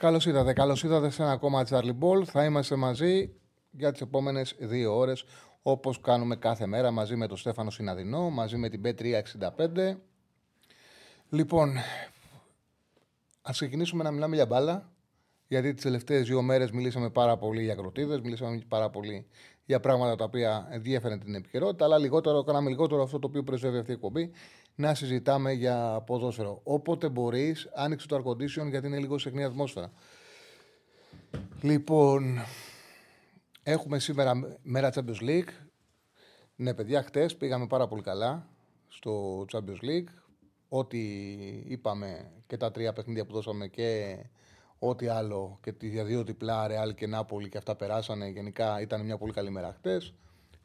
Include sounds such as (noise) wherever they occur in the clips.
Καλώς ήρθατε, καλώς ήρθατε σε ένα ακόμα Charlie Ball. Θα είμαστε μαζί για τις επόμενες δύο ώρες, όπως κάνουμε κάθε μέρα μαζί με τον Στέφανο Συναδεινό, μαζί με την B365. Λοιπόν, ας ξεκινήσουμε να μιλάμε για μπάλα. Γιατί τις τελευταίες δύο μέρες μιλήσαμε πάρα πολύ για κροτίδε, μιλήσαμε πάρα πολύ για πράγματα τα οποία ενδιαφέρουν την επικαιρότητα, αλλά λιγότερο, κάναμε λιγότερο αυτό το οποίο πρεσβεύει αυτή η εκπομπή, να συζητάμε για ποδόσφαιρο. Όποτε μπορείς, άνοιξε το air condition γιατί είναι λίγο σε ατμόσφαιρα. Λοιπόν, έχουμε σήμερα μέρα Champions League. Ναι, παιδιά, χτες πήγαμε πάρα πολύ καλά στο Champions League. Ό,τι είπαμε και τα τρία παιχνίδια που δώσαμε και ό,τι άλλο και τη δύο διπλά Ρεάλ και Νάπολη και αυτά περάσανε. Γενικά ήταν μια πολύ καλή μέρα χτες.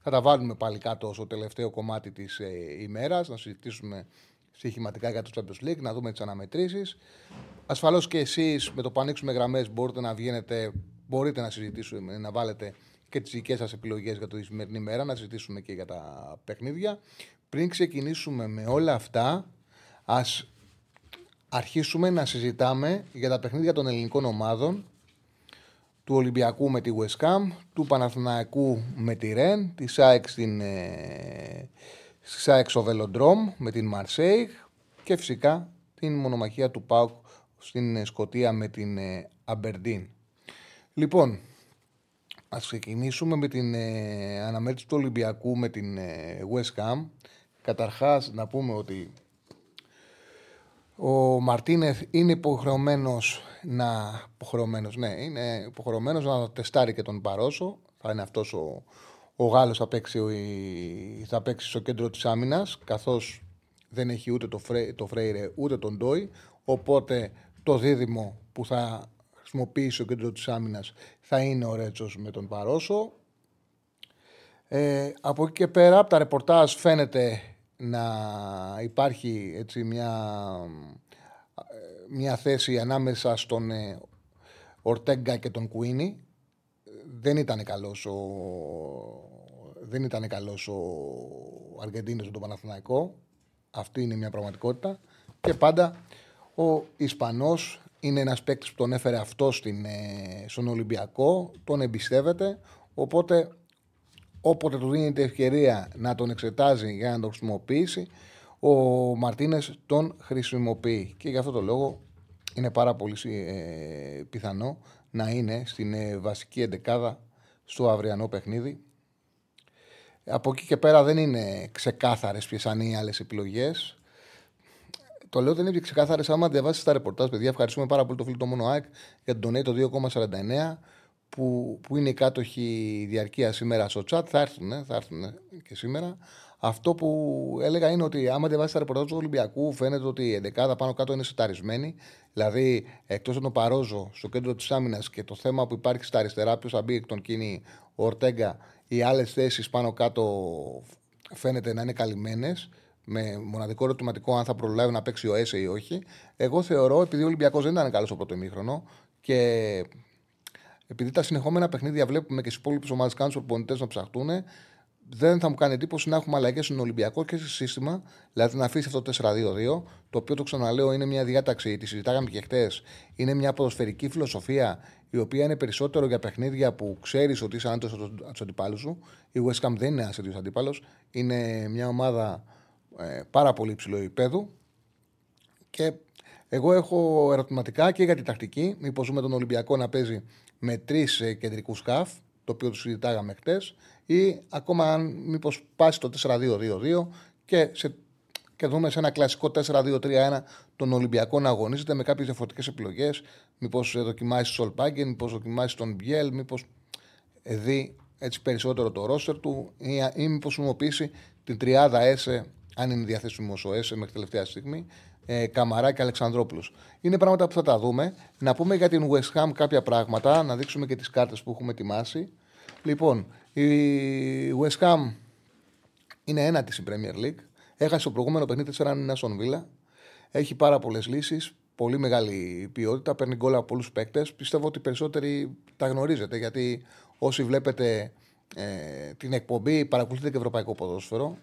Θα τα βάλουμε πάλι κάτω στο τελευταίο κομμάτι της ε, ημέρας, να συζητήσουμε στοιχηματικά για το Champions League, να δούμε τις αναμετρήσεις. Ασφαλώς και εσείς με το που ανοίξουμε γραμμές μπορείτε να βγαίνετε, μπορείτε να συζητήσουμε, να βάλετε και τις δικές σας επιλογές για τη σημερινή μέρα, να συζητήσουμε και για τα παιχνίδια. Πριν ξεκινήσουμε με όλα αυτά, ας αρχίσουμε να συζητάμε για τα παιχνίδια των ελληνικών ομάδων του Ολυμπιακού με τη West Ham, του Παναθηναϊκού με τη Ρεν, τη ΣΑΕΚ στην ε, ΣΑΕΚ στο Βελοντρόμ με την Μαρσέιγ και φυσικά την μονομαχία του ΠΑΟΚ στην ε, Σκοτία με την ε, Αμπερντίν. Λοιπόν, ας ξεκινήσουμε με την ε, αναμέτρηση του Ολυμπιακού με την ε, West Ham. Καταρχάς να πούμε ότι ο Μαρτίνεθ είναι υποχρεωμένος να. Υποχρεωμένος, ναι, είναι υποχρεωμένος να τεστάρει και τον Παρόσο. Θα είναι αυτός ο, ο Γάλλος θα, παίξει, θα παίξει στο κέντρο της άμυνας, καθώς δεν έχει ούτε το, Φρέ, το Φρέιρε ούτε τον Ντόι. Οπότε το δίδυμο που θα χρησιμοποιήσει στο κέντρο της άμυνας θα είναι ο Ρέτσος με τον Παρόσο. Ε, από εκεί και πέρα, από τα ρεπορτάζ φαίνεται να υπάρχει έτσι μια, μια θέση ανάμεσα στον ε, Ορτέγκα και τον Κουίνι. Δεν ήταν καλός ο, δεν ήταν καλός ο Αργεντίνος με τον Παναθηναϊκό. Αυτή είναι μια πραγματικότητα. Και πάντα ο Ισπανός είναι ένας παίκτης που τον έφερε αυτό στην, ε, στον Ολυμπιακό, τον εμπιστεύεται, οπότε όποτε του δίνεται ευκαιρία να τον εξετάζει για να τον χρησιμοποιήσει, ο Μαρτίνες τον χρησιμοποιεί. Και γι' αυτό το λόγο είναι πάρα πολύ ε, πιθανό να είναι στην ε, βασική εντεκάδα στο αυριανό παιχνίδι. Από εκεί και πέρα δεν είναι ξεκάθαρες ποιες είναι οι άλλες επιλογές. Το λέω δεν είναι ξεκάθαρες. Άμα διαβάσεις τα ρεπορτάζ, παιδιά, ευχαριστούμε πάρα πολύ το φίλο του Μόνο ΑΕΚ για τον Donate το 2,49 που, που είναι οι κάτοχοι διαρκεία σήμερα στο chat. Θα έρθουν, θα έρθουν και σήμερα. Αυτό που έλεγα είναι ότι άμα διαβάσεις τα ρεπορτάζ του Ολυμπιακού, φαίνεται ότι η 11 πάνω κάτω είναι σεταρισμένη. Δηλαδή, εκτός από τον Παρόζο στο κέντρο της άμυνας και το θέμα που υπάρχει στα αριστερά, ποιος θα μπει εκ των κίνη, ο Ορτέγκα, οι άλλες θέσεις πάνω κάτω φαίνεται να είναι καλυμμένες. Με μοναδικό ερωτηματικό αν θα προλάβει να παίξει ο Έσε ή όχι. Εγώ θεωρώ, επειδή ο Ολυμπιακός δεν ήταν καλός στο πρώτο ημίχρονο και επειδή τα συνεχόμενα παιχνίδια βλέπουμε και στις υπόλοιπες ομάδες κάνουν τους προπονητές να ψαχτούν, δεν θα μου κάνει εντύπωση να έχουμε αλλαγές στον Ολυμπιακό και σε σύστημα, δηλαδή να αφήσει αυτό το 4-2-2, το οποίο το ξαναλέω είναι μια διάταξη, τη συζητάγαμε και χτε, είναι μια ποδοσφαιρική φιλοσοφία η οποία είναι περισσότερο για παιχνίδια που ξέρεις ότι είσαι άντρας από τους αντιπάλους σου. Η West Ham δεν είναι ένα τέτοιο αντίπαλος. Είναι μια ομάδα ε, πάρα πολύ υψηλό επίπεδου. Και εγώ έχω ερωτηματικά και για την τακτική. Μήπως ζούμε τον Ολυμπιακό να παίζει με τρεις ε, κεντρικούς σκαφ, το οποίο το συζητάγαμε χτε, ή ακόμα αν μήπως πάσει το 4-2-2-2 και, σε, και δούμε σε ένα κλασικό 4-2-3-1 τον Ολυμπιακό να αγωνίζεται με κάποιες διαφορετικές επιλογές. Μήπως δοκιμάσει Σολπάγκεν, μήπως δοκιμάσει τον Μπιέλ, μήπως δει έτσι περισσότερο το ρόστερ του ή, ή μήπως χρησιμοποιήσει την τριάδα ΕΣΕ, αν είναι διαθέσιμος ο ΕΣΕ μέχρι τελευταία στιγμή, ε, Καμαρά και Αλεξανδρόπουλος. Είναι πράγματα που θα τα δούμε. Να πούμε για την West Ham κάποια πράγματα, να δείξουμε και τις κάρτες που έχουμε ετοιμάσει. Λοιπόν, η West Ham είναι ένατη στην Premier League. Έχασε το προηγούμενο παιχνίδι 4 στον Βίλα. Έχει πάρα πολλές λύσεις. Πολύ μεγάλη ποιότητα. Παίρνει γκολ από πολλούς παίκτες. Πιστεύω ότι περισσότεροι τα γνωρίζετε γιατί όσοι βλέπετε ε, την εκπομπή παρακολουθείτε και ευρωπαϊκό ποδόσφαιρο.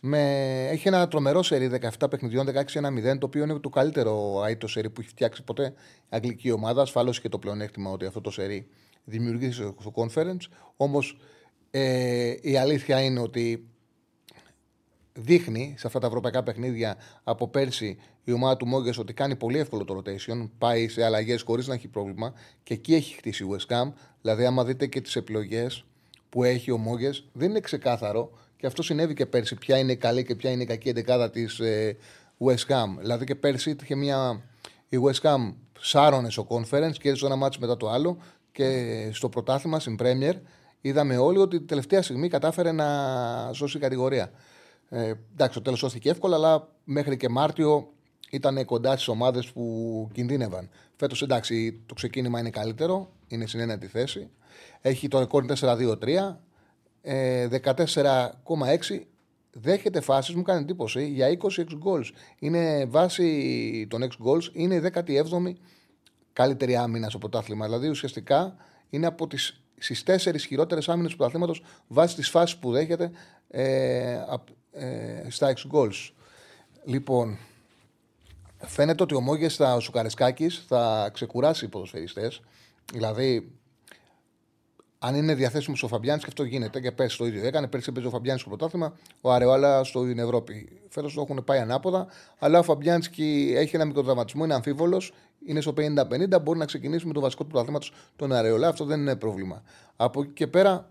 Με... Έχει ένα τρομερό σερί 17 παιχνιδιών, 16-1-0, το οποίο είναι το καλύτερο αίτο σερί που έχει φτιάξει ποτέ η αγγλική ομάδα. Ασφαλώς και το πλεονέκτημα ότι αυτό το σερί δημιουργήθηκε στο conference. Όμως ε, η αλήθεια είναι ότι δείχνει σε αυτά τα ευρωπαϊκά παιχνίδια από πέρσι η ομάδα του Μόγκες ότι κάνει πολύ εύκολο το rotation. Πάει σε αλλαγές χωρίς να έχει πρόβλημα και εκεί έχει χτίσει η West Ham. Δηλαδή, άμα δείτε και τις επιλογές που έχει ο Μόγκες, δεν είναι ξεκάθαρο και αυτό συνέβη και πέρσι. Ποια είναι η καλή και ποια είναι η κακή εντεκάδα της ε, West Ham. Δηλαδή και πέρσι είχε μια. Η West Ham σάρωνε στο conference και έδωσε ένα μάτσο μετά το άλλο και στο πρωτάθλημα, στην Premier, είδαμε όλοι ότι την τελευταία στιγμή κατάφερε να σώσει κατηγορία. Ε, εντάξει, το τέλος σώθηκε εύκολα, αλλά μέχρι και Μάρτιο ήταν κοντά στις ομάδες που κινδύνευαν. Φέτος εντάξει, το ξεκίνημα είναι καλύτερο, είναι στην ένατη θέση. Έχει το ρεκόρ 4-2-3. 14,6 δέχεται φάσεις, μου κάνει εντύπωση, για 20 ex goals. Είναι βάση των ex goals, είναι η 17η καλύτερη άμυνα στο πρωτάθλημα. Δηλαδή ουσιαστικά είναι από τις στις τέσσερις χειρότερες άμυνες του πρωταθλήματος βάσει της φάσης που δέχεται ε, ε, στα ex goals. Λοιπόν, φαίνεται ότι ο Μόγες ο Σουκαρεσκάκης θα ξεκουράσει οι ποδοσφαιριστές. Δηλαδή, αν είναι διαθέσιμος ο Φαμπιάνης, και αυτό γίνεται και πέρσι το ίδιο έκανε. Πέρσι παίζει ο Φαμπιάνης στο πρωτάθλημα, ο Αρεόλα στην Ευρώπη. Φέτος το έχουν πάει ανάποδα, αλλά ο Φαμπιάνσκι έχει ένα μικρό τραυματισμό, είναι αμφίβολος, είναι στο 50-50, μπορεί να ξεκινήσει με το βασικό του πρωταθλήματος τον Αρεόλα. Αυτό δεν είναι πρόβλημα. Από εκεί και πέρα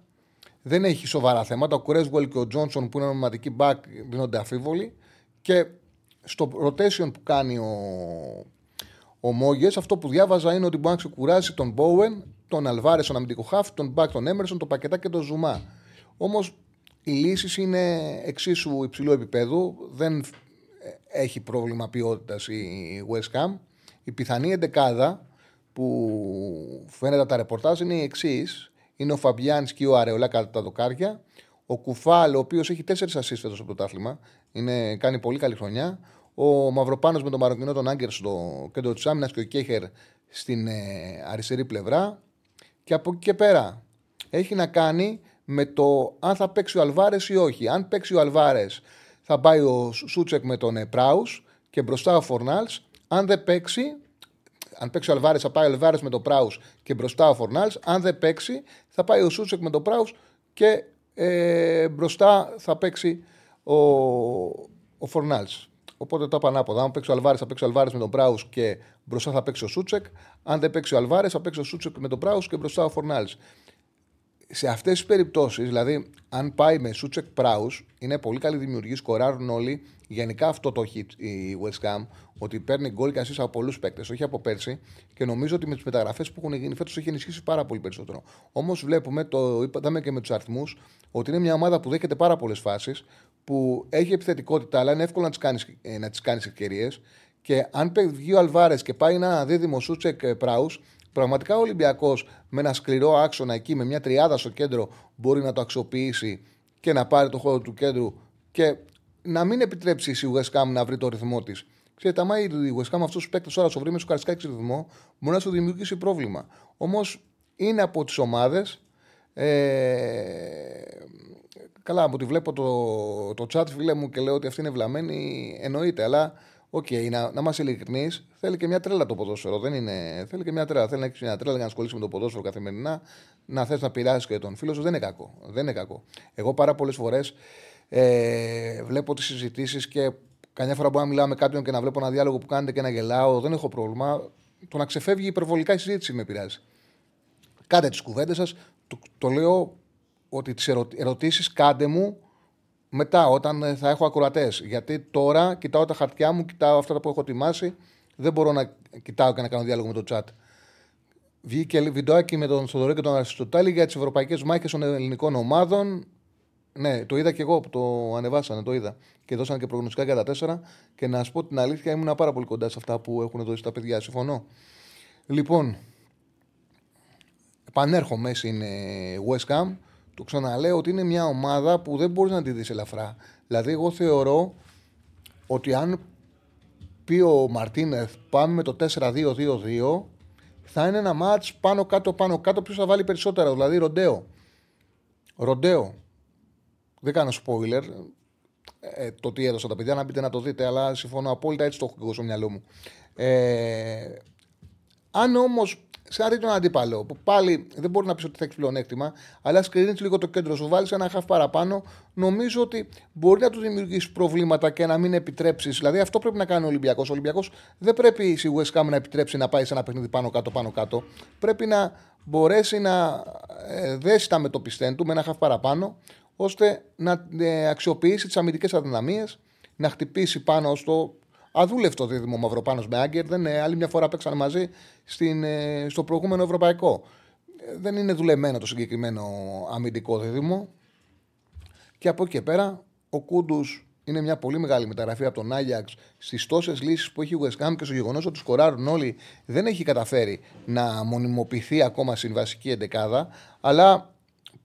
δεν έχει σοβαρά θέματα. Ο Κρέσβολ και ο Τζόνσον που είναι νομιματικοί μπακ δίνονται αφίβολοι. Και στο rotation που κάνει ο, ο Μόγες, αυτό που διάβαζα είναι ότι μπορεί να ξεκουράσει τον Μπόουεν, τον Αλβάρε, τον αμυντικό χαφ, τον Μπακ, τον Έμερσον, τον Πακετά και τον Ζουμά. Όμως οι λύσεις είναι εξίσου υψηλού επίπεδου. Δεν έχει πρόβλημα ποιότητας η West Ham. Η πιθανή εντεκάδα που φαίνεται τα ρεπορτάζ είναι η εξής είναι ο Φαμπιάν και ο Αρεολά κατά τα δοκάρια. Ο Κουφάλ, ο οποίος έχει τέσσερις ασίστ στο πρωτάθλημα, είναι, κάνει πολύ καλή χρονιά. Ο Μαυροπάνος με τον Μαροκινό, τον Άγκερ στο κέντρο της άμυνας και ο Κέχερ στην ε, αριστερή πλευρά. Και από εκεί και πέρα έχει να κάνει με το αν θα παίξει ο Αλβάρες ή όχι. Αν παίξει ο Αλβάρες, θα πάει ο Σούτσεκ με τον ε, Πράους και μπροστά ο Φορνάλς. Αν δεν παίξει, αν παίξει ο Αλβάρες, θα πάει ο Αλβάρες με τον Πράους και μπροστά ο Φορνάλς. Αν δεν παίξει, θα πάει ο Σούτσεκ με τον Πράους και ε, μπροστά θα παίξει ο, ο Φορνάλς. Οπότε το είπα ανάποδα. Αν παίξει ο Αλβάρες, θα παίξει ο Αλβάρες με τον Πράους και μπροστά θα παίξει ο Σούτσεκ. Αν δεν παίξει ο Αλβάρες, θα παίξει ο Σούτσεκ με τον Πράους και μπροστά ο Φορνάλς σε αυτές τις περιπτώσεις, δηλαδή, αν πάει με Σούτσεκ Πράους, είναι πολύ καλή δημιουργής, σκοράρουν όλοι. Γενικά αυτό το έχει η West Ham, ότι παίρνει γκολ και από πολλούς παίκτες, όχι από πέρσι. Και νομίζω ότι με τις μεταγραφές που έχουν γίνει φέτος έχει ενισχύσει πάρα πολύ περισσότερο. Όμως βλέπουμε, το είπαμε και με τους αριθμούς, ότι είναι μια ομάδα που δέχεται πάρα πολλές φάσεις, που έχει επιθετικότητα, αλλά είναι εύκολο να τις κάνεις ε, κάνεις ευκαιρίες. Και αν βγει ο Αλβάρες και πάει ένα δίδυμο Σούτσεκ Πράους, Πραγματικά ο Ολυμπιακός με ένα σκληρό άξονα εκεί, με μια τριάδα στο κέντρο, μπορεί να το αξιοποιήσει και να πάρει το χώρο του κέντρου και να μην επιτρέψει η West Ham να βρει το ρυθμό της. Ξέρετε, άμα η West Ham αυτούς τους παίκτες τώρα σου βρει μες στο Καραϊσκάκη ρυθμό, μπορεί να σου δημιουργήσει πρόβλημα. Όμως είναι από τις ομάδες. Ε, καλά, από τη βλέπω το, το chat, φίλε μου, και λέω ότι αυτή είναι βλαμμένη, εννοείται, αλλά OK, okay, να, να είμαστε ειλικρινείς, θέλει και μια τρέλα το ποδόσφαιρο. Δεν είναι... Θέλει και μια τρέλα. Θέλει να έχεις μια τρέλα για να ασχοληθείς με το ποδόσφαιρο καθημερινά, να θες να πειράσει και τον φίλο σου. Δεν είναι κακό. Δεν είναι κακό. Εγώ πάρα πολλές φορές ε, βλέπω τις συζητήσεις και καμιά φορά μπορώ να μιλάω με κάποιον και να βλέπω ένα διάλογο που κάνετε και να γελάω. Δεν έχω πρόβλημα. Το να ξεφεύγει υπερβολικά η συζήτηση με πειράζει. Κάντε τις κουβέντες σας. Το, το λέω ότι τις ερωτήσεις κάντε μου μετά, όταν ε, θα έχω ακροατές. Γιατί τώρα κοιτάω τα χαρτιά μου, κοιτάω αυτά που έχω ετοιμάσει. Δεν μπορώ να κοιτάω και να κάνω διάλογο με το chat. Βγήκε βιντεάκι με τον Θοδωρή και τον Αριστοτέλη για τις ευρωπαϊκές μάχες των ελληνικών ομάδων. Ναι, το είδα και εγώ που το ανεβάσανε, το είδα. Και δώσανε και προγνωστικά για τα 4. Και να σου πω την αλήθεια, ήμουν πάρα πολύ κοντά σε αυτά που έχουν δώσει τα παιδιά. Συμφωνώ. Λοιπόν, επανέρχομαι στην West Ham. Το ξαναλέω ότι είναι μια ομάδα που δεν μπορείς να τη δεις ελαφρά. Δηλαδή, εγώ θεωρώ ότι αν πει ο Μαρτίνεθ πάμε με το 4-2-2-2, θα είναι ένα μάτ πάνω κάτω πάνω κάτω. Ποιος θα βάλει περισσότερα, δηλαδή ροντέο. Ροντέο. Δεν κάνω spoiler. Ε, το τι έδωσα τα παιδιά, να μπείτε να το δείτε, αλλά συμφωνώ απόλυτα έτσι το έχω εγώ στο μυαλό μου. Ε, αν όμως σε ένα τον αντίπαλο, που πάλι δεν μπορεί να πεις ότι θα έχεις πλεονέκτημα, αλλά σκρίνεις λίγο το κέντρο σου, βάλεις ένα χαφ παραπάνω, νομίζω ότι μπορεί να του δημιουργήσει προβλήματα και να μην επιτρέψεις. Δηλαδή αυτό πρέπει να κάνει ο Ολυμπιακός. Ο Ολυμπιακός δεν πρέπει η West Ham να επιτρέψει να πάει σε ένα παιχνίδι πάνω κάτω, πάνω κάτω. Πρέπει να μπορέσει να ε, δέσει τα μετοπιστέν του με ένα χαφ παραπάνω, ώστε να ε, αξιοποιήσει τις αμυντικές αδυναμίες, να χτυπήσει πάνω στο Αδούλευτο δίδυμο Μαυροπάνος με Άγκερ. Δεν είναι. Άλλη μια φορά παίξαν μαζί στην, ε, στο προηγούμενο Ευρωπαϊκό. Ε, δεν είναι δουλεμένο το συγκεκριμένο αμυντικό δίδυμο. Και από εκεί και πέρα, ο Κούντους είναι μια πολύ μεγάλη μεταγραφή από τον Άγιαξ στις τόσες λύσεις που έχει ο West και στο γεγονός ότι σκοράρουν όλοι δεν έχει καταφέρει να μονιμοποιηθεί ακόμα στην βασική εντεκάδα. Αλλά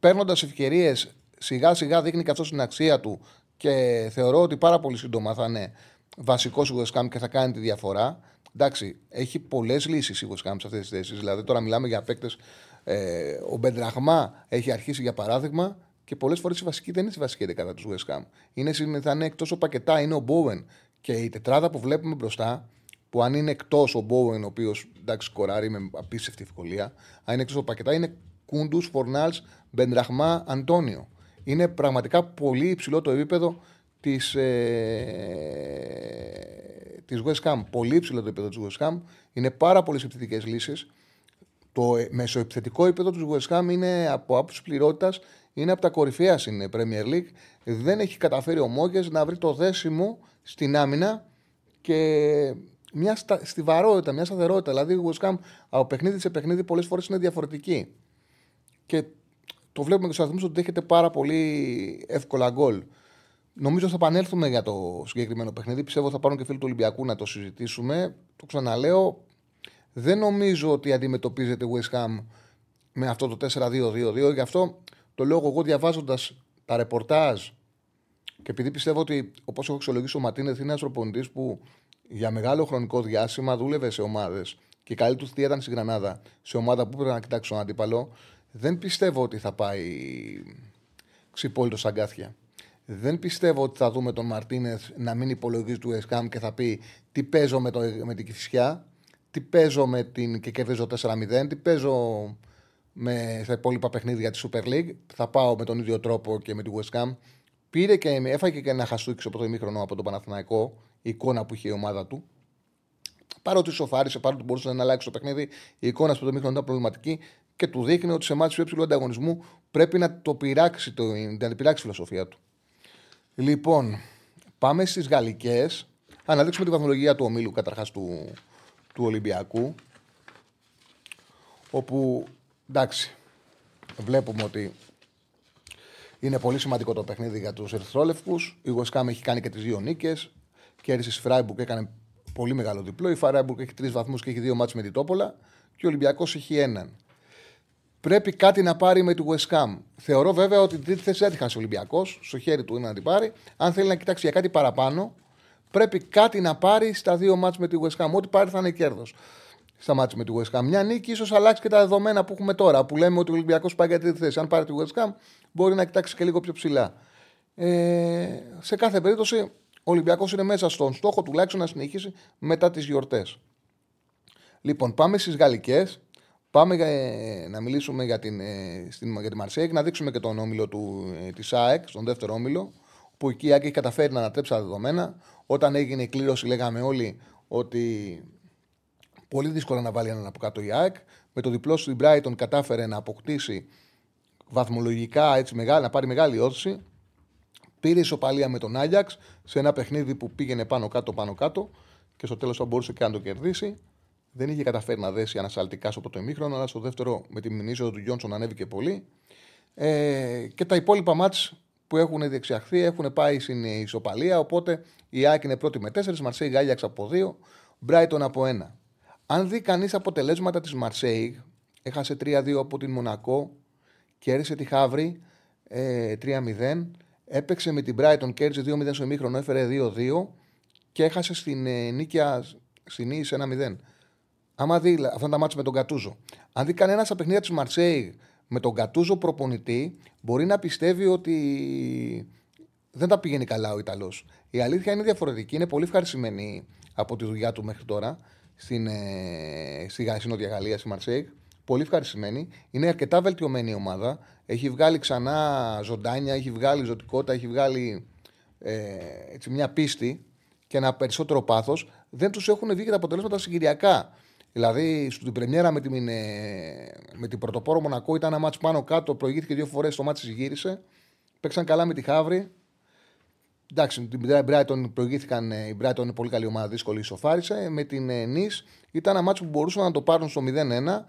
παίρνοντας ευκαιρίες, σιγά σιγά δείχνει καθώς την αξία του και θεωρώ ότι πάρα πολύ σύντομα θα είναι βασικός η West Ham και θα κάνει τη διαφορά. Εντάξει, έχει πολλές λύσεις η West Ham σε αυτές τις θέσεις. Δηλαδή, τώρα μιλάμε για παίκτες. Ε, ο Μπεντραχμά έχει αρχίσει για παράδειγμα και πολλές φορές η βασική δεν είναι στη βασική δεκάδα τους West Ham. Είναι, θα είναι εκτός ο Πακετά, είναι ο Bowen. Και η τετράδα που βλέπουμε μπροστά, που αν είναι εκτός ο Bowen, ο οποίος εντάξει σκοράρει με απίστευτη ευκολία, αν είναι εκτός ο Πακετά, είναι Κούντου, Φορνάλ, Μπεντραχμά, Αντώνιο. Είναι πραγματικά πολύ υψηλό το επίπεδο της, ε, της West Ham. Πολύ υψηλό το επίπεδο της West Ham. Είναι πάρα πολλές επιθετικές λύσεις. Το μεσοεπιθετικό επίπεδο της West Ham είναι από άποψη πληρότητας είναι από τα κορυφαία στην Premier League. Δεν έχει καταφέρει ο Μόγκες να βρει το δέσιμο στην άμυνα και μια στα, στιβαρότητα, μια σταθερότητα. Δηλαδή η West Ham από παιχνίδι σε παιχνίδι πολλές φορές είναι διαφορετική. Και το βλέπουμε και στους αριθμού ότι δέχεται πάρα πολύ εύκολα γκολ. Νομίζω θα επανέλθουμε για το συγκεκριμένο παιχνίδι. Πιστεύω θα πάρουν και φίλοι του Ολυμπιακού να το συζητήσουμε. Το ξαναλέω. Δεν νομίζω ότι αντιμετωπίζεται West Ham με αυτό το 4-2-2-2. Γι' αυτό το λέω εγώ διαβάζοντας τα ρεπορτάζ και επειδή πιστεύω ότι όπως έχω εξολογήσει ο Ματίνεθ είναι ένας προπονητή που για μεγάλο χρονικό διάστημα δούλευε σε ομάδες και η καλή του θεία ήταν στην Γρανάδα, σε ομάδα που πρέπει να κοιτάξει τον αντίπαλο, δεν πιστεύω ότι θα πάει ξυπόλυτο σαν κάθια. Δεν πιστεύω ότι θα δούμε τον Μαρτίνεθ να μην υπολογίζει του Εσκάμ και θα πει τι παίζω με, το, με την Κυφσιά, τι παίζω με την και κερδίζω 4-0, τι παίζω με, στα υπόλοιπα παιχνίδια της Super League. Θα πάω με τον ίδιο τρόπο και με τη West Ham. Πήρε και έφαγε και ένα χαστούκι από το ημίχρονο από τον Παναθηναϊκό, η εικόνα που είχε η ομάδα του. Παρότι σοφάρισε, παρότι μπορούσε να αλλάξει το παιχνίδι, η εικόνα από το ημίχρονο ήταν προβληματική και του δείχνει ότι σε μάτια υψηλού ανταγωνισμού πρέπει να το πειράξει, το, να πειράξει η φιλοσοφία του. Λοιπόν, πάμε στις γαλλικές. Να δείξουμε τη βαθμολογία του ομίλου καταρχάς του, του Ολυμπιακού. Όπου εντάξει, βλέπουμε ότι είναι πολύ σημαντικό το παιχνίδι για τους Ερυθρόλευκους. Η Γοσκάμ έχει κάνει και τις δύο νίκες. Κέρδισε η Φράιμπουργκ, έκανε πολύ μεγάλο διπλό. Η Φράιμπουργκ έχει τρεις βαθμούς και έχει δύο μάτσε με την Τόπολα. Και ο Ολυμπιακός έχει έναν πρέπει κάτι να πάρει με τη West Ham. Θεωρώ βέβαια ότι την τρίτη θέση έτυχε ο Ολυμπιακός, στο χέρι του είναι να την πάρει. Αν θέλει να κοιτάξει για κάτι παραπάνω, πρέπει κάτι να πάρει στα δύο μάτς με τη West Ham. Ό,τι πάρει θα είναι κέρδος στα μάτς με τη West Ham. Μια νίκη ίσως αλλάξει και τα δεδομένα που έχουμε τώρα, που λέμε ότι ο Ολυμπιακός πάει για τρίτη θέση. Αν πάρει τη West Ham, μπορεί να κοιτάξει και λίγο πιο ψηλά. Ε, σε κάθε περίπτωση, ο Ολυμπιακός είναι μέσα στον στόχο τουλάχιστον να συνεχίσει μετά τις γιορτές. Λοιπόν, πάμε στις γαλλικές. Πάμε ε, να μιλήσουμε για, την, ε, στην, για τη Μαρσέικ, να δείξουμε και τον όμιλο του, ε, της ΑΕΚ, στον δεύτερο όμιλο, που εκεί η ΑΕΚ έχει καταφέρει να ανατρέψει τα δεδομένα. Όταν έγινε η κλήρωση, λέγαμε όλοι ότι πολύ δύσκολα να βάλει έναν από κάτω η ΑΕΚ. Με το διπλό στην Brighton κατάφερε να αποκτήσει βαθμολογικά έτσι, μεγάλη, να πάρει μεγάλη όθηση. Πήρε ισοπαλία με τον Άγιαξ σε ένα παιχνίδι που πήγαινε πάνω κάτω πάνω κάτω και στο τέλος θα μπορούσε και να το κερδίσει δεν είχε καταφέρει να δέσει ανασαλτικά στο πρώτο ημίχρονο, αλλά στο δεύτερο με τη μηνύσιο του Γιόνσον ανέβηκε πολύ. Ε, και τα υπόλοιπα μάτς που έχουν διεξαχθεί, έχουν πάει στην ισοπαλία. Οπότε η ΑΕΚ είναι πρώτη με 4, Μαρσέη Γάλιαξ από 2, Μπράιτον από 1. Αν δει κανείς αποτελέσματα της Μαρσέη, έχασε 3-2 από την Μονακό, κέρδισε τη Χαύρη ε, 3-0, έπαιξε με την Μπράιτον, κέρδισε 2-0 στο ημίχρονο, έφερε 2-2 και έχασε στην ε, νίκια στην Ίση 1-0. Άμα δει αυτά τα μάτια με τον Κατούζο. Αν δει κανένας από παιχνίδια της Μαρσέη με τον Κατούζο προπονητή, μπορεί να πιστεύει ότι δεν τα πηγαίνει καλά ο Ιταλός. Η αλήθεια είναι διαφορετική. Είναι πολύ ευχαριστημένη από τη δουλειά του μέχρι τώρα στην, ε, στη Νότια Γαλλία, στη Μαρσέη. Πολύ ευχαριστημένη. Είναι αρκετά βελτιωμένη η ομάδα. Έχει βγάλει ξανά ζωντάνια, έχει βγάλει ζωτικότητα, έχει βγάλει ε, έτσι, μια πίστη και ένα περισσότερο πάθος. Δεν τους έχουν βγει και τα αποτελέσματα συγκυριακά. Δηλαδή, στην πρεμιέρα με την, ε, με την πρωτοπόρο Μονακό ήταν ένα μάτσο πάνω κάτω, προηγήθηκε δύο φορές, το μάτσο γύρισε. Παίξαν καλά με τη Χαύρη. Εντάξει, την Brighton προηγήθηκαν. Ε, η Brighton είναι πολύ καλή ομάδα, δύσκολη ισοφάρισε. Με την Νη ήταν ένα μάτσο που μπορούσαν να το πάρουν στο 0-1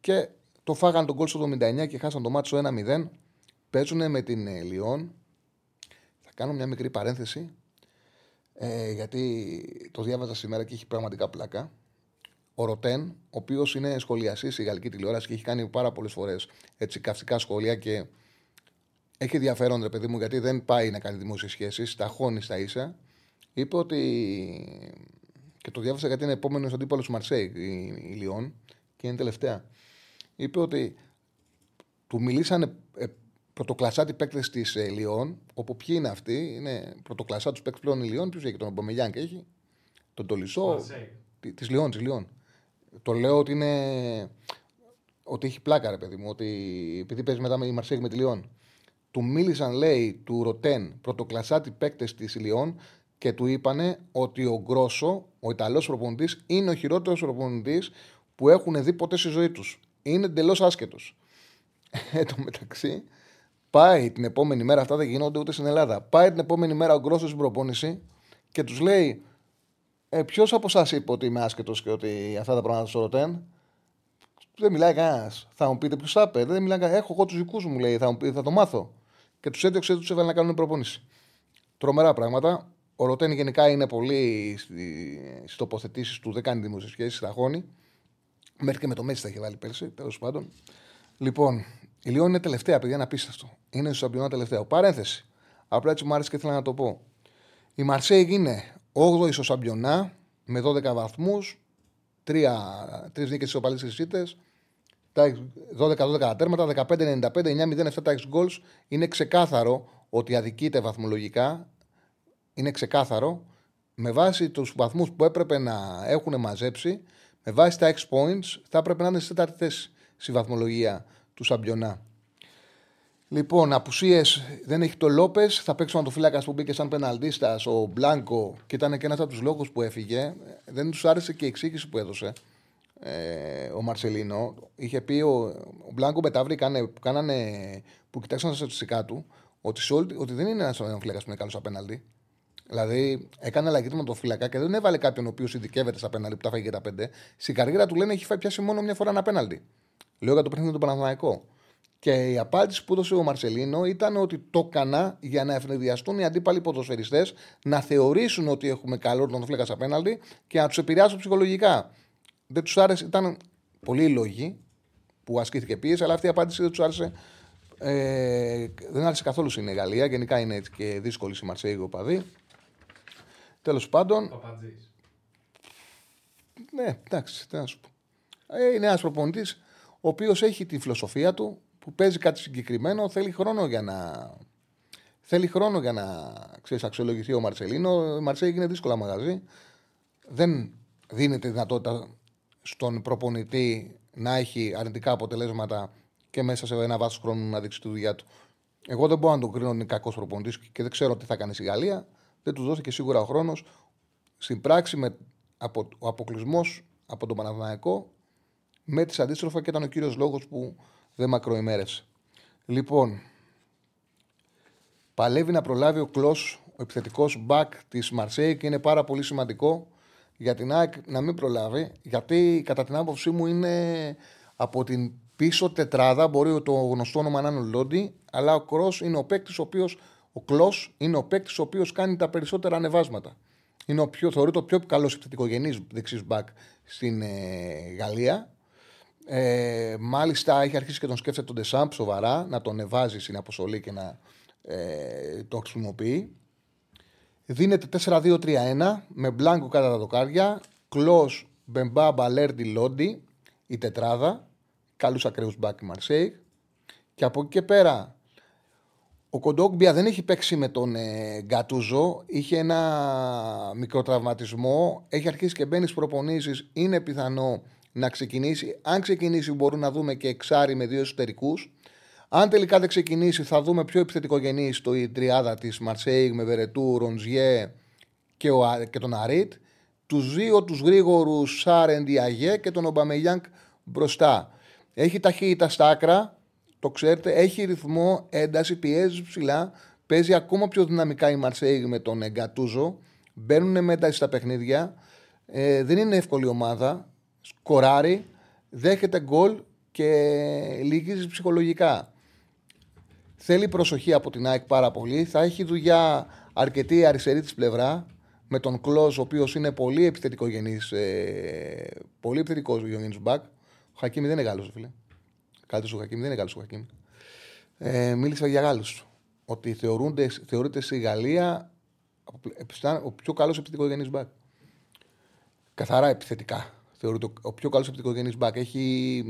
και το φάγαν τον κόλ στο 79 και χάσαν το μάτσο 1-0. Παίζουν με την Λιόν. Θα κάνω μια μικρή παρένθεση. Ε, γιατί το διάβαζα σήμερα και έχει πραγματικά πλάκα ο Ροτέν, ο οποίος είναι σχολιαστή στη γαλλική τηλεόραση και έχει κάνει πάρα πολλές φορές καυστικά σχόλια και έχει ενδιαφέρον, ρε παιδί μου, γιατί δεν πάει να κάνει δημόσιες σχέσεις, τα χώνει στα ίσα. Είπε ότι. και το διάβασα γιατί είναι επόμενος αντίπαλος του Μαρσέη, η, η Λιόν, και είναι τελευταία. Είπε ότι του μιλήσανε ε, πρωτοκλασάτη παίκτες της ε, Λιόν, όπου ποιοι είναι αυτοί, είναι πρωτοκλασάτη παίκτες πλέον η Λιόν, ποιος έχει τον Μπομπομελιάν και έχει, τον Τολισό. Της Λιόν, της Λιόν. Το λέω ότι είναι. Ότι έχει πλάκα, ρε παιδί μου. Ότι επειδή παίζει μετά με η Μαρσέγ με τη Λιόν. Του μίλησαν, λέει, του Ροτέν, πρωτοκλασάτη παίκτες της Λιόν και του είπανε ότι ο Γκρόσο, ο Ιταλός προπονητής, είναι ο χειρότερος προπονητής που έχουν δει ποτέ στη ζωή τους. Είναι εντελώς άσχετο. Εν τω μεταξύ, πάει την επόμενη μέρα, αυτά δεν γίνονται ούτε στην Ελλάδα. Πάει την επόμενη μέρα ο Γκρόσο στην προπόνηση και τους λέει: ε, Ποιος από εσά είπε ότι είμαι άσχετο και ότι αυτά τα πράγματα στο ρωτέν. Δεν μιλάει κανένας. Θα μου πείτε ποιος θα είπε. Δεν μιλάει κανένας. Έχω εγώ τους δικούς μου, λέει. Θα, μου πει, θα το μάθω. Και τους έδιωξε, τους έβαλε να κάνουν προπόνηση. Τρομερά πράγματα. Ο Ρωτέν γενικά είναι πολύ στις τοποθετήσεις του. Δεν κάνει δημόσιες σχέσεις, τα χώνει. Μέχρι και με το Μέση θα έχει βάλει πέρσι, τέλος πάντων. Λοιπόν, η Λιόν είναι τελευταία, παιδιά, είναι απίστευτο. Είναι στο σαμπιονά τελευταίο. Παρένθεση. Απλά έτσι μου άρεσε και ήθελα να το πω. Η Μαρσέη είναι 8η στο Σαμπιονά με 12 βαθμούς, τρεις νίκες ισοπαλίε ήττες, 12-12 τέρματα, 15-95, 9-0, 7 τα goals. Είναι ξεκάθαρο ότι αδικείται βαθμολογικά. Είναι ξεκάθαρο. Με βάση τους βαθμούς που έπρεπε να έχουν μαζέψει, με βάση τα X points, θα έπρεπε να είναι στη τέταρτη θέση στη βαθμολογία του Σαμπιονά. Λοιπόν, απουσίες δεν έχει το Λόπες. Θα παίξει το φύλακα που μπήκε σαν πεναλτίστα ο Μπλάνκο και ήταν και ένας από τους λόγους που έφυγε. Δεν τους άρεσε και η εξήγηση που έδωσε ε, ο Μαρσελίνο. Είχε πει ο, ο Μπλάνκο Μπετάβρη που, κάνανε, που κοιτάξαν τα στατιστικά του ότι, ότι δεν είναι ένας φύλακα που είναι καλός απέναντι. Δηλαδή, έκανε αλλαγή με το φύλακα και δεν έβαλε κάποιον ο οποίος ειδικεύεται στα πέναλτι που τα φάγει για τα πέντε. Στην καριέρα του λένε έχει φάει πιάσει μόνο μια φορά ένα πέναλτι. Λέω για το παιχνίδι του Παναθηναϊκού. Και η απάντηση που έδωσε ο Μαρσελίνο ήταν ότι το έκανα για να ευνηδιαστούν οι αντίπαλοι ποδοσφαιριστές, να θεωρήσουν ότι έχουμε καλό τον φλέκας απέναντι και να τους επηρεάσουν ψυχολογικά. Δεν τους άρεσε, ήταν πολλοί λόγοι που ασκήθηκε πίεση, αλλά αυτή η απάντηση δεν τους άρεσε. Ε, δεν άρεσε καθόλου στην Γαλλία. Γενικά είναι έτσι και δύσκολη η Μαρσέη οπαδή. Τέλος πάντων. Παπατζής. Ναι, εντάξει, τι να σου πω. Ε, είναι ένας προπονητής ο οποίος έχει τη φιλοσοφία του, που παίζει κάτι συγκεκριμένο θέλει χρόνο για να. Θέλει χρόνο για να ξέρεις, αξιολογηθεί ο Μαρσελίνο. Ο Μαρσέλ είναι δύσκολα μαγαζί. Δεν δίνεται δυνατότητα στον προπονητή να έχει αρνητικά αποτελέσματα και μέσα σε ένα βάθος χρόνου να δείξει τη δουλειά του. Εγώ δεν μπορώ να τον κρίνω ότι είναι κακός προπονητής και δεν ξέρω τι θα κάνει η Γαλλία. Δεν τους δόθηκε σίγουρα ο χρόνος. Στην πράξη, με, από, ο αποκλεισμός από τον Παναθηναϊκό με τη αντίστροφα και ήταν ο κύριος λόγος που δεν μακροημέρευσε. Λοιπόν, παλεύει να προλάβει ο Κλό, ο επιθετικός μπακ της Μαρσέη και είναι πάρα πολύ σημαντικό για την ΑΕΚ να μην προλάβει, γιατί κατά την άποψή μου είναι από την πίσω τετράδα. Μπορεί το γνωστό όνομα να είναι ο Λόντι, αλλά ο Κρός είναι ο παίκτης ο οποίος Ο Κλό είναι ο παίκτης ο οποίος κάνει τα περισσότερα ανεβάσματα. Είναι ο πιο, θεωρείται ο πιο καλός επιθετικογενής δεξί μπακ στην ε, Γαλλία. Ε, μάλιστα έχει αρχίσει και τον σκέφτεται τον Ντεσάμπ σοβαρά να τον ανεβάζει στην αποστολή και να ε, το χρησιμοποιεί. Δίνεται 4-2-3-1 με μπλάνκο κατά τα δοκάρια. Κλό, Μπεμπά, Μπαλέρντι, Λόντι, η τετράδα. Καλούς ακραίους μπακ η Μαρσέη. Και από εκεί και πέρα ο Κοντόγκμπια δεν έχει παίξει με τον ε, Γκατούζο. Είχε ένα μικροτραυματισμό. Έχει αρχίσει και μπαίνει στις προπονήσεις. Είναι πιθανό να ξεκινήσει. Αν ξεκινήσει, μπορούμε να δούμε και εξάρι με δύο εσωτερικούς. Αν τελικά δεν ξεκινήσει, θα δούμε πιο επιθετικό γενή στο η τριάδα της Μαρσέιγ με Βερετού, Ροντζιέ και, ο, και τον Αρίτ. Τους δύο τους γρήγορους Σάρεν Διαγέ και τον Ομπαμεγιάνκ μπροστά. Έχει ταχύτητα στα άκρα, το ξέρετε, έχει ρυθμό, ένταση, πιέζει ψηλά. Παίζει ακόμα πιο δυναμικά η Μαρσέιγ με τον Γκατούζο. Μπαίνουν με ένταση στα παιχνίδια. Ε, δεν είναι εύκολη ομάδα. Σκοράρει, δέχεται γκολ και λυγίζει ψυχολογικά. Θέλει προσοχή από την ΑΕΚ πάρα πολύ. Θα έχει δουλειά αρκετή αριστερή της πλευρά με τον Κλόζ, ο οποίος είναι πολύ επιθετικό γενής. Ε, πολύ επιθετικός γενή μπακ. Ο Χακίμι δεν είναι Γάλλος, φίλε. Καλύτερο ο Χακίμι δεν είναι Γάλλος ο Χακίμι. Ε, μίλησα για Γάλλους. Ότι θεωρούνται, θεωρείται στη Γαλλία ο πιο καλός επιθετικός γενής μπακ. Καθαρά επιθετικά. Θεωρείται ο πιο καλός επιθετικός μπακ. Έχει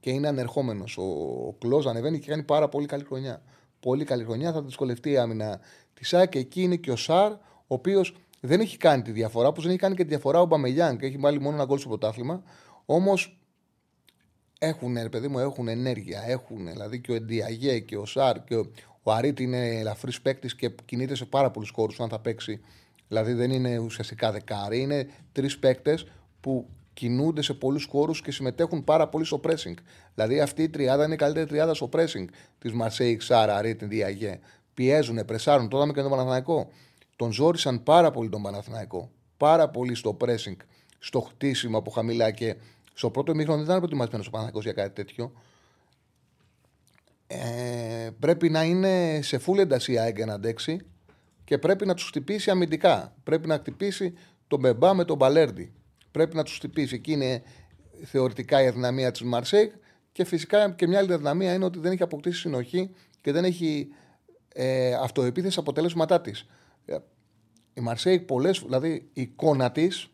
και είναι ανερχόμενος. Ο, ο Κλόζ ανεβαίνει και κάνει πάρα πολύ καλή χρονιά. Πολύ καλή χρονιά. Θα δυσκολευτεί η άμυνα της ΣΑΚ. Εκεί είναι και ο Σάρ, ο οποίος δεν έχει κάνει τη διαφορά. Όπως δεν έχει κάνει και τη διαφορά ο Μπαμελιάν και έχει βάλει μόνο ένα γκολ στο πρωτάθλημα. Όμως έχουν, ρε παιδί μου, έχουν ενέργεια. Έχουν, δηλαδή και ο Εντιαγέ και ο Σάρ και ο, ο Αρίτη είναι ελαφρύς παίκτης και κινείται σε πάρα πολλούς χώρους αν θα παίξει. Δηλαδή δεν είναι ουσιαστικά δεκάρι. Είναι τρεις παίκτες που κινούνται σε πολλούς χώρους και συμμετέχουν πάρα πολύ στο pressing. Δηλαδή αυτή η τριάδα είναι η καλύτερη τριάδα στο pressing της Μαρσέη, Σάρα, Αρίτη, Διαγέ. Πιέζουν, πρεσάρουν. Τώρα με και τον Παναθηναϊκό. Τον ζόρισαν πάρα πολύ τον Παναθηναϊκό. Πάρα πολύ στο pressing, στο χτίσιμο από χαμηλά και στο πρώτο μήχρονο δεν ήταν προετοιμασμένος ο Παναθηναϊκός για κάτι τέτοιο. Ε, πρέπει να είναι σε full ένταση η ΑΕΚ να αντέξει και πρέπει να τους χτυπήσει αμυντικά. Πρέπει να χτυπήσει τον Μπεμπά με τον Μπαλέρντι. Πρέπει να τους χτυπήσει. Εκεί είναι θεωρητικά η αδυναμία της Μαρσέιγ και φυσικά και μια άλλη αδυναμία είναι ότι δεν έχει αποκτήσει συνοχή και δεν έχει ε, αυτοπεποίθηση αποτελέσματά της. Η Μαρσέιγ πολλές, δηλαδή η εικόνα της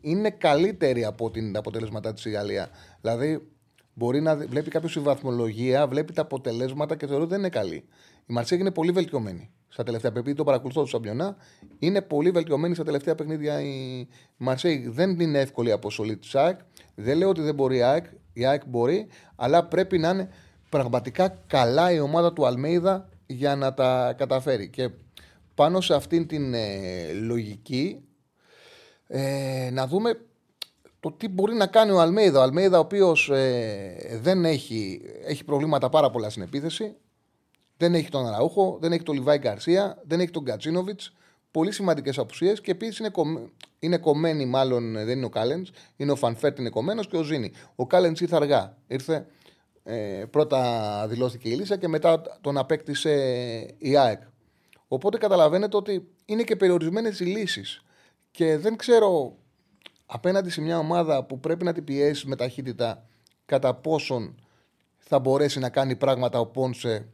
είναι καλύτερη από την αποτελέσματά της η Γαλλία. Δηλαδή, μπορεί να βλέπει κάποιος τη βαθμολογία, βλέπει τα αποτελέσματα και θεωρεί ότι δεν είναι καλή. Η Μαρσέιγ είναι πολύ βελτιωμένη στα τελευταία παιχνίδια. Το παρακολουθώ το Σαμπιονά. Είναι πολύ βελτιωμένη στα τελευταία παιχνίδια η Μαρσέγ. Δεν είναι εύκολη αποστολή της ΑΕΚ. Δεν λέω ότι δεν μπορεί η ΑΕΚ. Η ΑΕΚ μπορεί, αλλά πρέπει να είναι πραγματικά καλά η ομάδα του Αλμέιδα για να τα καταφέρει. Και πάνω σε αυτήν την ε, λογική ε, να δούμε το τι μπορεί να κάνει ο Αλμέιδα. Ο Αλμέιδα, ο οποίος ε, δεν έχει, έχει προβλήματα πάρα πολλά στην επίθεση. Δεν έχει τον Αραούχο, δεν έχει τον Λιβάη Γκαρσία, δεν έχει τον Γκατσίνοβιτς. Πολύ σημαντικές απουσίες και επίσης είναι, κομ, είναι κομμένοι, μάλλον δεν είναι ο Κάλενς, είναι ο Φαν Βέερτ είναι κομμένος και ο Ζίνι. Ο Κάλενς ήρθε αργά. Ήρθε, ε, πρώτα δηλώθηκε η λίστα και μετά τον απέκτησε η ΑΕΚ. Οπότε καταλαβαίνετε ότι είναι και περιορισμένες οι λύσεις. Και δεν ξέρω απέναντι σε μια ομάδα που πρέπει να την πιέσεις με ταχύτητα κατά πόσον θα μπορέσει να κάνει πράγματα ο Πόνσε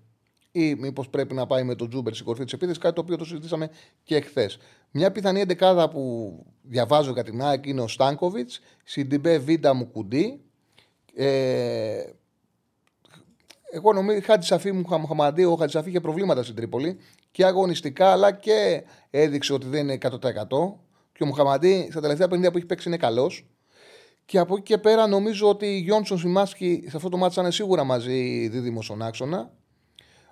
ή μήπως πρέπει να πάει με τον Ζούμπερ στην κορφή της επίθεσης, κάτι το οποίο το συζητήσαμε και εχθές. Μια πιθανή εντεκάδα που διαβάζω για την ΑΕΚ είναι ο Στάνκοβιτς, Σιντιμπέ, Βίντα, Μουκουντί. Ε, εγώ νομίζω Χατζισαφί, Μοχαμαντί, ο Χατζισαφί είχε προβλήματα στην Τρίπολη και αγωνιστικά αλλά και έδειξε ότι δεν είναι 100%. Και ο Μοχαμαντί στα τελευταία παιχνίδια που έχει παίξει είναι καλός. Και από εκεί και πέρα νομίζω ότι οι Γιόνσον, Σιμάνσκι σε αυτό το ματς θα είναι σίγουρα μαζί δίδυμος στον άξονα.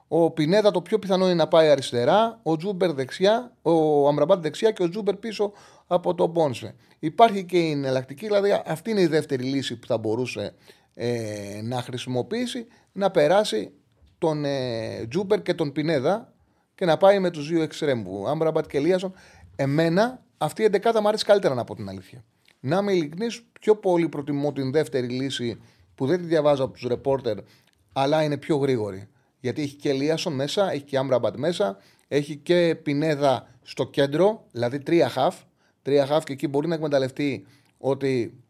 Ο Πινέδα το πιο πιθανό είναι να πάει αριστερά, ο Ζούμπερ δεξιά, ο Αμραμπάτ δεξιά και ο Ζούμπερ πίσω από τον Πόνσε. Υπάρχει και η εναλλακτική, δηλαδή αυτή είναι η δεύτερη λύση που θα μπορούσε ε, να χρησιμοποιήσει, να περάσει τον ε, Ζούμπερ και τον Πινέδα και να πάει με τους δύο εξτρέμ του, Αμραμπάτ και Ελίασον. Εμένα αυτή η εντεκάδα μου αρέσει καλύτερα να πω την αλήθεια. Να είμαι ειλικρινής, πιο πολύ προτιμώ την δεύτερη λύση που δεν τη διαβάζω από τους ρεπόρτερ, αλλά είναι πιο γρήγορη. Γιατί έχει και Λίασον μέσα, έχει και Άμπραμπατ μέσα, Έχει και Πινέδα στο κέντρο, δηλαδή τρία χαφ. Τρία χαφ και εκεί μπορεί να εκμεταλλευτεί ότι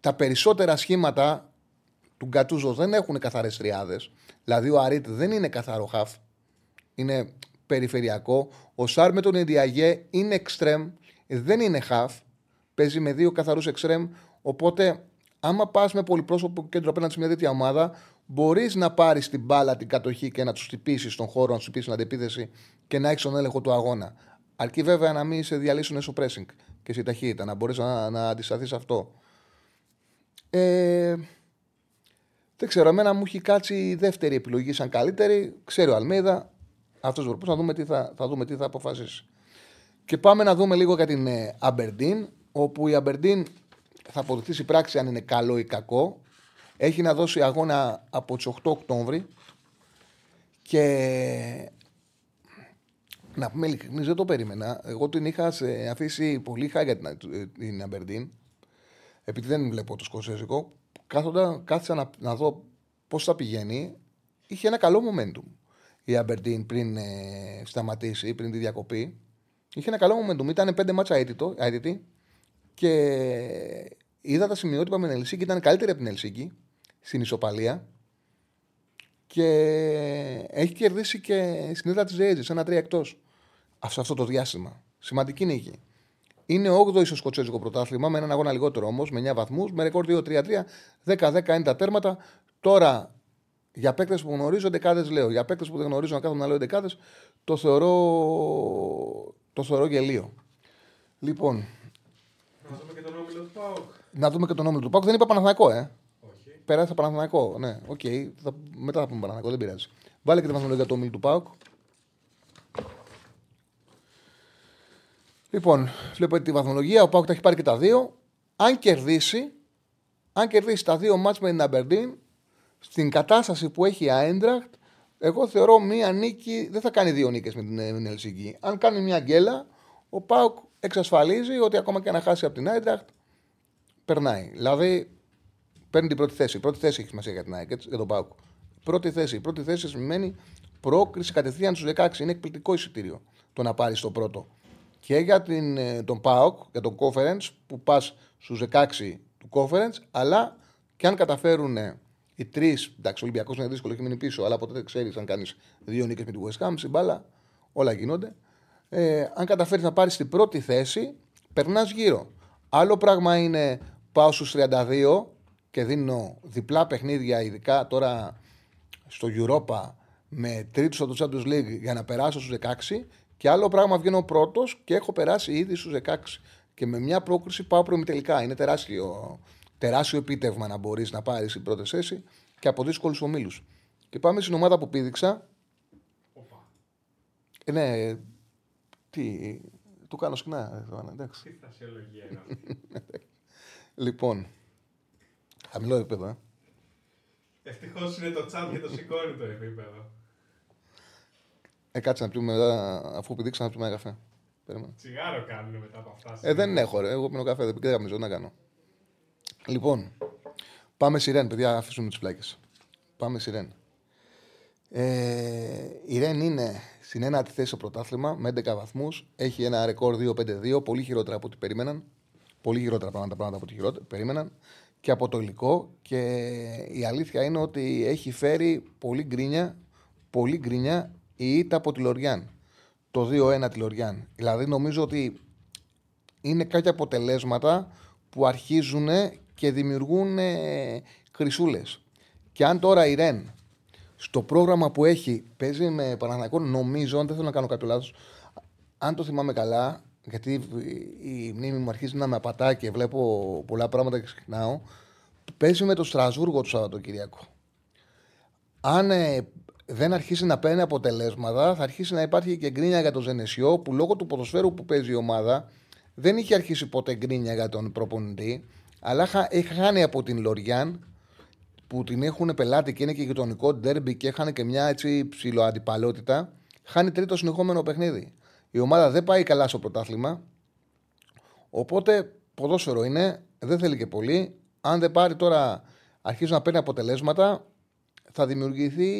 τα περισσότερα σχήματα του Γκατούζο δεν έχουν καθαρές τριάδε. Δηλαδή ο Αρίτ δεν είναι καθαρό χαφ. Είναι περιφερειακό. Ο Σάρ με τον Ιντιαγέ είναι εξτρέμ, δεν είναι χαφ. Παίζει με δύο καθαρούς εξτρέμ. Οπότε, άμα πας με πολυπρόσωπο κέντρο απέναντι σε μια τέτοια ομάδα, μπορείς να πάρεις την μπάλα, την κατοχή και να τους τυπήσει στον χώρο, να τους τυπήσει την αντεπίθεση και να έχεις τον έλεγχο του αγώνα. Αρκεί βέβαια να μην σε διαλύσουν έσω pressing και σε ταχύτητα, να μπορείς να, να αντισταθείς αυτό. Ε, δεν ξέρω, εμένα μου έχει κάτσει η δεύτερη επιλογή σαν καλύτερη. Ξέρει ο Αλμίδα, αυτός μπορεί να δούμε τι θα, θα δούμε τι θα αποφασίσεις. Και πάμε να δούμε λίγο για την Αμπερντίν, όπου η Αμπερντίν θα αποδειχθεί η πράξη αν είναι καλό ή κακό. Έχει να δώσει αγώνα από τις 8 Οκτώβρη και να πούμε ειλικρινή, δεν το περίμενα. Εγώ την είχα αφήσει πολύ χάρη για την Αμπερντίν, επειδή δεν βλέπω το σκοσέζικο. Κάθοντα, κάθισα να, να δω πώς θα πηγαίνει. Είχε ένα καλό momentum η Αμπερντίν πριν ε, σταματήσει, πριν τη διακοπή. Είχε ένα καλό momentum. Ήταν πέντε μάτσα έτοιτο, και είδα τα σημειότυπα με την Ελσίκη. Ήταν καλύτερη από την Ελσίκη στην ισοπαλία. Και έχει κερδίσει και στην έδρα της Ρέιτζη ένα τρία εκτός σε αυτό το διάστημα. Σημαντική νίκη. Είναι 8ο στο σκοτσέζικο πρωτάθλημα με έναν αγώνα λιγότερο όμως, με 9 βαθμούς, με ρεκόρ 2-3-3. 10-10 είναι τα τέρματα. Τώρα για παίκτες που γνωρίζω δεκάδες λέω. Για παίκτες που δεν γνωρίζω να κάθομαι να λέω δεκάδες, το θεωρώ, το θεωρώ γελίο. Λοιπόν. Να δούμε και τον όμιλο του Πάουκ. Να δούμε και τον όμιλο του ΠΑΟΚ. Δεν είπα Παναθηναϊκό, ε. Όχι. Πέρασε Παναθηναϊκός. Ναι, οκ. Okay. μετά θα πούμε Παναθηναϊκό, δεν πειράζει. Βάλε και τη βαθμολογία του όμιλου του Πάουκ. Λοιπόν, βλέπω τη βαθμολογία. Ο Πάουκ τα έχει πάρει και τα δύο. Αν κερδίσει, αν κερδίσει τα δύο μάτς με την Αμπερντίν, στην κατάσταση που έχει η Άιντραχτ, εγώ θεωρώ μία νίκη δεν θα κάνει δύο νίκες με την Ελσίνκη. Αν κάνει μια γκέλα, ο Πάουκ εξασφαλίζει ότι ακόμα και να χάσει από την Άιντραχτ, περνάει. Δηλαδή, παίρνει την πρώτη θέση. Η πρώτη θέση έχει σημασία για την Άιντραχτ, για τον Πάουκ. Πρώτη θέση. Η πρώτη θέση σημαίνει πρόκριση κατευθείαν στους 16. Είναι εκπληκτικό εισιτήριο το να πάρεις το πρώτο. Και για την, ε, τον ΠΑΟΚ, για τον Conference, που πας στους 16 του Conference, αλλά και αν καταφέρουν οι τρεις. Εντάξει, ο Ολυμπιακός είναι δύσκολο, έχει μείνει πίσω, αλλά ποτέ δεν ξέρεις αν κάνεις δύο νίκες με τη West Ham, στην μπάλα, όλα γίνονται. Ε, αν καταφέρεις να πάρεις την πρώτη θέση, περνάς γύρω. Άλλο πράγμα είναι πάω στους 32 και δίνω διπλά παιχνίδια, ειδικά τώρα στο Europa με τρίτους στο Champions League για να περάσω στους 16. Και άλλο πράγμα βγαίνω πρώτος και έχω περάσει ήδη στους 16. Και με μια πρόκριση πάω τελικά. Είναι τεράστιο τεράστιο επίτευγμα να μπορείς να πάρεις την πρώτη θέση και από δύσκολους ομίλους. Και πάμε στην ομάδα που πήδηξα. Ε, ναι, τι. Του κάνω σκηνά. Εντάξει. Τι φρασιολογία είναι αυτή; (laughs) λοιπόν. Χαμηλό επίπεδο, ε. Ευτυχώς είναι το τσάτ και το σηκώνει το επίπεδο. Ε, κάτσε να πιούμε μετά, αφού πηδήξα να πιούμε ένα καφέ. Τσιγάρο κάνουν μετά από αυτά. Ε, δεν έχω, ρε. Εγώ πίνω καφέ, δεν πήγα να κάνω. Λοιπόν, πάμε Ρεν, παιδιά, αφήσουμε τις πλάκε. Πάμε Ρεν. Ε, η Ρεν είναι στην ένατη θέση στο πρωτάθλημα με 11 βαθμούς. Έχει ένα ρεκόρ 2-5-2, πολύ χειρότερα από ό,τι περίμεναν. Πολύ χειρότερα πράγματα, πράγματα από ό,τι περίμεναν και από το υλικό. Και η αλήθεια είναι ότι έχει φέρει πολύ γκρίνια, πολύ γκρίνια η ήττα από τη Λοριάν. Το 2-1 τη Λοριάν. Δηλαδή νομίζω ότι είναι κάποια αποτελέσματα που αρχίζουν και δημιουργούν ε, χρυσούλες. Και αν τώρα η Ρεν στο πρόγραμμα που έχει παίζει με Παναθηναϊκό, νομίζω, αν δεν θέλω να κάνω κάποιο λάθος, αν το θυμάμαι καλά, γιατί η μνήμη μου αρχίζει να με απατά και βλέπω πολλά πράγματα και ξεχνάω, παίζει με το Στρασβούργο το Σαββατοκύριακο. Αν ε, δεν αρχίσει να παίρνει αποτελέσματα, θα αρχίσει να υπάρχει και γκρίνια για το Ζενεσιό, που λόγω του ποδοσφαίρου που παίζει η ομάδα δεν είχε αρχίσει ποτέ γκρίνια για τον προπονητή. Αλλά έχει χάνει από την Λοριάν που την έχουν πελάτη και είναι και γειτονικό ντέρμπι και είχαν και μια έτσι ψηλοαντιπαλότητα. Χάνει τρίτο συνεχόμενο παιχνίδι. Η ομάδα δεν πάει καλά στο πρωτάθλημα. Οπότε ποδόσφαιρο είναι, δεν θέλει και πολύ. Αν δεν πάρει τώρα, αρχίζει να παίρνει αποτελέσματα, θα δημιουργηθεί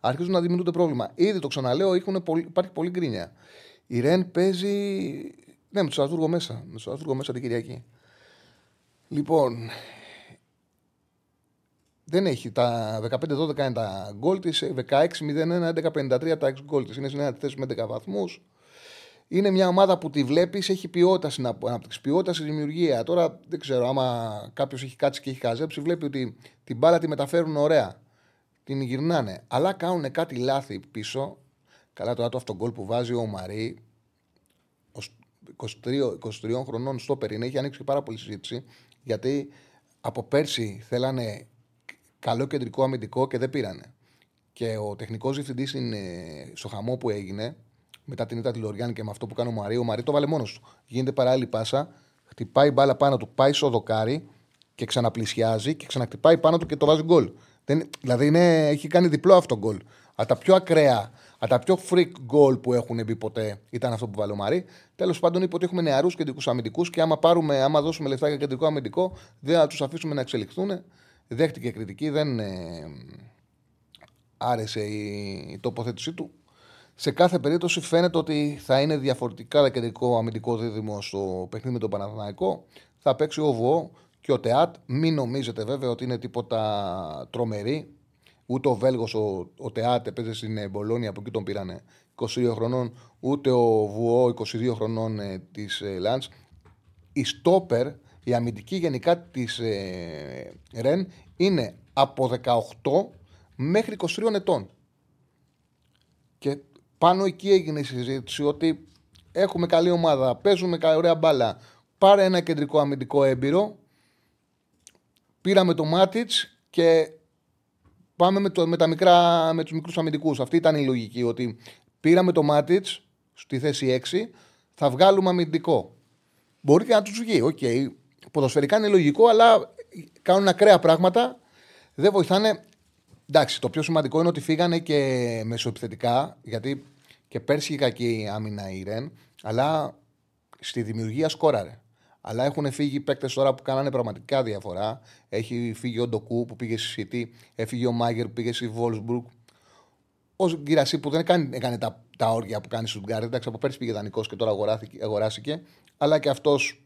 αρχίζουν να δημιουργούνται πρόβλημα. Ήδη το ξαναλέω, έχουν πολύ, υπάρχει πολύ γκρίνια. Η Ρεν παίζει. Ναι, με το Στρασβούργο μέσα. Με το Στρασβούργο μέσα την Κυριακή. Λοιπόν, δεν έχει. Τα 15-12 είναι τα γκολ της, 16-01-11-53 τα ex γκολ της. Είναι σε θέση με 10 βαθμούς. Είναι μια ομάδα που τη βλέπεις, έχει ποιότητα στην ανάπτυξη, ποιότητα στη δημιουργία. Τώρα δεν ξέρω, άμα κάποιος έχει κάτσει και έχει χαζέψει, βλέπει ότι την μπάλα τη μεταφέρουν ωραία. Την γυρνάνε. Αλλά κάνουν κάτι λάθη πίσω. Καλά, τώρα το αυτό γκολ που βάζει ο Μαρή, 23, 23 χρονών στο Περίν, έχει ανοίξει πάρα πολύ συζήτηση. Γιατί από πέρσι θέλανε καλό κεντρικό αμυντικό και δεν πήρανε. Και ο τεχνικός διευθυντής στο χαμό που έγινε, μετά την ήττα τη Λοριάν και με αυτό που κάνει ο Μαρί, ο Μαρί το βάλε μόνος του. Γίνεται παράλληλη πάσα, χτυπάει μπάλα πάνω του, πάει στο δοκάρι και ξαναπλησιάζει και ξανακτυπάει πάνω του και το βάζει γκολ. Δεν, δηλαδή είναι, έχει κάνει διπλό αυτό γκολ. Από τα πιο ακραία, από τα πιο freak γκολ που έχουν μπει ποτέ ήταν αυτό που βάλε ο Μαρί. Τέλος πάντων είπε ότι έχουμε νεαρούς κεντρικούς αμυντικούς και άμα, πάρουμε, άμα δώσουμε λεφτά για κεντρικό αμυντικό, δεν θα τους αφήσουμε να εξελιχθούν δέχτηκε κριτική, δεν ε, άρεσε η τοποθέτησή του. Σε κάθε περίπτωση φαίνεται ότι θα είναι διαφορετικά κεντρικό αμυντικό δίδυμο στο παιχνίδι με τον Παναθηναϊκό. Θα παίξει ο Βουό και ο Τεάτ. Μην νομίζετε βέβαια ότι είναι τίποτα τρομερή. Ούτε ο Βέλγος ο, ο Τεάτ έπαιζε στην Μπολόνια, από εκεί τον πήρανε 22 χρονών, ούτε ο Βουό 22 χρονών ε, της ε, Λαντ. Η Στόπερ η αμυντική γενικά της ε, ΡΕΝ είναι από 18 μέχρι 23 ετών. Και πάνω εκεί έγινε η συζήτηση ότι έχουμε καλή ομάδα, παίζουμε ωραία μπάλα. Πάρε ένα κεντρικό αμυντικό έμπειρο. Πήραμε το Μάτιτς και πάμε με, το, με, τα μικρά, με τους μικρούς αμυντικούς. Αυτή ήταν η λογική, ότι πήραμε το Μάτιτς στη θέση 6, θα βγάλουμε αμυντικό. Μπορεί και να τους βγει, οκ. Okay ποδοσφαιρικά είναι λογικό, αλλά κάνουν ακραία πράγματα. Δεν βοηθάνε. Εντάξει, το πιο σημαντικό είναι ότι φύγανε και μεσοεπιθετικά, γιατί και πέρσι είχε κακή άμυνα η Ρεν, αλλά στη δημιουργία σκόραρε. Αλλά έχουν φύγει παίκτες τώρα που κάνανε πραγματικά διαφορά. Έχει φύγει ο Ντοκού που πήγε στη City, έφυγε ο Μάγκερ που πήγε στη Βόλσμπουργκ. Ο Γκυρασί που δεν έκανε, έκανε τα, τα όρια που κάνει στον Γκάρι. Εντάξει, από πέρσι πήγε δανεικός και τώρα αγοράστηκε. Αλλά και αυτός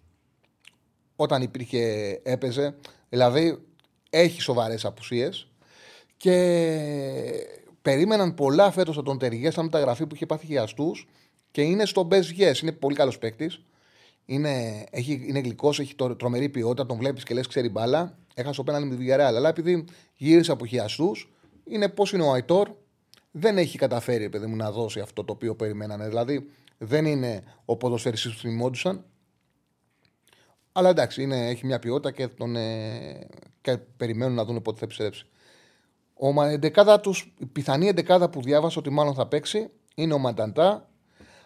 όταν υπήρχε έπαιζε. Δηλαδή έχει σοβαρές απουσίες και περίμεναν πολλά φέτος από τον Τεριέ σαν μεταγραφή που είχε πάθει χειαστού και είναι στο best yes. Είναι πολύ καλός παίκτης. Είναι, έχει, είναι γλυκός, έχει το, τρομερή ποιότητα, τον βλέπεις και λες ξέρει μπάλα. Έχασε το πέναλ με τη Villarreal. Αλλά επειδή γύρισε από χειαστού, είναι πώς είναι ο Αϊτόρ, δεν έχει καταφέρει παιδί μου, να δώσει αυτό το οποίο περιμένανε. Δηλαδή δεν είναι ο ποδοσφαιριστής που θυμόντουσαν. Αλλά εντάξει, είναι, έχει μια ποιότητα και, τον, ε, και περιμένουν να δουν πότε θα επιστρέψει. Ο, εντεκάδα τους, η πιθανή εντεκάδα που διάβασα ότι μάλλον θα παίξει είναι ο Μανταντά,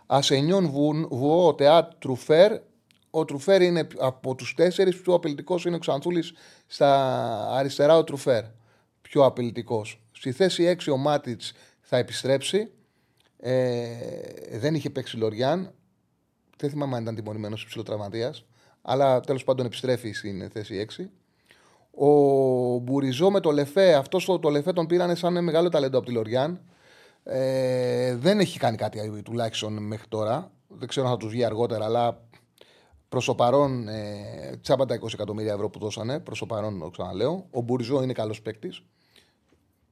Ασενιόν Βουό, Τεάτ, Τρουφέρ. Ο Τρουφέρ είναι από τους τέσσερις πιο απειλητικός. Είναι ο Ξανθούλης στα αριστερά ο Τρουφέρ. Πιο απειλητικός. Στη θέση 6 ο Μάτιτς θα επιστρέψει. Ε, δεν είχε παίξει Λοριάν. Δεν θυμάμαι αν ήταν τιμωρημένος υψηλοτραυματίας αλλά τέλος πάντων επιστρέφει στην θέση 6. Ο Μπουριζό με το Λεφέ, αυτός το Λεφέ τον πήρανε σαν μεγάλο ταλέντο από τη Λοριάν. Ε, δεν έχει κάνει κάτι τουλάχιστον μέχρι τώρα. Δεν ξέρω αν θα τους βγει αργότερα, αλλά προς το παρόν ε, τσάμπα τα 20 εκατομμύρια ευρώ που δώσανε. Προς το παρόν, το ξαναλέω. Ο Μπουριζό είναι καλός παίκτης.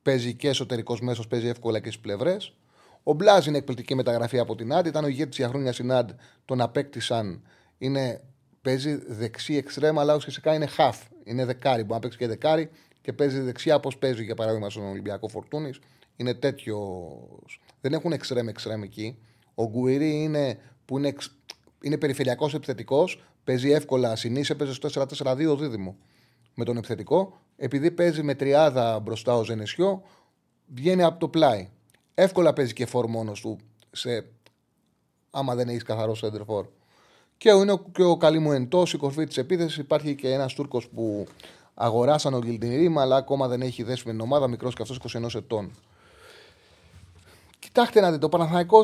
Παίζει και εσωτερικός μέσος, παίζει εύκολα και στις πλευρές. Ο Μπλάζ είναι εκπληκτική μεταγραφή από την Άντ. Ήταν ο ηγέτης για χρόνια στην Άντ. Τον απέκτησαν. Είναι παίζει δεξί εξτρέμα, αλλά ουσιαστικά είναι half. Είναι δεκάρι. Μπορεί να παίξει και δεκάρι και παίζει δεξιά όπως παίζει για παράδειγμα στον Ολυμπιακό Φορτούνης. Είναι τέτοιος. Δεν έχουν εξτρέμ εξτρέμ εκεί. Ο Γκουιρί είναι, που είναι, είναι περιφερειακός επιθετικός, παίζει εύκολα. Συνήθως παίζει στο 4-4-2 δίδυμο με τον επιθετικό. Επειδή παίζει με τριάδα μπροστά ο Ζενεσιό, βγαίνει από το πλάι. Εύκολα παίζει και φόρ μόνος του, σε, άμα δεν έχεις καθαρό σέντερφορ. Και είναι και ο καλή μου εντός, η κορφή της επίθεσης. Υπάρχει και ένας Τούρκος που αγοράσαν ο Γκυλτινρίμα, αλλά ακόμα δεν έχει δέσει με την ομάδα, μικρός και αυτός 21 ετών. Κοιτάξτε να δείτε, ο Παναθανικό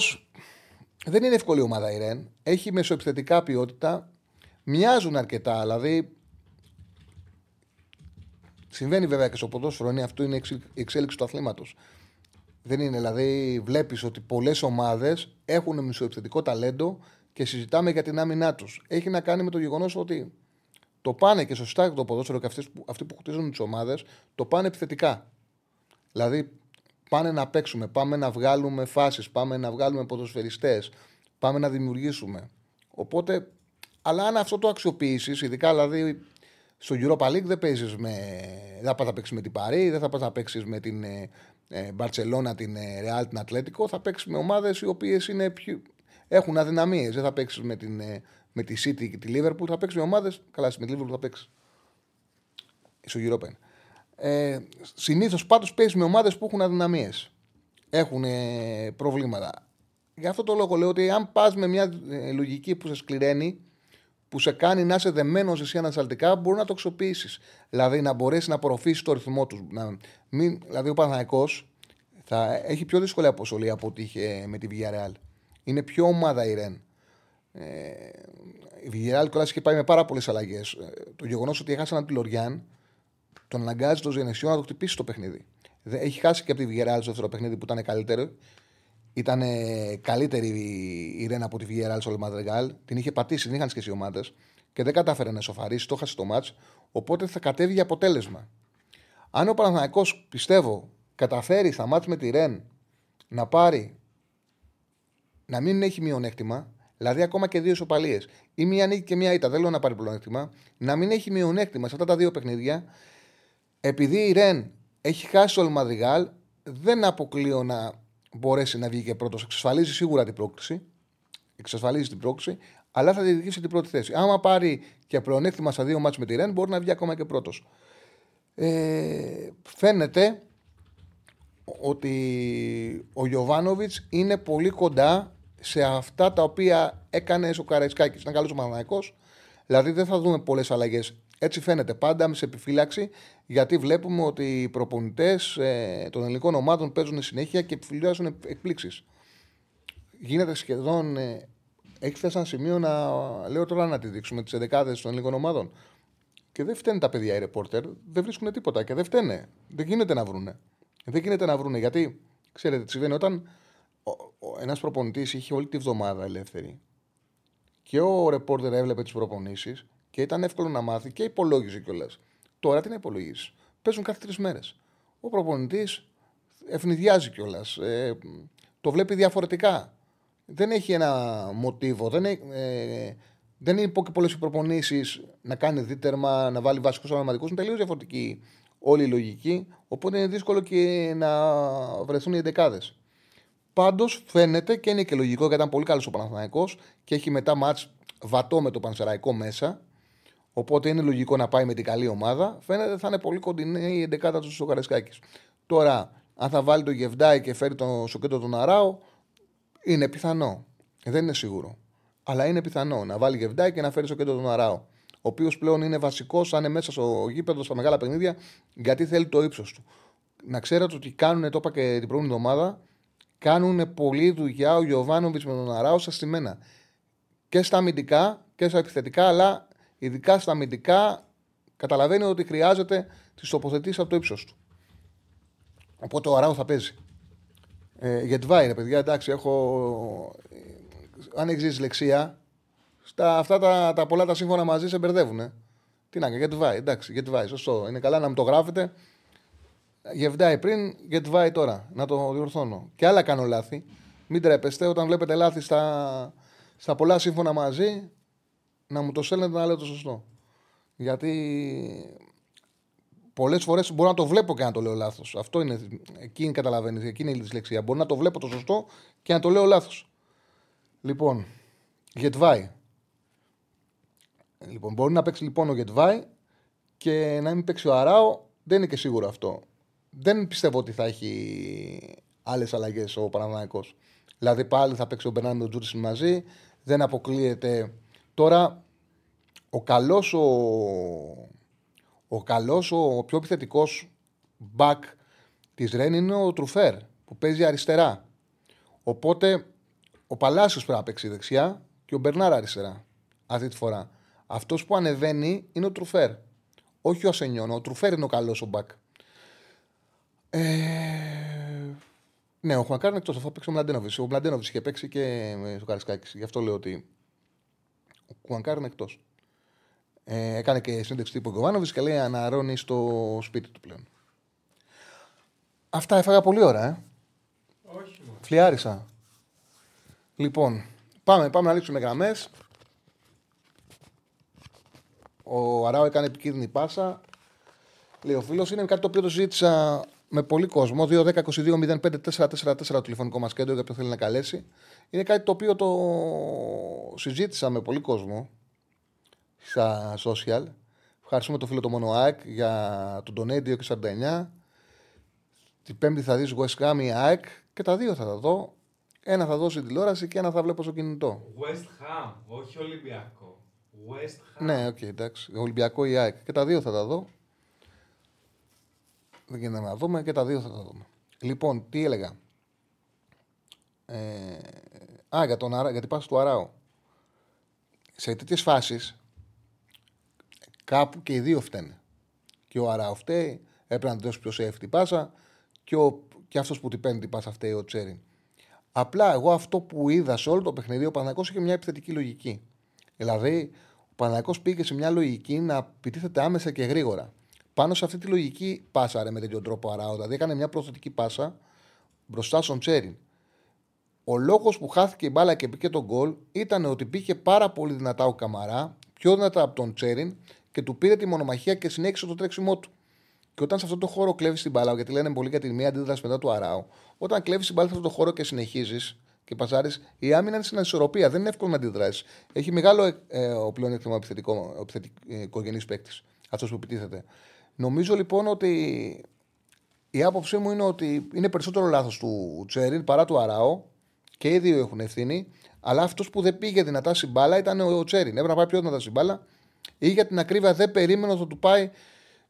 δεν είναι εύκολη ομάδα η Ρεν. Έχει μεσοεπιθετικά ποιότητα. Μοιάζουν αρκετά, δηλαδή. Συμβαίνει βέβαια και στο ποδόσφαιρο, είναι αυτό είναι η εξέλιξη του αθλήματος. Δεν είναι. Δηλαδή, βλέπεις ότι πολλές ομάδες έχουν μισοεπιθετικό ταλέντο και συζητάμε για την άμυνά τους. Έχει να κάνει με το γεγονός ότι το πάνε και σωστά το ποδόσφαιρο και αυτοί που, αυτοί που χτίζουν τις ομάδες το πάνε επιθετικά. Δηλαδή, πάνε να παίξουμε, πάμε να βγάλουμε φάσεις, πάμε να βγάλουμε ποδοσφαιριστές, πάμε να δημιουργήσουμε. Οπότε, αλλά αν αυτό το αξιοποιήσεις, ειδικά δηλαδή στο Europa League δεν παίζεις με. Δεν θα πα να παίξεις με την Παρή, δεν θα πα να παίξεις με την ε, Μπαρσελόνα, την ε, Real, την Ατλέτικο. Θα παίξεις με ομάδες οι οποίες έχουν αδυναμίες. Δεν θα παίξεις με, την, ε, με τη City και τη Liverpool. Θα παίξεις με ομάδες. Καλά, με τη Liverpool θα παίξεις. Στο Europa. Ε, Συνήθως πάντως παίζεις με ομάδες που έχουν αδυναμίες. Έχουν ε, προβλήματα. Γι' αυτό το λόγο λέω ότι αν πας με μια ε, λογική που σε σκληραίνει, που σε κάνει να είσαι δεμένος εσύ ανασταλτικά, μπορεί να το αξιοποιήσεις. Δηλαδή να μπορέσεις να απορροφήσεις το ρυθμό τους. Να μην, δηλαδή ο Παναγικό θα έχει πιο δύσκολη αποστολή από ό,τι είχε με τη Villarreal. Είναι πιο ομάδα η Ρεν. Ε, η Villarreal κιόλα είχε πάει με πάρα πολλές αλλαγές. Ε, το γεγονός ότι έχασε έναν Τιλοριάν τον αναγκάζει το Ζενεσιό να το χτυπήσει το παιχνίδι. Έχει χάσει και από τη Villarreal στο δεύτερο παιχνίδι που ήταν καλύτερο ήταν καλύτερη η Ρένα από τη Βιεράλ στο Λεμαδρεγάλ. Την είχε πατήσει, την είχαν σχέσει οι ομάδες και δεν κατάφερε να σοφαρίσει, το χάσει το μάτ. Οπότε θα κατέβει για αποτέλεσμα. Αν ο Παναθανικό πιστεύω καταφέρει στα μάτ με τη Ρεν να πάρει να μην έχει μειονέκτημα, δηλαδή ακόμα και δύο ισοπαλίες ή μία νίκη και μία ήττα, δεν λέω να πάρει πλεονέκτημα, να μην έχει μειονέκτημα σε αυτά τα δύο παιχνίδια, επειδή η Ρεν έχει χάσει το Λεμαδριγάλ, δεν αποκλείω να μπορέσει να βγει και πρώτος. Εξασφαλίζει σίγουρα την πρόκληση. Εξασφαλίζει την πρόκληση, αλλά θα διεκδικήσει την πρώτη θέση. Άμα πάρει και πλεονέκτημα στα δύο μάτς με τη Ρεν, μπορεί να βγει ακόμα και πρώτος. Ε, φαίνεται ότι ο Γιωβάνοβιτς είναι πολύ κοντά σε αυτά τα οποία έκανε ο Καραϊσκάκης. Ήταν καλός ο Μαναναϊκό. Δηλαδή δεν θα δούμε πολλές αλλαγές έτσι φαίνεται πάντα σε επιφύλαξη, γιατί βλέπουμε ότι οι προπονητές ε, των ελληνικών ομάδων παίζουν συνέχεια και επιφυλάσσουν εκπλήξεις. Γίνεται σχεδόν. Ε, έχει φτάσει ένα σημείο να λέω τώρα να τη δείξουμε τις δεκάδες των ελληνικών ομάδων. Και δεν φταίνουν τα παιδιά οι ρεπόρτερ, δεν βρίσκουν τίποτα και δεν φταίνε. Δεν γίνεται να βρούνε. Δεν γίνεται να βρούνε γιατί, ξέρετε τι συμβαίνει, όταν ένας προπονητής είχε όλη τη βδομάδα ελεύθερη και ο ρεπόρτερ έβλεπε τις προπονήσεις και ήταν εύκολο να μάθει και υπολόγιζε κιόλας. Τώρα τι να υπολογίσει. Παίζουν κάθε τρεις μέρες. Ο προπονητής ευνηδιάζει κιόλας. Ε, το βλέπει διαφορετικά. Δεν έχει ένα μοτίβο. Δεν, έχει, ε, δεν είναι και πολλές προπονήσεις να κάνει δίτερμα, να βάλει βασικούς ονοματικού. Είναι τελείως διαφορετική όλη η λογική. Οπότε είναι δύσκολο και να βρεθούν οι εντεκάδες. Πάντως φαίνεται και είναι και λογικό γιατί ήταν πολύ καλός ο Παναθηναϊκός και έχει μετά μάτς βατό με το Πανσεραϊκό μέσα. Οπότε είναι λογικό να πάει με την καλή ομάδα. Φαίνεται θα είναι πολύ κοντινή η εντεκάδα του στο Καρεσκάκη. Τώρα, αν θα βάλει το Γεβδάη και φέρει τον Σοκέτο τον Αράο, είναι πιθανό. Δεν είναι σίγουρο. Αλλά είναι πιθανό να βάλει Γεβδάη και να φέρει Σοκέτο τον Αράο. Ο οποίος πλέον είναι βασικός, αν είναι μέσα στο γήπεδο στα μεγάλα παιχνίδια, γιατί θέλει το ύψος του. Να ξέρετε ότι κάνουν, το είπα και την προηγούμενη εβδομάδα, κάνουν πολλή δουλειά ο Γιωβάνοβιτς με τον Αράο στα στημένα. Και στα αμυντικά και στα επιθετικά, αλλά ειδικά στα αμυντικά, καταλαβαίνει ότι χρειάζεται τις τοποθετήσεις από το ύψος του. Οπότε ο Αράου θα παίζει. Ε, Γετβάη είναι παιδιά, εντάξει, έχω. Αν έχεις ζήσει λεξία, στα, αυτά τα, τα πολλά τα σύμφωνα μαζί σε μπερδεύουν. Ε. Τι να κάνει, Γετβάη, εντάξει, Γετβάη, σωστό. Είναι καλά να μου το γράφετε. Γεβδάει πριν, Γετβάη τώρα. Να το διορθώνω. Και άλλα κάνω λάθη. Μην τρέπεστε όταν βλέπετε λάθη στα, στα πολλά σύμφωνα μαζί να μου το στέλνετε να λέω το σωστό. Γιατί πολλές φορές μπορώ να το βλέπω και να το λέω λάθος. Αυτό είναι. Εκείνη καταλαβαίνεις. Εκείνη είναι η δυσλεξία. Μπορεί να το βλέπω το σωστό και να το λέω λάθος. Λοιπόν, Γετβάη. Λοιπόν, μπορεί να παίξει λοιπόν ο Γετβάη και να μην παίξει ο Αράο. Δεν είναι και σίγουρο αυτό. Δεν πιστεύω ότι θα έχει άλλες αλλαγές ο Παναναναϊκό. Δηλαδή πάλι θα παίξει ο Μπερνάντο Τζούρι μαζί. Δεν αποκλείεται Τώρα, ο καλός, ο, ο, καλός, ο πιο επιθετικός back της Ρεν είναι ο Τρουφέρ που παίζει αριστερά. Οπότε ο Παλάσιος πρέπει να παίξει δεξιά και ο Μπερνάρ αριστερά αυτή τη φορά. Αυτός που ανεβαίνει είναι ο Τρουφέρ. Όχι ο Ασενιόν, ο Τρουφέρ είναι ο καλός ο back. Ε, Ναι, ο Χουανκάρ είναι εκτό. Αυτό παίξει ο Μλαντένοβιτς. Ο Μλαντένοβιτς είχε παίξει και με το Καρισκάκη. Γι' αυτό λέω ότι ο Χουανκάρ είναι εκτός. Ε, έκανε και σύνδεξη τύπου Γκοβάνοβιτ και λέει αναρώνει στο σπίτι του πλέον. Αυτά έφαγα πολύ ώρα, ε. Όχι μόνο. Φλιάρισα. Λοιπόν, πάμε, πάμε να λήξουμε γραμμές. Ο Αράο έκανε επικίνδυνη πάσα. Λέει ο φίλος, είναι κάτι το οποίο το συζήτησα με πολύ κόσμο. 2-10-22-05-444 το τηλεφωνικό μας κέντρο για όποιον θέλει να καλέσει. Είναι κάτι το οποίο το συζήτησα με πολύ κόσμο στα social. Ευχαριστούμε τον φίλο το Μόνο ΑΕΚ για το donate 2 και 49. Την Πέμπτη θα δεις West Ham ή ΑΕΚ και τα δύο θα τα δω. Ένα θα δώσει τηλεόραση και ένα θα βλέπω στο κινητό. West Ham, όχι Ολυμπιακό. West Ham. Ναι, οκ, εντάξει. Ολυμπιακό ή ΑΕΚ. Και τα δύο θα τα δω. Δεν γίνεται να δούμε και τα δύο θα τα δούμε. Λοιπόν, τι έλεγα; Ε, α, για, τον, Αρα- για την πάσα του Αραού. Σε τέτοιες φάσεις κάπου και οι δύο φταίνε. Και ο Αράου φταίει, έπρεπε να την δώσει πιο safe την πάσα και, ο, και αυτός που την παίρνει την πάσα φταίει ο Τσέριν. Απλά εγώ αυτό που είδα σε όλο το παιχνίδι, ο Παναγιώ είχε μια επιθετική λογική. Δηλαδή, ο Παναγιώ πήγε σε μια λογική να επιτίθεται άμεσα και γρήγορα. Πάνω σε αυτή τη λογική πάσαρε με τέτοιο τρόπο Αράου. Δηλαδή, έκανε μια προθετική πάσα μπροστά στον Τσέριν. Ο λόγος που χάθηκε η μπάλα και μπήκε τον γκολ ήταν ότι πήγε πάρα πολύ δυνατά ο Καμαρά, πιο δυνατά από τον Τσέριν και του πήρε τη μονομαχία και συνέχισε το τρέξιμό του. Και όταν σε αυτό το χώρο κλέβεις την μπάλα, γιατί λένε πολύ για τη μία αντίδραση μετά του Αράου, όταν κλέβεις την μπάλα σε αυτό το χώρο και συνεχίζεις και παζάρει, η άμυνα είναι στην ανισορροπία. Δεν είναι εύκολο να αντιδράσεις. Έχει μεγάλο ε, ε, ο πλεονέκτημα επιθετικό, ο επιθετικό παίκτης, αυτός που επιτίθεται. Νομίζω λοιπόν ότι η άποψή μου είναι ότι είναι περισσότερο λάθος του Τσέριν παρά του Αράου και οι δύο έχουν ευθύνη. Αλλά αυτός που δεν πήγε δυνατά στην μπάλα ήταν ο Τσέριν. Έπρεπε να πάει πιο δυνατά στην μπάλα ή για την ακρίβεια δεν περίμενε ότι θα του πάει.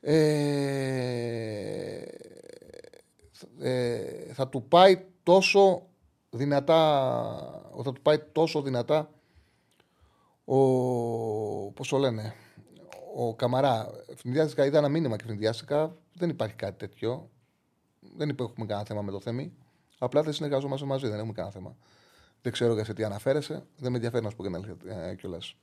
Ε, ε, θα του πάει τόσο δυνατά θα του πάει τόσο δυνατά ο πώς το λένε ο Καμαρά Φινδιάστηκα είδα ένα μήνυμα και Φινδιάστηκα δεν υπάρχει κάτι τέτοιο δεν έχουμε κανένα θέμα με το θέμη απλά δεν συνεργαζόμαστε μαζί δεν έχουμε κανένα θέμα δεν ξέρω για σε τι αναφέρεσαι δεν με ενδιαφέρει να σου πω και να αλήθεια ε, κιόλας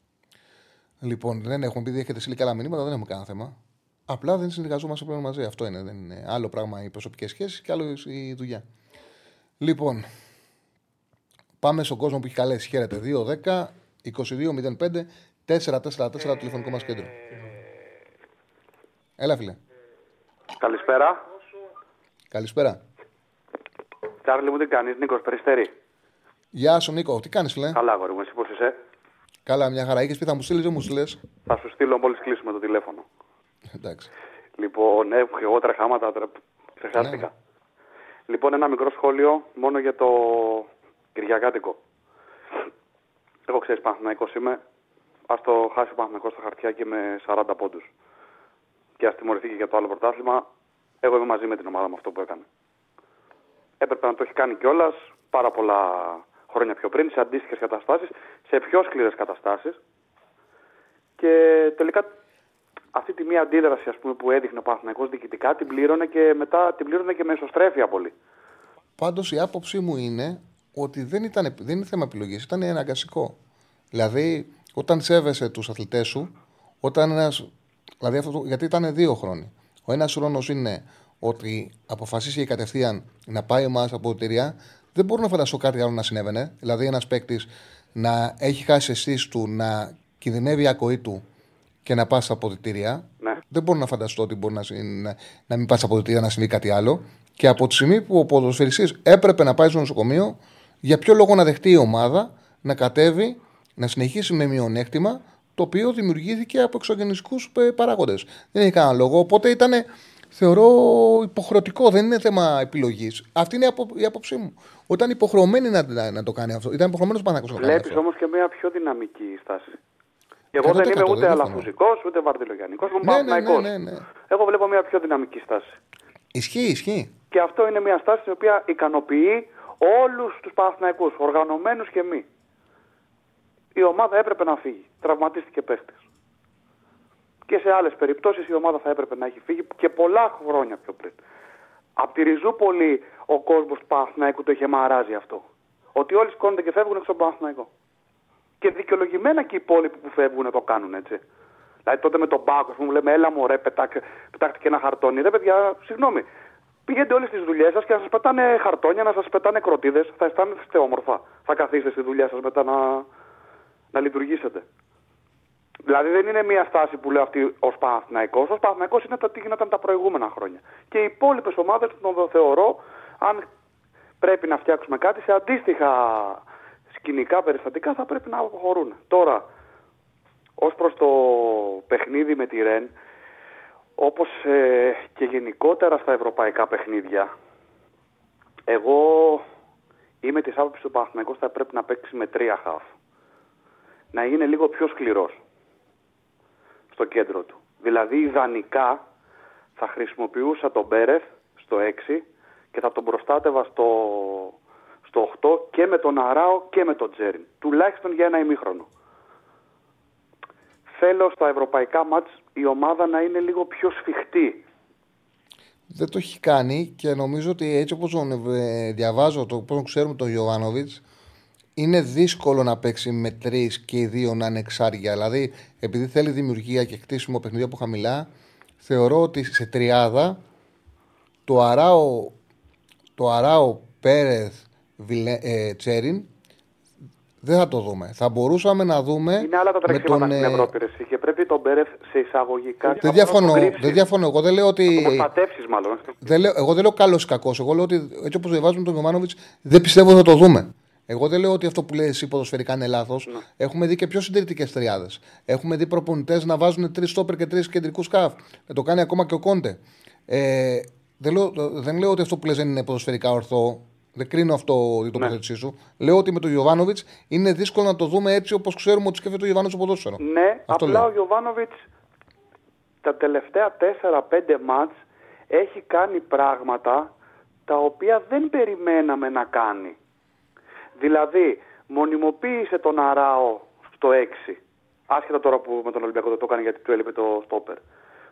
Λοιπόν, δεν έχουμε, επειδή έχετε στείλει και άλλα μηνύματα, δεν έχουμε κανένα θέμα. Απλά δεν συνεργαζόμαστε πλέον μαζί. Αυτό είναι. Δεν είναι άλλο πράγμα οι προσωπικές σχέσεις και άλλο η δουλειά. Λοιπόν, πάμε στον κόσμο που έχει καλέσει. Χαίρετε. 2-10 22-05 4-4-4 το τηλεφωνικό μας κέντρο. Έλα, φίλε. Καλησπέρα. Καλησπέρα. Τσάρλι μου τι κάνεις, Νίκος Περιστέρη. Γεια σου, Νίκο. Τι κάνεις, φίλε; Καλά, αγόρι μου, εσύ πώς είσαι; Καλά, μια χαρά. Είχες πει θα μου στείλεις, δεν μου στείλες; Θα σου στείλω μόλις κλείσουμε το τηλέφωνο. Εντάξει. Λοιπόν, ναι, έχω και εγώ τρεχάματα, τώρα ξεχάστηκα. Ναι. Λοιπόν, ένα μικρό σχόλιο μόνο για το Κυριακάτικο. Εγώ ξέρεις, Παναθηναϊκός είμαι. Ας το χάσει ο Παναθηναϊκός στα χαρτιά και με 40 πόντους. Και ας τιμωρηθεί και για το άλλο πρωτάθλημα. Εγώ είμαι μαζί με την ομάδα με αυτό που έκανε. Έπρεπε να το έχει κάνει κιόλας πάρα πολλά χρόνια πιο πριν, σε αντίστοιχες καταστάσεις, σε πιο σκληρές καταστάσεις. Και τελικά αυτή τη μία αντίδραση ας πούμε, που έδειχνε ο Παναθηναϊκός διοικητικά την πλήρωνε και μετά την πλήρωνε και με εσωστρέφεια πολύ. Πάντως η άποψή μου είναι ότι δεν, ήταν, δεν είναι θέμα επιλογής, ήταν αναγκαστικό. Δηλαδή, όταν σέβεσαι τους αθλητές σου, όταν ένας, δηλαδή αυτό, το- γιατί ήταν δύο χρόνοι. Ο ένας χρόνος είναι ότι αποφασίσει κατευθείαν να πάει η ομάδα στα αποδητήρια. Δεν μπορώ να φανταστώ κάτι άλλο να συνέβαινε. Δηλαδή, ένας παίκτης να έχει χάσει αισθήσει του, να κινδυνεύει η ακοή του και να πας στα αποδητήρια. Ναι. Δεν μπορώ να φανταστώ ότι μπορεί να, συ- να, να μην πας στα αποδητήρια να συμβεί κάτι άλλο. Και από τη στιγμή που ο ποδοσφαιριστής έπρεπε να πάει στο νοσοκομείο, για ποιο λόγο να δεχτεί η ομάδα να κατέβει, να συνεχίσει με μειονέκτημα, το οποίο δημιουργήθηκε από εξωγενιστικούς παράγοντες. Δεν έχει κανένα λόγο. Οπότε ήταν, θεωρώ, υποχρεωτικό. Δεν είναι θέμα επιλογής. Αυτή είναι η απο- η άποψή μου. Όταν υποχρεωμένοι να, να, να το κάνει αυτό. Ήταν υποχρεωμένος πάνω να το κάνει Βλέπεις αυτό. όμως και μια πιο δυναμική στάση. Εγώ 100% δεν είμαι δεν ούτε διαφωνώ. αλαφουζικό ούτε βαρδιλογιανικός. Είμαι Ναι, ναι, ναι, Παναθηναϊκός. ναι, ναι. Εγώ βλέπω μια πιο δυναμική στάση. Ισχύει, ισχύει. Και αυτό είναι μια στάση η οποία ικανοποιεί όλους τους Παναθηναϊκούς, οργανωμένους και μη. Η ομάδα έπρεπε να φύγει. Τραυματίστηκε παίχτης. Και σε άλλες περιπτώσεις η ομάδα θα έπρεπε να έχει φύγει και πολλά χρόνια πιο πριν. Από τη Ριζούπολη ο κόσμος του Παναθηναϊκού το είχε μαράζει αυτό. Ότι όλοι σηκώνονται και φεύγουν έξω από τον Παναθηναϊκό. Και δικαιολογημένα και οι υπόλοιποι που φεύγουν το κάνουν έτσι. Δηλαδή τότε με τον Πάκο, που λέμε, έλα μου ρε, πετάξτε και ένα χαρτόνι. Ρε παιδιά, συγγνώμη. Πηγαίνετε όλε τι δουλειές σας και να σας πετάνε χαρτόνια, να σας πετάνε κροτίδες. Θα αισθάνεστε όμορφα. Θα καθίσετε στη δουλειά σας μετά να, να λειτουργήσετε. Δηλαδή δεν είναι μια στάση που λέω αυτή ως Παναθυναϊκό. Ω Παναθυναϊκό είναι το τι γινόταν τα προηγούμενα χρόνια. Και οι υπόλοιπες ομάδες τον θεωρώ, αν πρέπει να φτιάξουμε κάτι σε αντίστοιχα σκηνικά περιστατικά, θα πρέπει να αποχωρούν. Τώρα, ως προς το παιχνίδι με τη Ρεν, όπως ε, και γενικότερα στα ευρωπαϊκά παιχνίδια, εγώ είμαι της άποψης του Παναθυναϊκού θα πρέπει να παίξει με τρία χαφ. Να είναι λίγο πιο σκληρός στο κέντρο του. Δηλαδή ιδανικά θα χρησιμοποιούσα τον Μπέρεθ στο 6 και θα τον προστάτευα στο, στο 8 και με τον Αράο και με τον Τζέριν. Τουλάχιστον για ένα ημίχρονο. Θέλω στα ευρωπαϊκά μάτς η ομάδα να είναι λίγο πιο σφιχτή. Δεν το έχει κάνει και νομίζω ότι έτσι όπως τον ε, διαβάζω, το πώς ξέρουμε τον Ιωβάνοβιτς, είναι δύσκολο να παίξει με τρεις και οι δύο να είναι εξάρια. Δηλαδή, επειδή θέλει δημιουργία και χτίσιμο παιχνίδι από χαμηλά, θεωρώ ότι σε τριάδα το Αράο, το Αράο Πέρεθ ε, Τσέριν δεν θα το δούμε. Θα μπορούσαμε να δούμε. Είναι άλλα τα τρεξίματα τον, στην ε, Ευρώπη. Ρε, και πρέπει τον Πέρεθ σε εισαγωγικά. Δεν διαφωνώ. Δεν διαφωνώ. Εγώ δεν λέω ότι. μάλλον. Δεν λέω, εγώ δεν λέω καλός ή κακός. Εγώ λέω ότι έτσι όπως διαβάζουμε τον Γιωμάνοβιτς δεν πιστεύω ότι θα το δούμε. Εγώ δεν λέω ότι αυτό που λέει εσύ ποδοσφαιρικά είναι λάθος. Ναι. Έχουμε δει και πιο συντηρητικές τριάδες. Έχουμε δει προπονητές να βάζουν τρεις στόπερ και τρεις κεντρικούς σκάφ. Να το κάνει ακόμα και ο Κόντε. Ε, δεν, λέω, δεν λέω ότι αυτό που λες δεν είναι ποδοσφαιρικά ορθό. Δεν κρίνω αυτό την τοποθέτησή ναι. σου. Λέω ότι με τον Ιωβάνοβιτ είναι δύσκολο να το δούμε έτσι όπως ξέρουμε ότι σκέφτεται ο Ιωβάνοβιτ στο ποδόσφαιρο. Ναι, αυτό απλά λέω. ο Ιωβάνοβιτ τα τελευταία 4-5 μάτς έχει κάνει πράγματα τα οποία δεν περιμέναμε να κάνει. Δηλαδή, μονιμοποίησε τον Αράο στο 6. Άσχετα τώρα που με τον Ολυμπιακό δεν το έκανε γιατί του έλειπε το στόπερ.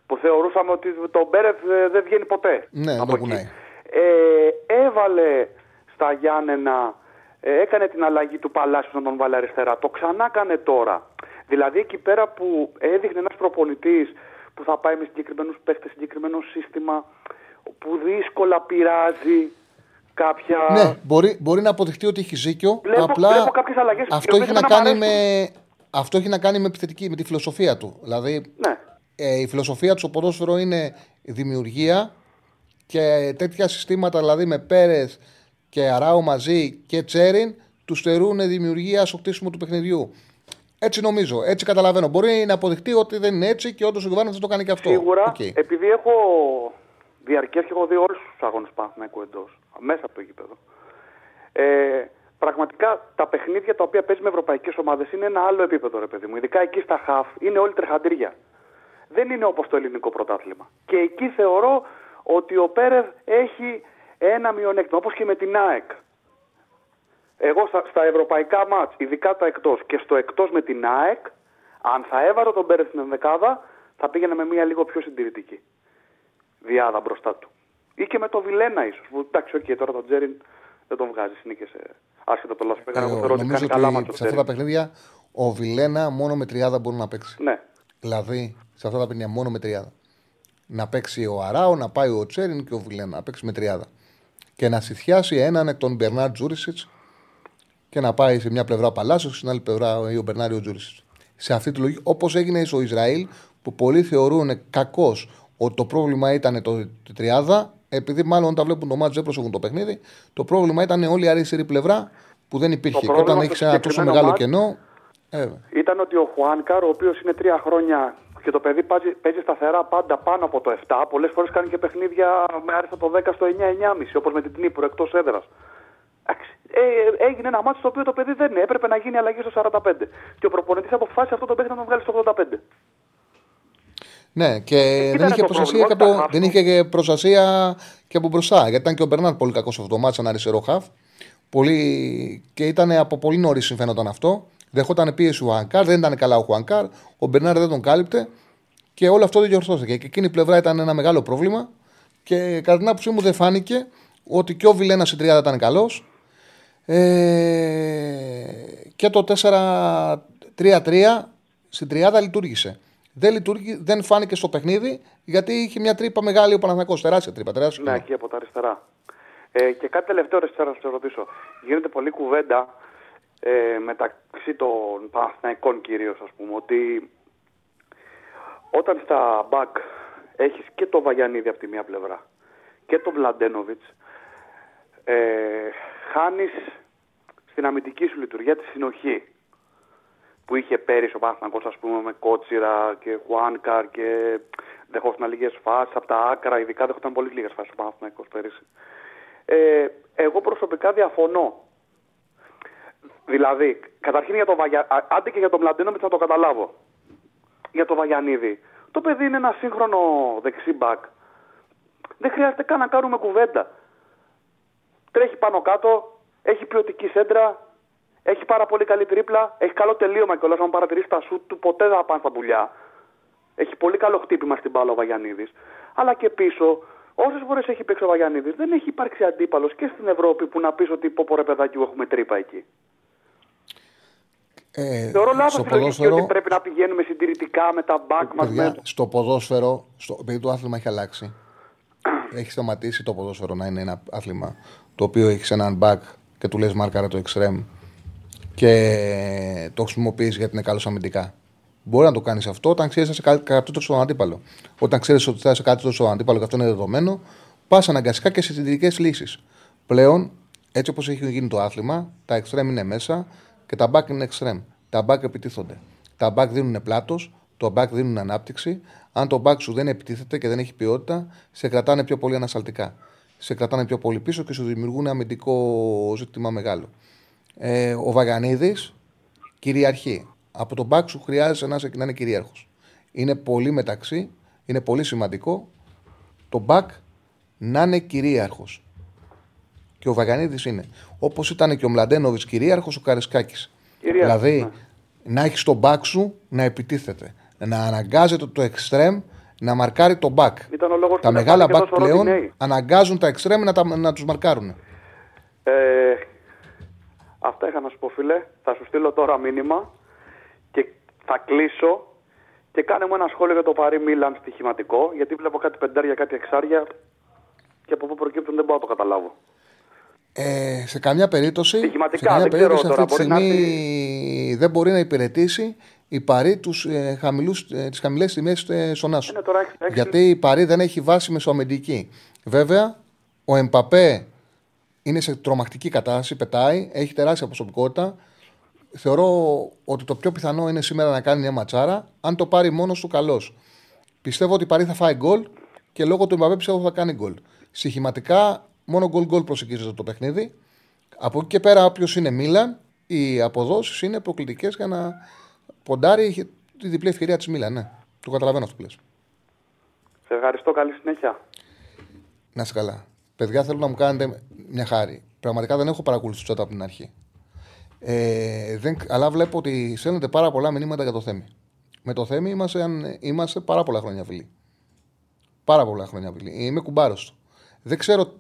Που θεωρούσαμε ότι το Μπέρεφ ε, δεν βγαίνει ποτέ. Ναι, από εκεί. Ε, έβαλε στα Γιάννενα, ε, έκανε την αλλαγή του Παλάσιου να τον βάλει αριστερά. Το ξανά έκανε τώρα. Δηλαδή εκεί πέρα που έδειχνε ένας προπονητής που θα πάει με συγκεκριμένους παίχτε, συγκεκριμένο σύστημα, που δύσκολα πειράζει, κάποια. Ναι, μπορεί, μπορεί να αποδειχτεί ότι έχει ζήκιο. Βλέπω, απλά βλέπω κάποιες αλλαγές αυτό, έχει να, κάνει με, αυτό έχει να κάνει με, επιθετική, με τη φιλοσοφία του. Δηλαδή, ναι. ε, η φιλοσοφία του στο ποδόσφαιρο είναι δημιουργία και τέτοια συστήματα, δηλαδή με Πέρε και Αράου μαζί και Τσέριν, τους στερούν δημιουργία στο χτίσιμο του παιχνιδιού. Έτσι νομίζω, έτσι καταλαβαίνω. Μπορεί να αποδειχτεί ότι δεν είναι έτσι και όντως ο Γιωβάνος θα το κάνει και αυτό. Σίγουρα, okay. επειδή έχω διαρκές και έχω δει όλου του αγώνες Παναθηναϊκού εντός μέσα από το γήπεδο. Ε, πραγματικά τα παιχνίδια τα οποία παίζει με ευρωπαϊκές ομάδες είναι ένα άλλο επίπεδο, ρε παιδί μου. Ειδικά εκεί στα χαφ είναι όλοι τρεχαντήρια. Δεν είναι όπως το ελληνικό πρωτάθλημα. Και εκεί θεωρώ ότι ο Πέρεθ έχει ένα μειονέκτημα, όπως και με την ΑΕΚ. Εγώ στα, στα ευρωπαϊκά μάτς, ειδικά τα εκτός και στο εκτός με την ΑΕΚ, αν θα έβαρα τον Πέρεθ στην ενδεκάδα, θα πήγαινα με μια λίγο πιο συντηρητική διάδα μπροστά του. Ή και με το Βιλένα ίσως. Εντάξει, okay, τώρα τον Τζέριν δεν τον βγάζει νίκε άσχετα από το λάθο που Εγώ θεωρώ ότι κάνει καλά Σε αυτά τα παιχνίδια ο Βιλένα μόνο με τριάδα μπορεί να παίξει. Ναι. Δηλαδή σε αυτά τα παιχνίδια μόνο με τριάδα. Να παίξει ο Αράο, να πάει ο Τσέριν και ο Βιλένα. Να παίξει με τριάδα. Και να συθιάσει έναν εκ των Μπερνάρ Τζούρισιτς και να πάει σε μια πλευρά ο Παλάσιος και στην άλλη πλευρά ο Μπερνάριο Τζούρισιτς. Σε αυτή τη λογική, όπως έγινε στο Ισραήλ, που πολλοί θεωρούν κακός ότι το πρόβλημα ήταν το, το τριάδα, επειδή μάλλον όταν βλέπουν το μάτι δεν προσέχουν το παιχνίδι, το πρόβλημα ήταν όλη η αριστερή πλευρά που δεν υπήρχε. Και όταν έχει ένα τόσο μεγάλο μάτς, κενό. Ε, ήταν ότι ο Χουάνκαρ, ο οποίος είναι τρία χρόνια και το παιδί παίζει σταθερά πάντα πάνω από το 7, πολλές φορές κάνει και παιχνίδια με άριστα το 10 στο 9-9,5 όπως με την Τνίπρο εκτός έδρας. Ε, έγινε ένα μάτι στο οποίο το παιδί δεν έπρεπε να γίνει αλλαγή στο 45. Και ο προπονητής αποφάσισε αυτό το παιδί να τον βγάλει στο 85. Ναι, και δεν είχε, προστασία και από, δεν είχε και προστασία και από μπροστά. Γιατί ήταν και ο Μπερνάρ πολύ κακός αυτό το μάτι, σαν αριστερό χαφ. Πολύ... Και ήταν από πολύ νωρίς συμφαίνονταν αυτό. Δεχόταν πίεση ο Χουανκάρ, δεν ήταν καλά ο Χουανκάρ. Ο Μπερνάρ δεν τον κάλυπτε. Και όλο αυτό δεν διορθώθηκε. Και εκείνη η πλευρά ήταν ένα μεγάλο πρόβλημα. Και κατά την άποψή μου δεν φάνηκε ότι και ο Βιλένας στην 30 ήταν καλός. Ε, και το 4-3-3 στην 30 λειτουργήσε. Δεν, λειτουργεί, δεν φάνηκε στο παιχνίδι γιατί είχε μια τρύπα μεγάλη ο Παναθηναϊκός. Τεράστια τρύπα. Τεράστια Ναι, εκεί από τα αριστερά. Ε, και κάτι τελευταίο, ρε Σέρα, να σε ρωτήσω. Γίνεται πολλή κουβέντα ε, μεταξύ των Παναθηναϊκών κυρίως, ας πούμε, ότι όταν στα μπακ έχεις και το Βαγιανίδη από τη μία πλευρά και τον Βλαντένοβιτς, ε, χάνεις στην αμυντική σου λειτουργία τη συνοχή που είχε πέρυσι ο Παναθηναϊκός ας πούμε με Κότσιρα και Χουάνκαρ και δεχόταν λίγες φάσεις από τα άκρα, ειδικά δεχόταν πολύ λίγες φάσεις ο Παναθηναϊκός πέρυσι. Ε, εγώ προσωπικά διαφωνώ. Δηλαδή, καταρχήν για το Βαγια... α- άντε και για τον Μλαντένοβιτ θα το καταλάβω. Για το Βαγιανίδη. Το παιδί είναι ένα σύγχρονο δεξί μπακ. Δεν χρειάζεται καν να κάνουμε κουβέντα. Τρέχει πάνω κάτω, έχει ποιοτική σέντρα, έχει πάρα πολύ καλή τρίπλα, έχει καλό τελείωμα κιόλας. Αν παρατηρήσεις τα σουτ του, ποτέ δεν θα πάνε στα πουλιά. Έχει πολύ καλό χτύπημα στην μπάλα ο Βαγιανίδης. Αλλά και πίσω, όσες φορές έχει παίξει ο Βαγιανίδης, δεν έχει υπάρξει αντίπαλος και στην Ευρώπη που να πεις ότι πω πω ρε παιδάκι μου έχουμε τρύπα εκεί. Ε, Θεωρώ λάθος στο τη λογική ποδόσφαιρο, ότι πρέπει να πηγαίνουμε συντηρητικά με τα μπακ μας. παιδιά, Με... στο ποδόσφαιρο, στο, επειδή το άθλημα έχει αλλάξει, έχει σταματήσει το ποδόσφαιρο να είναι ένα άθλημα το οποίο έχεις έναν back και του λες μάρκαρα το extreme και το χρησιμοποιείς γιατί είναι καλό αμυντικά. Μπορεί να το κάνεις αυτό όταν ξέρεις ότι είσαι κάτι στον αντίπαλο. Όταν ξέρεις ότι θα είσαι κάτι στον αντίπαλο και αυτό είναι δεδομένο, πας αναγκαστικά και σε συντηρητικές λύσεις. Πλέον, έτσι όπως έχει γίνει το άθλημα, τα extreme είναι μέσα και τα back είναι extreme. Τα back επιτίθονται. Τα back δίνουν πλάτος, το back δίνουν ανάπτυξη. Αν το back σου δεν επιτίθεται και δεν έχει ποιότητα, σε κρατάνε πιο πολύ ανασταλτικά. Σε κρατάνε πιο πολύ πίσω και σου δημιουργούν αμυντικό ζήτημα μεγάλο. Ε, ο Βαγανίδης κυριαρχεί. Από τον back σου χρειάζεται να, είσαι- να είναι κυρίαρχος. Είναι πολύ μεταξύ, είναι πολύ σημαντικό το back να είναι κυρίαρχος. Και ο Βαγανίδης είναι. Όπως ήταν και ο Μλαντένοβιτς κυρίαρχος, ο Καρισκάκης. Κυρίαρχος, Δηλαδή, να έχεις τον back σου να επιτίθεται. Να αναγκάζεται το extreme να μαρκάρει τον back. Ήταν ο λόγος Τα που μεγάλα δεν πάνε back και τόσο πλέον ρότι νέοι. αναγκάζουν τα extreme να, τα, να τους μαρκάρουν. Ε, αυτά είχα να σου πω, φίλε. Θα σου στείλω τώρα μήνυμα και θα κλείσω και κάνε μου ένα σχόλιο για το Παρί Μίλαν στοιχηματικό. Γιατί βλέπω κάτι πεντάρια, κάτι εξάρια και από πού προκύπτουν δεν μπορώ να το καταλάβω. Ε, σε καμιά περίπτωση, Στοιχηματικά, σε καμιά δεν ξέρω περίπτωση τώρα, αυτή τη μπορεί να στιγμή δεν μπορεί να υπηρετήσει η Παρή τους, ε, χαμηλούς, ε, τις χαμηλές τιμές ε, στον Άσο. Είναι τώρα έξι- έξι- Γιατί η Παρή δεν έχει βάση μεσοαμυντική. Βέβαια, ο Εμπαπέ είναι σε τρομακτική κατάσταση, πετάει, έχει τεράστια προσωπικότητα. Θεωρώ ότι το πιο πιθανό είναι σήμερα να κάνει μια ματσάρα. Αν το πάρει μόνος του, καλώ. Πιστεύω ότι η Παρή θα φάει γκολ και λόγω του Εμπαπέ πιστεύω ότι θα κάνει γκολ. Στοιχηματικά, μόνο γκολ γκολ προσεγγίζεται το παιχνίδι. Από εκεί και πέρα, όποιος είναι Μίλαν, οι αποδόσεις είναι προκλητικές για να ποντάρει τη διπλή ευκαιρία της Μίλαν. Ναι, το καταλαβαίνω αυτό που λες. Σε ευχαριστώ, καλή συνέχεια. Να είστε καλά. Παιδιά, θέλω να μου κάνετε μια χάρη. Πραγματικά δεν έχω παρακολουθήσει το chat από την αρχή. Ε, δεν, αλλά βλέπω ότι στέλνετε πάρα πολλά μηνύματα για το Θέμη. Με το Θέμη είμαστε, αν- είμαστε πάρα πολλά χρόνια φίλοι. Πάρα πολλά χρόνια φίλοι. Είμαι κουμπάρος του. Δεν ξέρω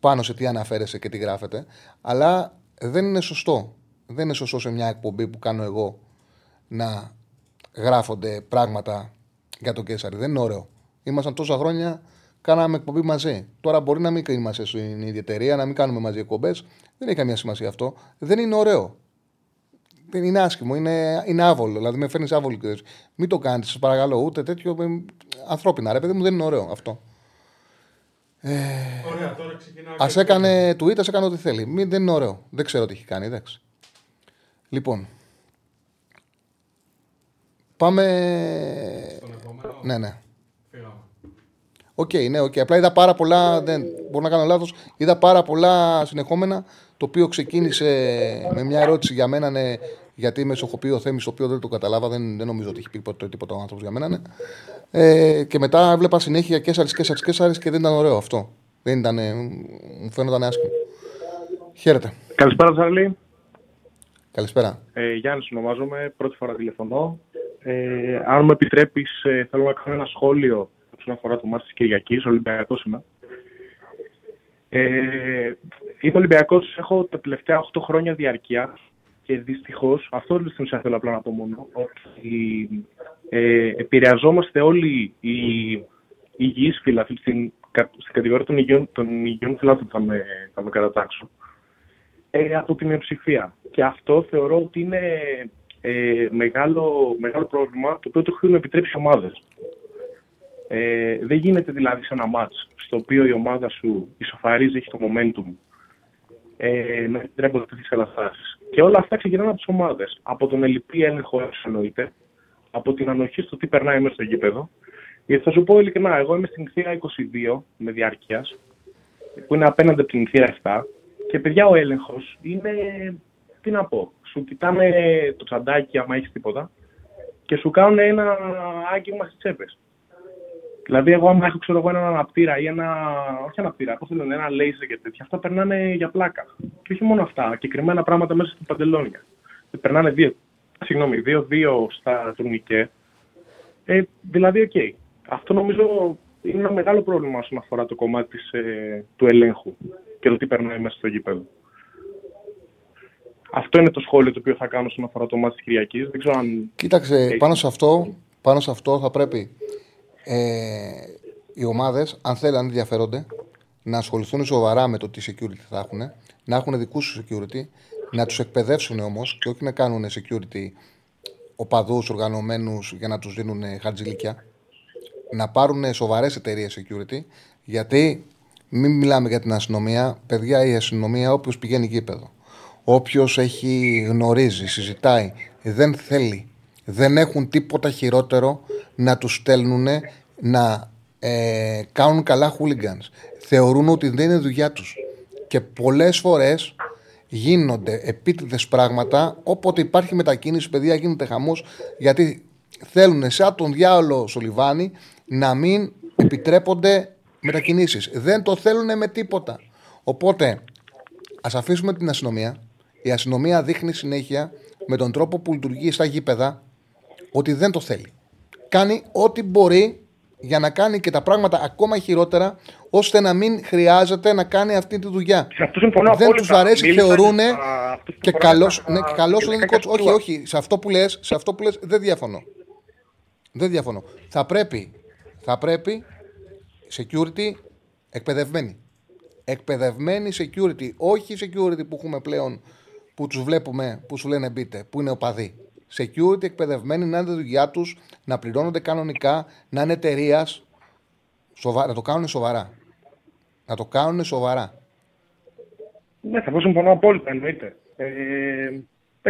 πάνω σε τι αναφέρεσαι και τι γράφετε, αλλά δεν είναι σωστό. Δεν είναι σωστό σε μια εκπομπή που κάνω εγώ να γράφονται πράγματα για τον Κέσσαρη. Δεν είναι ωραίο. Ήμασταν τόσα χρόνια, κάναμε εκπομπή μαζί. Τώρα μπορεί να μην είμαστε στην ίδια εταιρεία, να μην κάνουμε μαζί εκπομπές. Δεν έχει καμία σημασία αυτό. Δεν είναι ωραίο. Δεν είναι άσχημο, είναι, είναι άβολο. Δηλαδή με φέρνεις άβολο και λες, Μην το κάνετε, σας παρακαλώ, ούτε τέτοιο. ε, Ανθρώπινα, ρε παιδί μου, δεν είναι ωραίο αυτό. Ωραία, τώρα ξεκινάω. Α έκανε tweet, ας έκανε ό,τι θέλει. Μην, δεν είναι ωραίο. Δεν ξέρω τι έχει κάνει, εντάξει. Λοιπόν. Πάμε. Στον επόμενο. Ναι, ναι. Φύγαμε. Οκ, ναι, οκ. Απλά είδα πάρα πολλά. Δεν, μπορώ να κάνω λάθος. Είδα πάρα πολλά συνεχόμενα. Το οποίο ξεκίνησε με μια ερώτηση για μένα, ναι, γιατί με στοχοποιεί ο Θέμης, το οποίο δεν το κατάλαβα. Δεν, δεν νομίζω ότι έχει πει ποτέ τίποτα ο άνθρωπος για μένα. Ναι. Ε, και μετά έβλεπα συνέχεια Κέσσαρη, Κέσσαρη, Κέσσαρη και δεν ήταν ωραίο αυτό. Δεν ήταν, ε, μου φαίνονταν άσχημο. Χαίρετε. Καλησπέρα, Τσάρλι. Καλησπέρα. Ε, Γιάννης ονομάζομαι, πρώτη φορά τηλεφωνώ. Ε, αν μου επιτρέπεις, ε, θέλω να κάνω ένα σχόλιο όσον αφορά το μάτι της Κυριακής. Ολυμπιακός είμαι. Ε, είμαι Ολυμπιακός, έχω τα τελευταία 8 χρόνια διαρκεία και δυστυχώς, αυτό στην ουσία θέλω απλά να πω μόνο, ότι ε, επηρεαζόμαστε όλοι οι υγιείς φύλαθλοι στην, στην κατηγορία των υγιών, των υγιών φυλάθλων θα με, θα με κατατάξω ε, από την μειοψηφία. Και αυτό θεωρώ ότι είναι ε, μεγάλο, μεγάλο πρόβλημα το οποίο το έχουν επιτρέψει ομάδες. Ε, δεν γίνεται δηλαδή σε ένα μάτς στο οποίο η ομάδα σου ισοφαρίζει, έχει το momentum ε, να επιτρέπονται τέτοιες καταστάσεις. Και όλα αυτά ξεκινάνε από τις ομάδες. Από τον ελληπή έλεγχο, εννοείται, από την ανοχή στο τι περνάει μέσα στο γήπεδο. Γιατί θα σου πω ειλικρινά, εγώ είμαι στην θύρα 22 με διάρκειας, που είναι απέναντι από την θύρα 7. Και παιδιά, ο έλεγχος είναι. Τι να πω, σου κοιτάνε το τσαντάκι, άμα έχεις τίποτα, και σου κάνουν ένα άγγιγμα στις τσέπες. Δηλαδή, εγώ άμα έχω ξέρω εγώ έναν αναπτήρα ή ένα. Όχι αναπτήρα, πώς λένε, ένα laser και τέτοια, αυτά περνάνε για πλάκα. Και όχι μόνο αυτά, συγκεκριμένα πράγματα μέσα στην παντελόνια. Περνάνε δύο, συγγνώμη, δύο-δύο στα τουρνικέ. Ε, δηλαδή, οκ. Okay. Αυτό νομίζω είναι ένα μεγάλο πρόβλημα όσον αφορά το κομμάτι της, ε, του ελέγχου και το τι περνάει μέσα στο γήπεδο. Αυτό είναι το σχόλιο το οποίο θα κάνω όσον αφορά το ματς της Κυριακής. Δεν ξέρω αν. Κοίταξε, πάνω σε αυτό, πάνω σε αυτό θα πρέπει ε, οι ομάδες, αν θέλουν, αν ενδιαφέρονται, να ασχοληθούν σοβαρά με το τι security θα έχουν, να έχουν δικούς τους security, να τους εκπαιδεύσουν όμως και όχι να κάνουν security οπαδούς οργανωμένους για να τους δίνουν χαρτζηλίκια. Να πάρουν σοβαρές εταιρείες security, γιατί μην μιλάμε για την αστυνομία. Παιδιά, η αστυνομία, όποιος πηγαίνει γήπεδο, όποιος έχει γνωρίζει, συζητάει, δεν θέλει. Δεν έχουν τίποτα χειρότερο να τους στέλνουν να ε, κάνουν καλά hooligans. Θεωρούν ότι δεν είναι δουλειά τους. Και πολλές φορές γίνονται επίτηδες πράγματα όποτε υπάρχει μετακίνηση, παιδιά γίνεται χαμός γιατί θέλουν σαν τον διάολο Σολιβάνι να μην επιτρέπονται μετακινήσεις. Δεν το θέλουν με τίποτα. Οπότε ας αφήσουμε την αστυνομία. Η αστυνομία δείχνει συνέχεια με τον τρόπο που λειτουργεί στα γήπεδα ότι δεν το θέλει. Κάνει ό,τι μπορεί για να κάνει και τα πράγματα ακόμα χειρότερα, ώστε να μην χρειάζεται να κάνει αυτή τη δουλειά. Δεν τους αρέσει, θεωρούν. Και καλό ναι, καλός ελληνικό. Όχι, όχι. Σε αυτό που λες, σε αυτό που λες, δεν διαφωνώ. Δεν διαφωνώ. Θα πρέπει, θα πρέπει security εκπαιδευμένη. Εκπαιδευμένη security. Όχι security που έχουμε πλέον που τους βλέπουμε, που σου λένε μπείτε, που είναι οπαδοί security εκπαιδευμένοι να είναι τη δουλειά τους, να πληρώνονται κανονικά, να είναι εταιρείας. Να το κάνουν σοβαρά. Να το κάνουν σοβαρά. Ναι, θα πω συμφωνώ απόλυτα, εννοείται. Ε,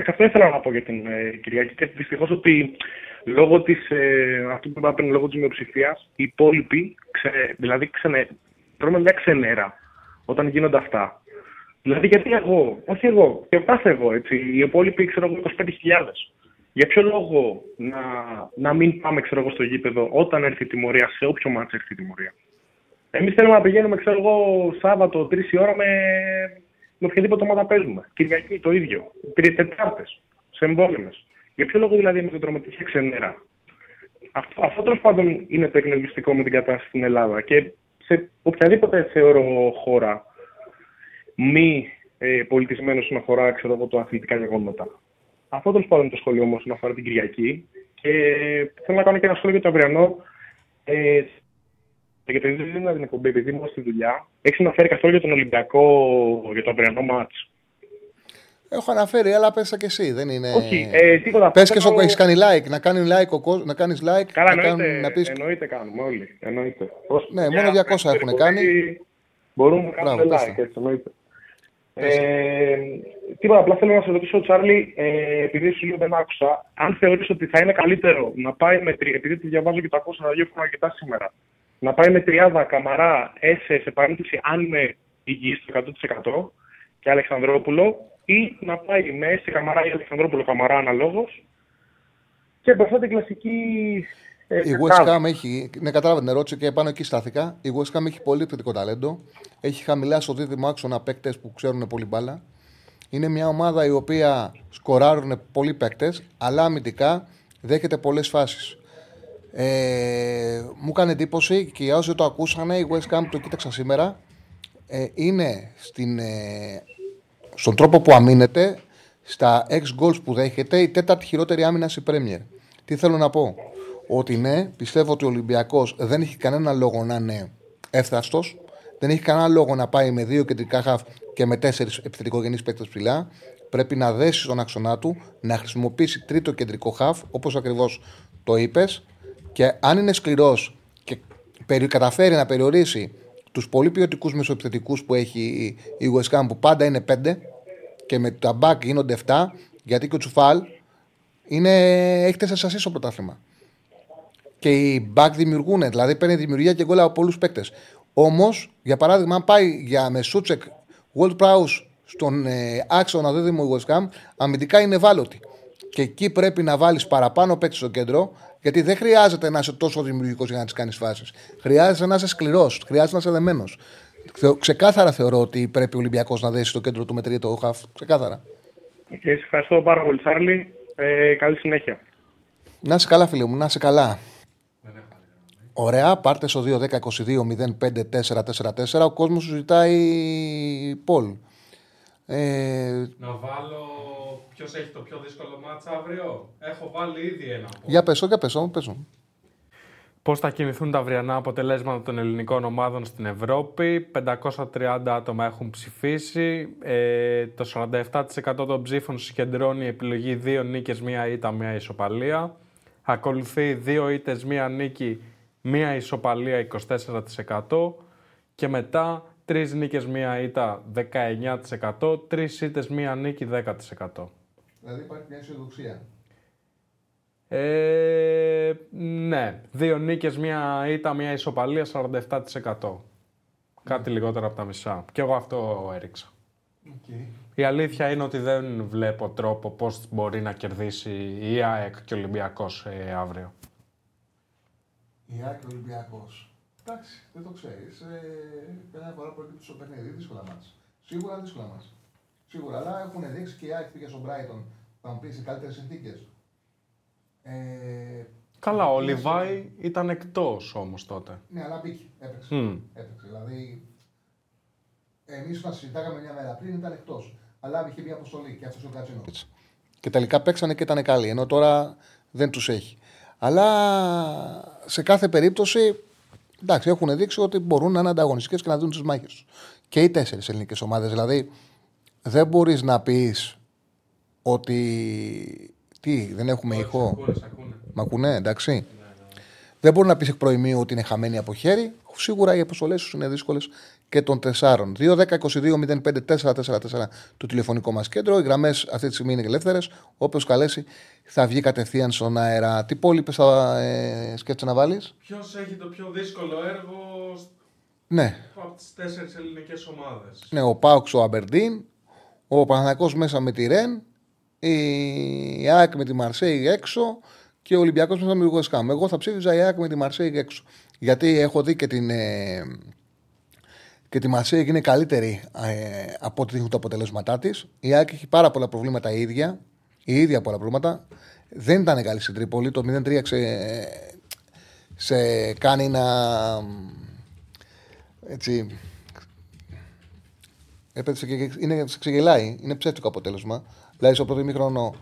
αυτό ήθελα να πω για την ε, Κυριακή και δυστυχώς ότι λόγω της ε, αυτού που είπα πριν, λόγω της μειοψηφίας, οι υπόλοιποι, ξε, δηλαδή ξενε, τρώμε μια ξενέρα όταν γίνονται αυτά. Δηλαδή, γιατί εγώ, όχι εγώ, και κάθε εγώ, έτσι, οι υπόλοιποι, ξέρω εγώ, 25.000. Για ποιο λόγο να, να μην πάμε ξέρω εγώ, στο γήπεδο όταν έρθει η τιμωρία, σε όποιο μάτσο έρθει η τιμωρία; Εμείς θέλουμε να πηγαίνουμε, ξέρω εγώ, Σάββατο, 3 η ώρα με, με οποιαδήποτε ομάδα παίζουμε. Κυριακή το ίδιο. Πήρε Τετάρτες, σε εμβόλυμες. Για ποιο λόγο δηλαδή με την τροματική ξενέρα; Αυτό, αυτό τέλος πάντων είναι το εκνευριστικό με την κατάσταση στην Ελλάδα. Και σε οποιαδήποτε θεωρώ χώρα μη ε, πολιτισμένος όσον αφορά ξέρω εγώ, το αθλητικά γεγονότα. Αυτό τέλο πάντων είναι το σχόλιο μου όσον αφορά την Κυριακή. Και θέλω να κάνω και ένα σχόλιο για το αυριανό. Ε, γιατί δεν είναι την εκπομπή, επειδή ήμουν στη δουλειά. Έχεις αναφέρει καθόλου για τον Ολυμπιακό, για το αυριανό μάτς; Έχω αναφέρει, αλλά πέσα και εσύ. Δεν είναι... Όχι, ε, τίποτα. Πες και σου έχεις κάνει like, να, κάνει like ο κόσμος, να κάνεις like. Καλά, να, εννοείται, να πεις... εννοείται κάνουμε όλοι. Εννοείται. Ναι, μόνο 200 έχουν κάνει. Μπορούμε να κάνουμε like, έτσι, εννοείται. Ε, τίποτα, απλά θέλω να σε ρωτήσω, Τσάρλι, ε, επειδή σου λέω δεν άκουσα, αν θεωρείς ότι θα είναι καλύτερο να πάει με τρία, επειδή τη διαβάζω και το ακούω στα ραδιόφωνα αρκετά σήμερα, να πάει με τριάδα καμαρά, έσε, σε παρένθεση, αν είναι υγιής το 100% και Αλεξανδρόπουλο, ή να πάει με έσε καμαρά ή Αλεξανδρόπουλο καμαρά αναλόγως. Και μπροστά την κλασική ε, η West Ham έχει, ναι, κατάλαβα την ερώτηση και πάνω εκεί στάθηκα. Η West Ham έχει πολύ θετικό ταλέντο. Έχει χαμηλά στο δίδυμο άξονα παίκτες που ξέρουν πολύ μπάλα. Είναι μια ομάδα η οποία σκοράρουν πολλοί παίκτες, αλλά αμυντικά δέχεται πολλές φάσεις. Ε, μου μου κάνει εντύπωση και για όσοι το ακούσανε, η West Ham το κοίταξα σήμερα. Ε, είναι στην, ε, στον τρόπο που αμήνεται, στα ex goals που δέχεται, η τέταρτη χειρότερη άμυνα στη Premier. Τι θέλω να πω; Ότι ναι, πιστεύω ότι ο Ολυμπιακός δεν έχει κανένα λόγο να είναι εύθραστο. Δεν έχει κανένα λόγο να πάει με δύο κεντρικά χαφ και με τέσσερις επιθετικογενείς παίκτες ψηλά. Πρέπει να δέσει τον άξονά του, να χρησιμοποιήσει τρίτο κεντρικό χαφ, όπως ακριβώς το είπες. Και αν είναι σκληρός και περι- καταφέρει να περιορίσει τους πολύ ποιοτικούς μεσοεπιθετικούς που έχει η West Ham, που πάντα είναι 5 και με τα back γίνονται 7, γιατί και ο Τσουφάλ είναι, έχει 4 ασεί στο πρωτάθλημα. Και οι back δημιουργούν, δηλαδή παίρνει δημιουργία και γκολ από πολλού παίκτες. Όμως, για παράδειγμα, αν πάει για με Σούτσεκ, World Prowse στον ε, άξονα δίδυμο η West Ham, αμυντικά είναι ευάλωτη. Και εκεί πρέπει να βάλεις παραπάνω παίκτη στο κέντρο, γιατί δεν χρειάζεται να είσαι τόσο δημιουργικός για να τις κάνεις φάσεις. Χρειάζεται να είσαι σκληρός, χρειάζεται να είσαι δεμένος. Ξεκάθαρα θεωρώ ότι πρέπει ο Ολυμπιακός να δέσει το κέντρο του με τρίτο χαφ. Ξεκάθαρα. Και σε ευχαριστώ πάρα πολύ, Τσάρλι. Ε, καλή συνέχεια. Να είσαι καλά, φίλε μου, να είσαι καλά. Ωραία, πάρτε στο 2-10-22-05-4-4-4. Ο κόσμος σου ζητάει Πολ. Ε, Να βάλω ποιος έχει το πιο δύσκολο μάτσα αύριο. Έχω βάλει ήδη ένα. για πέσω, για πέσω, πέσω. Πώς θα κινηθούν τα αυριανά αποτελέσματα των ελληνικών ομάδων στην Ευρώπη. 530 άτομα έχουν ψηφίσει. Ε, το 47% των ψήφων συγκεντρώνει η επιλογή 2 νίκες, 1 ήττα, 1 ισοπαλία. Ακολουθεί 2 ήττες, 1 νίκη, 1 ισοπαλία 24%. Και μετά 3 νίκες, 1 ήττα 19%. 3 ήττες, 1 νίκη 10%. Δηλαδή υπάρχει μια αισιοδοξία. Ε, ναι, δύο νίκες, μία ήττα, μία ισοπαλία, 47%. Κάτι λιγότερο από τα μισά. Και εγώ αυτό έριξα. Okay. Η αλήθεια είναι ότι δεν βλέπω τρόπο πώς μπορεί να κερδίσει η ΑΕΚ και ο Ολυμπιακός ε, αύριο. Η Άκη Ολυμπιακός. Εντάξει, δεν το ξέρεις. Ε, Μια φορά προκύπτει στο παιχνίδι, δύσκολα μάτια. Σίγουρα δύσκολα μάτια. Σίγουρα, αλλά έχουν δείξει και η Άκη πήγε στον Brighton. Θα μου πεις σε καλύτερες συνθήκες. Ε, Καλά, ο είναι Λιβάη ήταν εκτός όμως τότε. Ναι, αλλά μπήκε. Έπαιξε. Μμ. Έπαιξε. Δηλαδή, εμείς όταν συζητάγαμε μια μέρα πριν ήταν εκτός. Αλλά είχε μια αποστολή και αυτός ο Κατσίνος. Και τελικά παίξανε και ήταν καλοί. Ενώ τώρα δεν τους έχει. Αλλά σε κάθε περίπτωση εντάξει, έχουν δείξει ότι μπορούν να είναι ανταγωνιστικές και να δουν τις μάχες τους. Και οι τέσσερις ελληνικές ομάδες. Δηλαδή, δεν μπορείς να πεις ότι. Τι, δεν έχουμε ήχο; Ακούνε, σ' ακούνε. Μ' ακούνε, εντάξει. Δεν μπορεί να πεις εκ προημίου ότι είναι χαμένοι από χέρι. Σίγουρα οι αποστολές του είναι δύσκολες και των τεσσάρων. 2-10-22-05-4-4-4 το τηλεφωνικό μας κέντρο. Οι γραμμές αυτή τη στιγμή είναι ελεύθερες. Όποιος καλέσει θα βγει κατευθείαν στον αέρα. Τι πόλοιπε θα ε, σκέφτεσαι να βάλεις; Ποιος έχει το πιο δύσκολο έργο Ναι, από τις τέσσερις ελληνικές ομάδες; ναι, ο Πάουξ ο Αμπερντίν, ο Παναθηναϊκός μέσα με τη Ρεν, η ΑΕΚ με τη Μαρσέη έξω και ο Ολυμπιακός μέσα με τη Γουεσκάμ. Εγώ θα ψήφιζα η ΑΕΚ με τη Μαρσέη έξω. Γιατί έχω δει και την. Ε, και τη Μαρσέη είναι καλύτερη ε, από ό,τι δείχνουν τα αποτελέσματά της. Η ΑΕΚ έχει πάρα πολλά προβλήματα η ίδια. Η ίδια πολλά προβλήματα. Δεν ήταν καλή στην Τρίπολη. Το 0-3 ξε, σε κάνει να. Έτσι, έπαιξε και είναι, σε ξεγελάει. Είναι ψεύτικο αποτέλεσμα. Δηλαδή, στο πρώτο ημίχρονο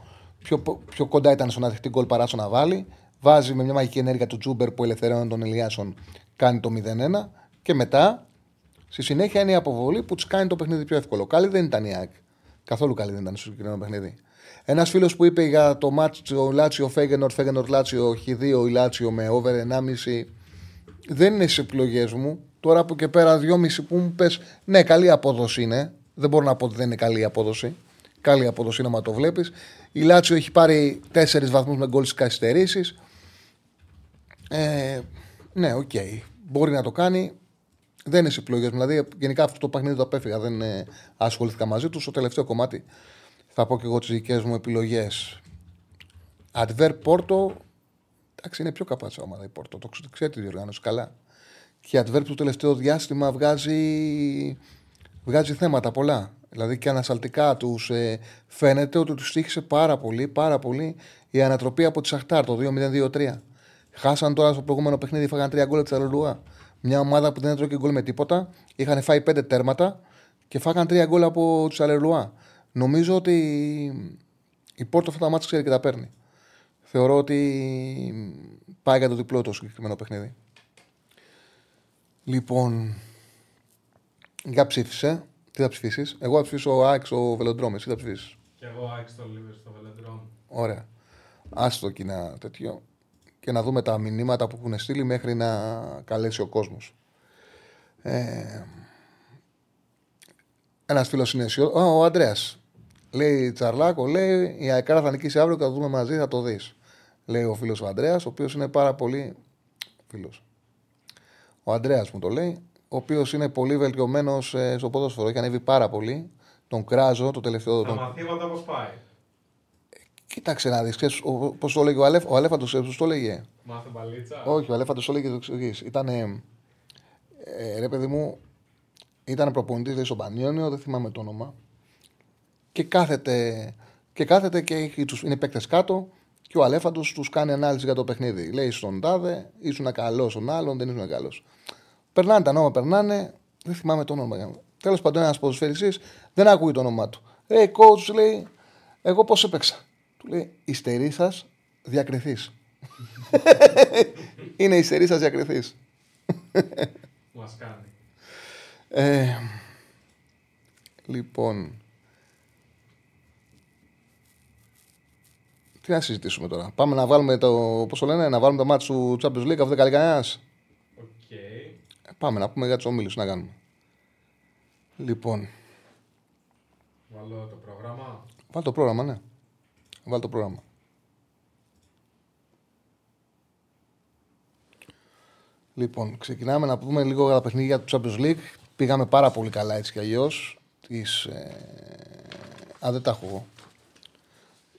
πιο, πιο κοντά ήταν στο να δεχτεί γκολ παρά στο να βάλει. Βάζει με μια μαγική ενέργεια του Τζούμπερ που ελευθερώνει τον Ελιάσον, κάνει το 0-1. Και μετά, στη συνέχεια, είναι η αποβολή που του κάνει το παιχνίδι πιο εύκολο. Καλή δεν ήταν η ΑΕΚ. Καθόλου καλή δεν ήταν στο συγκεκριμένο παιχνίδι. Ένας φίλος που είπε για το ματς Λάτσιο Φέγενορντ, Φέγενορντ Λάτσιο Χ2 η Λάτσιο με over 1,5 δεν είναι στις επιλογές μου. Τώρα από κει και πέρα 2,5 που μου 'πες, ναι, καλή απόδοση είναι. Δεν μπορώ να πω ότι δεν είναι καλή απόδοση. Καλή απόδοση είναι, άμα το βλέπεις. Η Λάτσιο έχει πάρει 4 βαθμούς με γκολ στις καθυστερήσεις. Ε, ναι, οκ. Μπορεί να το κάνει. Δεν είναι στις επιλογές μου. Δηλαδή, γενικά αυτό το παιχνίδι το απέφυγα. Δεν ε, ασχολήθηκα μαζί τους. Στο τελευταίο κομμάτι θα πω και εγώ τις δικές μου επιλογές. Adver Porto. Εντάξει, είναι πιο καπάτσα ομάδα η Porto. Το ξε- ξέρει τη διοργάνωση καλά. Και η Adverb το τελευταίο διάστημα βγάζει, βγάζει θέματα πολλά. Δηλαδή και ανασταλτικά τους ε, φαίνεται ότι τους τύχησε πάρα πολύ, πάρα πολύ η ανατροπή από τη Σαχτάρ το 2-0-2-3. Χάσαν τώρα στο προηγούμενο παιχνίδι, φάγαν τρία γκολ τη Αλελουά. Μια ομάδα που δεν έτρωγε γκολ με τίποτα. Είχαν φάει πέντε τέρματα και φάγαν τρία γκολ από τους Αλελουά. Νομίζω ότι η Πόρτο αυτά τα μάτια ξέρει και τα παίρνει. Θεωρώ ότι πάει για το διπλό το συγκεκριμένο παιχνίδι. Λοιπόν, για ψήφισε. Τι θα ψηφίσεις; Εγώ θα ψηφίσω ο Άξ, ο Βελοντρόμ. Εσύ θα ψηφίσεις; Και εγώ άξι το Λίβερ στο Βελεντρόμ. Ωραία. Άστο και ένα τέτοιο. Και να δούμε τα μηνύματα που έχουν στείλει μέχρι να καλέσει ο κόσμος. Ε, Ένας φίλος είναι αισιόδοξο. Ο Αντρέας. Λέει Τσαρλάκο, λέει η Αεκάρα θα νικήσει αύριο και θα το δούμε μαζί, θα το δεις. Λέει ο φίλος ο Αντρέας, ο οποίος είναι πάρα πολύ. Φίλος. Ο Αντρέας μου το λέει, ο οποίος είναι πολύ βελτιωμένος ε, στο ποδόσφαιρο. Έχει ανέβει πάρα πολύ. Τον κράζω το τελευταίο. Τα Τον... μαθήματα πώς πάει; Κοίταξε να δεις. Πώς το λέγει ο, Αλεφ... ο Αλέφαντος, πώς το λέγε. Μάθε μπαλίτσα; Όχι, ο Αλέφαντος το λέγε το εξή. Ήταν. Ε, ε, ρε παιδί μου, ήταν προπονητής στο Πανιόνιο, δεν θυμάμαι το όνομα. Και κάθεται και, κάθεται και έχει, τους, είναι παίκτες κάτω και ο Αλέφαντος τους κάνει ανάλυση για το παιχνίδι. Λέει στον τάδε, ήσουν καλός στον άλλον, δεν ήσουν καλός. Περνάνε τα νόμα, περνάνε. Δεν θυμάμαι το όνομα. Τέλος πάντων, ένας ποδοσφαιριστής δεν ακούει το όνομά του. Ε, coach λέει, εγώ πώς έπαιξα. Του λέει, Ιστερή σας διακριθείς. (laughs) είναι ιστερή σας διακριθείς. Μα κάνει. Ε, λοιπόν. Τι να συζητήσουμε τώρα. Πάμε να βάλουμε το. Πώς το λένε, να βάλουμε το μάτι του Champions League, αφού δεν καλεί κανένας. Οκ. Πάμε να πούμε για τους ομίλους να κάνουμε. Λοιπόν, Βάλω το πρόγραμμα. βάλει το πρόγραμμα, ναι. Βάλει το πρόγραμμα. Λοιπόν, ξεκινάμε να πούμε λίγο για τα παιχνίδια του Champions League. Πήγαμε πάρα πολύ καλά έτσι κι αλλιώς. Τις, ε... Α, δεν τα έχω εγώ.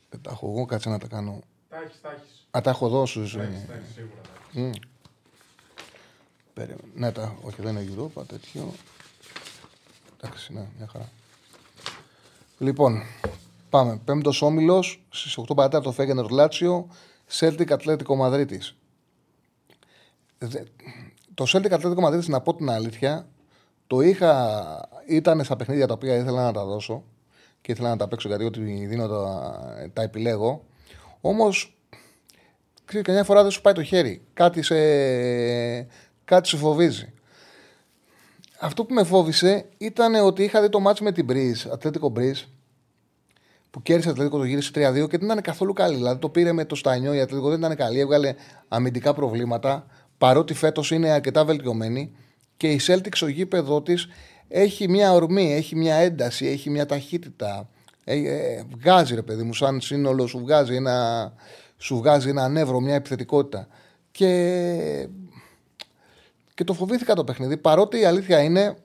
Δεν τα έχω εγώ, κάτσε να τα κάνω. Τα έχεις, τα έχεις. Α, τα έχω εδώ σου. Τα έχεις, τα έχεις, σίγουρα. τα έχεις. Μμ. Περίμενε. Ναι, τα, όχι, δεν είναι Europa, τέτοιο. Εντάξει, ναι, μια χαρά. Λοιπόν, πάμε. Πέμπτος όμιλος στις 8 παρατέταρτο Φέγγενερ Λάτσιο, Celtic Ατλέτικο Μαδρίτη. Το Celtic Ατλέτικο Μαδρίτη, να πω την αλήθεια, το είχα. ήταν στα παιχνίδια τα οποία ήθελα να τα δώσω και ήθελα να τα παίξω γιατί ότι δίνω τα, τα επιλέγω. Όμως ξέρεις, καμιά φορά δεν σου πάει το χέρι. Κάτι σε, κάτι σε φοβίζει. Αυτό που με φόβησε ήταν ότι είχα δει το μάτσο με την Μπριζ, Ατλέτικο Μπριζ, που κέρδισε το Ατλέτικο, το γύρισε 3-2 και δεν ήταν καθόλου καλή. Δηλαδή το πήρε με το στανιό, η Ατλέτικο δεν ήταν καλή, έβγαλε αμυντικά προβλήματα, παρότι φέτος είναι αρκετά βελτιωμένη και η Celtics στο γήπεδο της έχει μια ορμή, έχει μια ένταση, έχει μια ταχύτητα. Ε, ε, βγάζει ρε παιδί μου, σαν σύνολο σου βγάζει ένα, σου βγάζει ένα νεύρο, μια επιθετικότητα. Και, και το φοβήθηκα το παιχνίδι, παρότι η αλήθεια είναι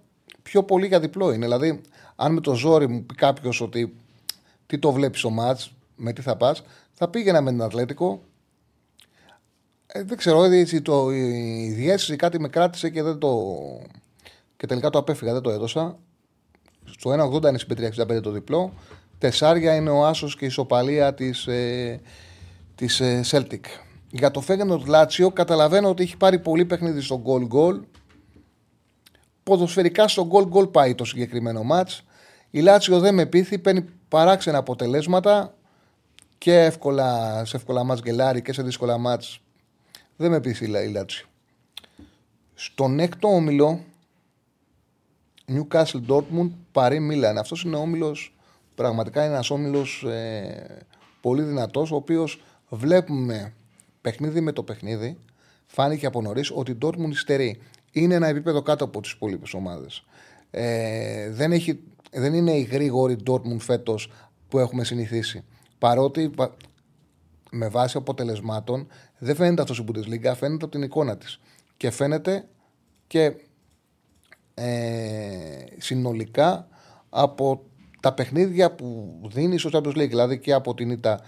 πιο πολύ για διπλό είναι. Δηλαδή, αν με το ζόρι μου πει κάποιος ότι τι το βλέπεις ο μάτς, με τι θα πας, θα πήγαινα με την Ατλέτικο. Ε, δεν ξέρω, έτσι, το, η διέστηση κάτι με κράτησε και, δεν το, και τελικά το απέφυγα, δεν το έδωσα. Στο 1,80 είναι στην 65 το διπλό. Τεσσάρια είναι ο Άσος και η ισοπαλία της, ε, της ε, Celtic. Για το Φέγγενο Λάτσιο καταλαβαίνω ότι έχει πάρει πολύ παιχνίδι στο goal goal. Ποδοσφαιρικά στο goal goal πάει το συγκεκριμένο μάτς. Η Λάτσιο δεν με πείθει, παίρνει παράξενα αποτελέσματα και εύκολα, σε εύκολα μάτς γκελάρι και σε δύσκολα μάτς. Δεν με πείθει η Λάτσιο. Στον έκτο όμιλο Newcastle Dortmund παρή Μίλαν. Αυτός είναι όμιλος, πραγματικά είναι ένας όμιλος ε, πολύ δυνατός, ο οποίος βλέπουμε παιχνίδι με το παιχνίδι. Φάνηκε από νωρίς ότι η Dortmund υστερεί. Είναι ένα επίπεδο κάτω από τις υπόλοιπες ομάδες. Ε, δεν, έχει, δεν είναι η γρήγορη Dortmund φέτος που έχουμε συνηθίσει. Παρότι με βάση αποτελεσμάτων δεν φαίνεται αυτός στην Bundesliga, φαίνεται από την εικόνα της. Και φαίνεται και ε, συνολικά από τα παιχνίδια που δίνει στο Champions League. Δηλαδή και από την ήττα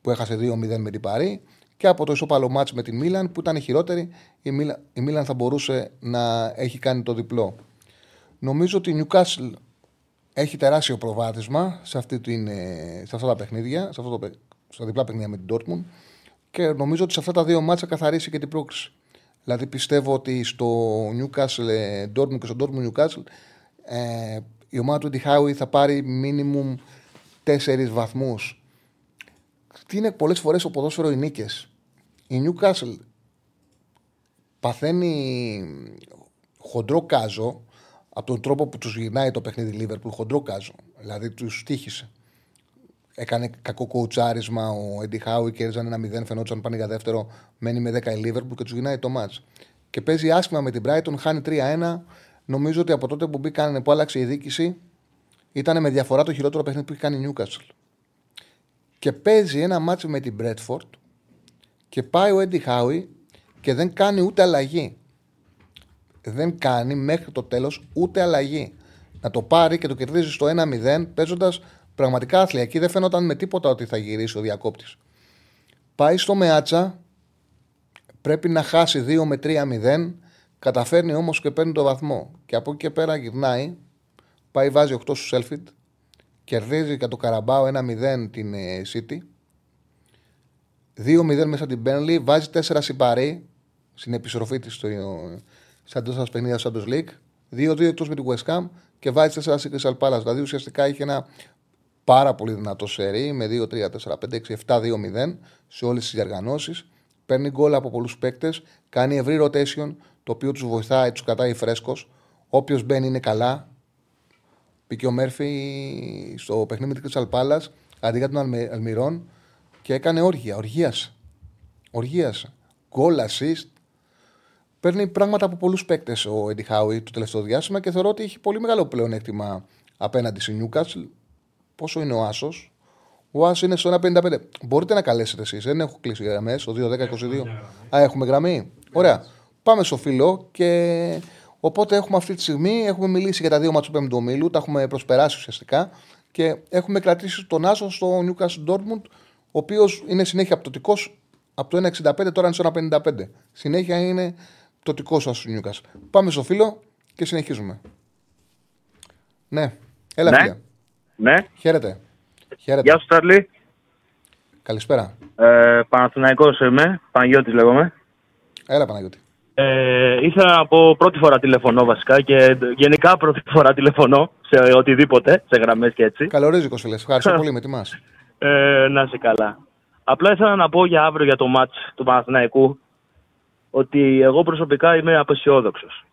που έχασε 2-0 με την Παρή και από το ισόπαλο μάτς με τη Μίλαν που ήταν η χειρότερη. Η Μίλαν, η Μίλαν θα μπορούσε να έχει κάνει το διπλό. Νομίζω ότι η Newcastle έχει τεράστιο προβάδισμα σε, αυτή την, ε, σε αυτά τα παιχνίδια, σε αυτό το, στα διπλά παιχνίδια με την Dortmund. και νομίζω ότι σε αυτά τα δύο μάτσα καθαρίσει και την πρόκριση. Δηλαδή πιστεύω ότι στο Newcastle ε, Dortmund και στο Dortmund Newcastle ε, η ομάδα του Ντιχάουι θα πάρει minimum τέσσερις βαθμούς. Τι είναι πολλές φορές ο ποδόσφαιρο οι νίκες. Η Newcastle παθαίνει χοντρό κάζο από τον τρόπο που τους γυρνάει το παιχνίδι Liverpool. Χοντρό κάζο. Δηλαδή τους τύχησε. Έκανε κακό κοουτσάρισμα ο Έντι Χάουι, κέρδιζαν ένα 0, φαινόταν πάνε για δεύτερο. Μένει με 10 η Liverpool και τους γυρνάει το μάτ. Και παίζει άσχημα με την Brighton, χάνει 3-1. Νομίζω ότι από τότε που μπήκαν, που άλλαξε η δίκηση, ήταν με διαφορά το χειρότερο παιχνίδι που έχει κάνει η Newcastle. Και παίζει ένα μάτσο με την Bradford και πάει ο Έντι Χάουι και δεν κάνει ούτε αλλαγή. Δεν κάνει μέχρι το τέλος ούτε αλλαγή. Να το πάρει και το κερδίζει στο 1-0 παίζοντας πραγματικά άθλια. Εκεί δεν φαίνονταν με τίποτα ότι θα γυρίσει ο διακόπτης. Πάει στο Μεάτσα, πρέπει να χάσει 2 με 3-0, καταφέρνει όμως και παίρνει το βαθμό. Και από εκεί και πέρα γυρνάει, πάει βάζει 8 στο Σέλφιντ, κερδίζει για το Καραμπάο 1-0 την ε, City. 2-0 μέσα την Μπένλι, βάζει 4 Σιπαρί στην επιστροφή της στο σαν τόσα παιχνίδια σαν το League. 2-2 εκτός με την West Ham και βάζει 4 στην Crystal Palace. Δηλαδή ουσιαστικά είχε ένα πάρα πολύ δυνατό σερί με 2-3-4-5-6-7-2-0 σε όλες τις διαργανώσεις. Παίρνει γκολ από πολλούς παίκτες, κάνει ευρύ rotation το οποίο τους βοηθάει, τους κρατάει φρέσκος. Όποιος μπαίνει είναι καλά. Πήκε ο Μέρφυ στο παιχνίδι με την Crystal Palace αντί για τον Αλμυρών και έκανε όργια. Οργίασε. Οργίασε. Γκολ, assist. Παίρνει πράγματα από πολλούς παίκτες ο Έντι Χάουι το τελευταίο διάστημα και θεωρώ ότι έχει πολύ μεγάλο πλεονέκτημα απέναντι στη Newcastle. Πόσο είναι ο Άσος; Ο Άσος είναι στο 1,55. Μπορείτε να καλέσετε εσείς. Δεν έχω κλείσει γραμμές. Το 2-10-22. Α, έχουμε γραμμή. Ωραία. Πάμε στο φίλο και οπότε έχουμε αυτή τη στιγμή έχουμε μιλήσει για τα δύο μάτια του πέμπτου ομίλου. Τα έχουμε προσπεράσει ουσιαστικά και έχουμε κρατήσει τον Άσο στο Newcastle Dortmund, ο οποίος είναι συνέχεια απτοτικό από το 1,65 τώρα είναι στο 1,55. Συνέχεια είναι πτωτικό ο Άσο Newcastle. Πάμε στο φίλο και συνεχίζουμε. Ναι, έλα Ναι. φίλε. Ναι, Χαίρετε. Χαίρετε. γεια σου Τσάρλι. Καλησπέρα. Ε, Παναθηναϊκός είμαι, Παναγιώτης λέγομαι. Έλα Παναγιώτη. Ε, ήθελα να πω πρώτη φορά τηλεφωνώ βασικά και γενικά πρώτη φορά τηλεφωνώ σε οτιδήποτε, σε γραμμές και έτσι. Καλορίζικος φίλε. Ευχαριστώ (laughs) πολύ με τιμάς. Ε, να είσαι καλά. Απλά ήθελα να πω για αύριο για το μάτς του Παναθηναϊκού ότι εγώ προσωπικά είμαι απεσιόδοξος.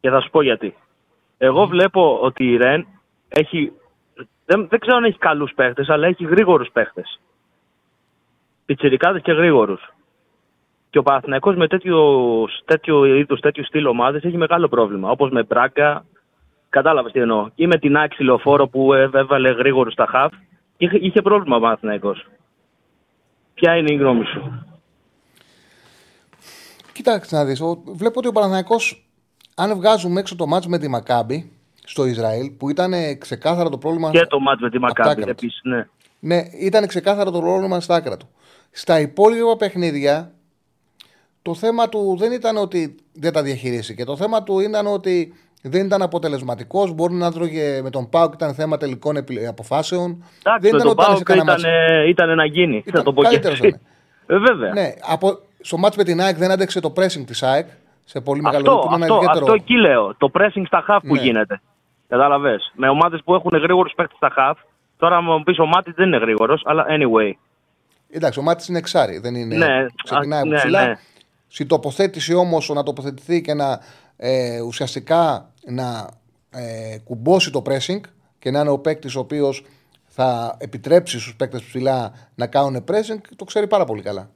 Και θα σου πω γιατί. Εγώ βλέπω ότι η Ρεν έχει... Δεν, δεν ξέρω αν έχει καλούς παίχτες, αλλά έχει γρήγορους παίχτες. Πιτσιρικάδες και γρήγορους. Και ο Παναθηναϊκός με τέτοιο, τέτοιο είδους, τέτοιου στυλ ομάδες έχει μεγάλο πρόβλημα. Όπως με Μπράκα, κατάλαβες τι εννοώ. Ή με την Άξι Λεωφόρο που έ- έβαλε γρήγορους στα χαφ. Είχε, είχε πρόβλημα ο Παναθηναϊκός. Ποια είναι η γνώμη σου; Κοίταξε να δεις. ο- Βλέπω ότι ο Παναθηναϊκός αν βγάζουμε έξω το μάτς με τη Μακάμπη στο Ισραήλ, που ήταν ξεκάθαρο το πρόβλημα. Και το μάτς με τη Απ' τα Μακάμπη άκρα τους. επίσης, ναι. Ναι, ήταν ξεκάθαρο το πρόβλημα στα άκρα του. Στα υπόλοιπα παιχνίδια, το θέμα του δεν ήταν ότι δεν τα διαχειρίστηκε. Το θέμα του ήταν ότι δεν ήταν αποτελεσματικός. Μπορεί να τρώγε με τον Πάουκ, ήταν θέμα τελικών επι- αποφάσεων. Εντάξει, δεν με τον ότι Πάοκ σε κανένα ήταν, μάτς. ήταν να γίνει, θα Ήταν το πω και καλύτερος έτσι. ήταν. (laughs) Ε, βέβαια. Ναι, από, στο μάτς με την ΑΕΚ δεν άντεξε το pressing της ΑΕΚ σε πολύ μεγάλο Αυτό, που είναι αυτό, ιδιαίτερο. αυτό εκεί λέω. Το pressing στα half που Ναι. γίνεται. Κατάλαβες. Με ομάδες που έχουν γρήγορους παίχτε στα half. Τώρα μου πεις ο Μάτι δεν είναι γρήγορος, αλλά anyway. Εντάξει, ο Μάτης είναι εξάρι, δεν είναι. Ναι, ξεκινάει α, από ναι, ψηλά. ναι. Στην τοποθέτηση όμως να τοποθετηθεί και να ε, ουσιαστικά να ε, κουμπώσει το pressing και να είναι ο παίκτης ο οποίος θα επιτρέψει στους παίκτες ψηλά να κάνουν pressing, το ξέρει πάρα πολύ καλά.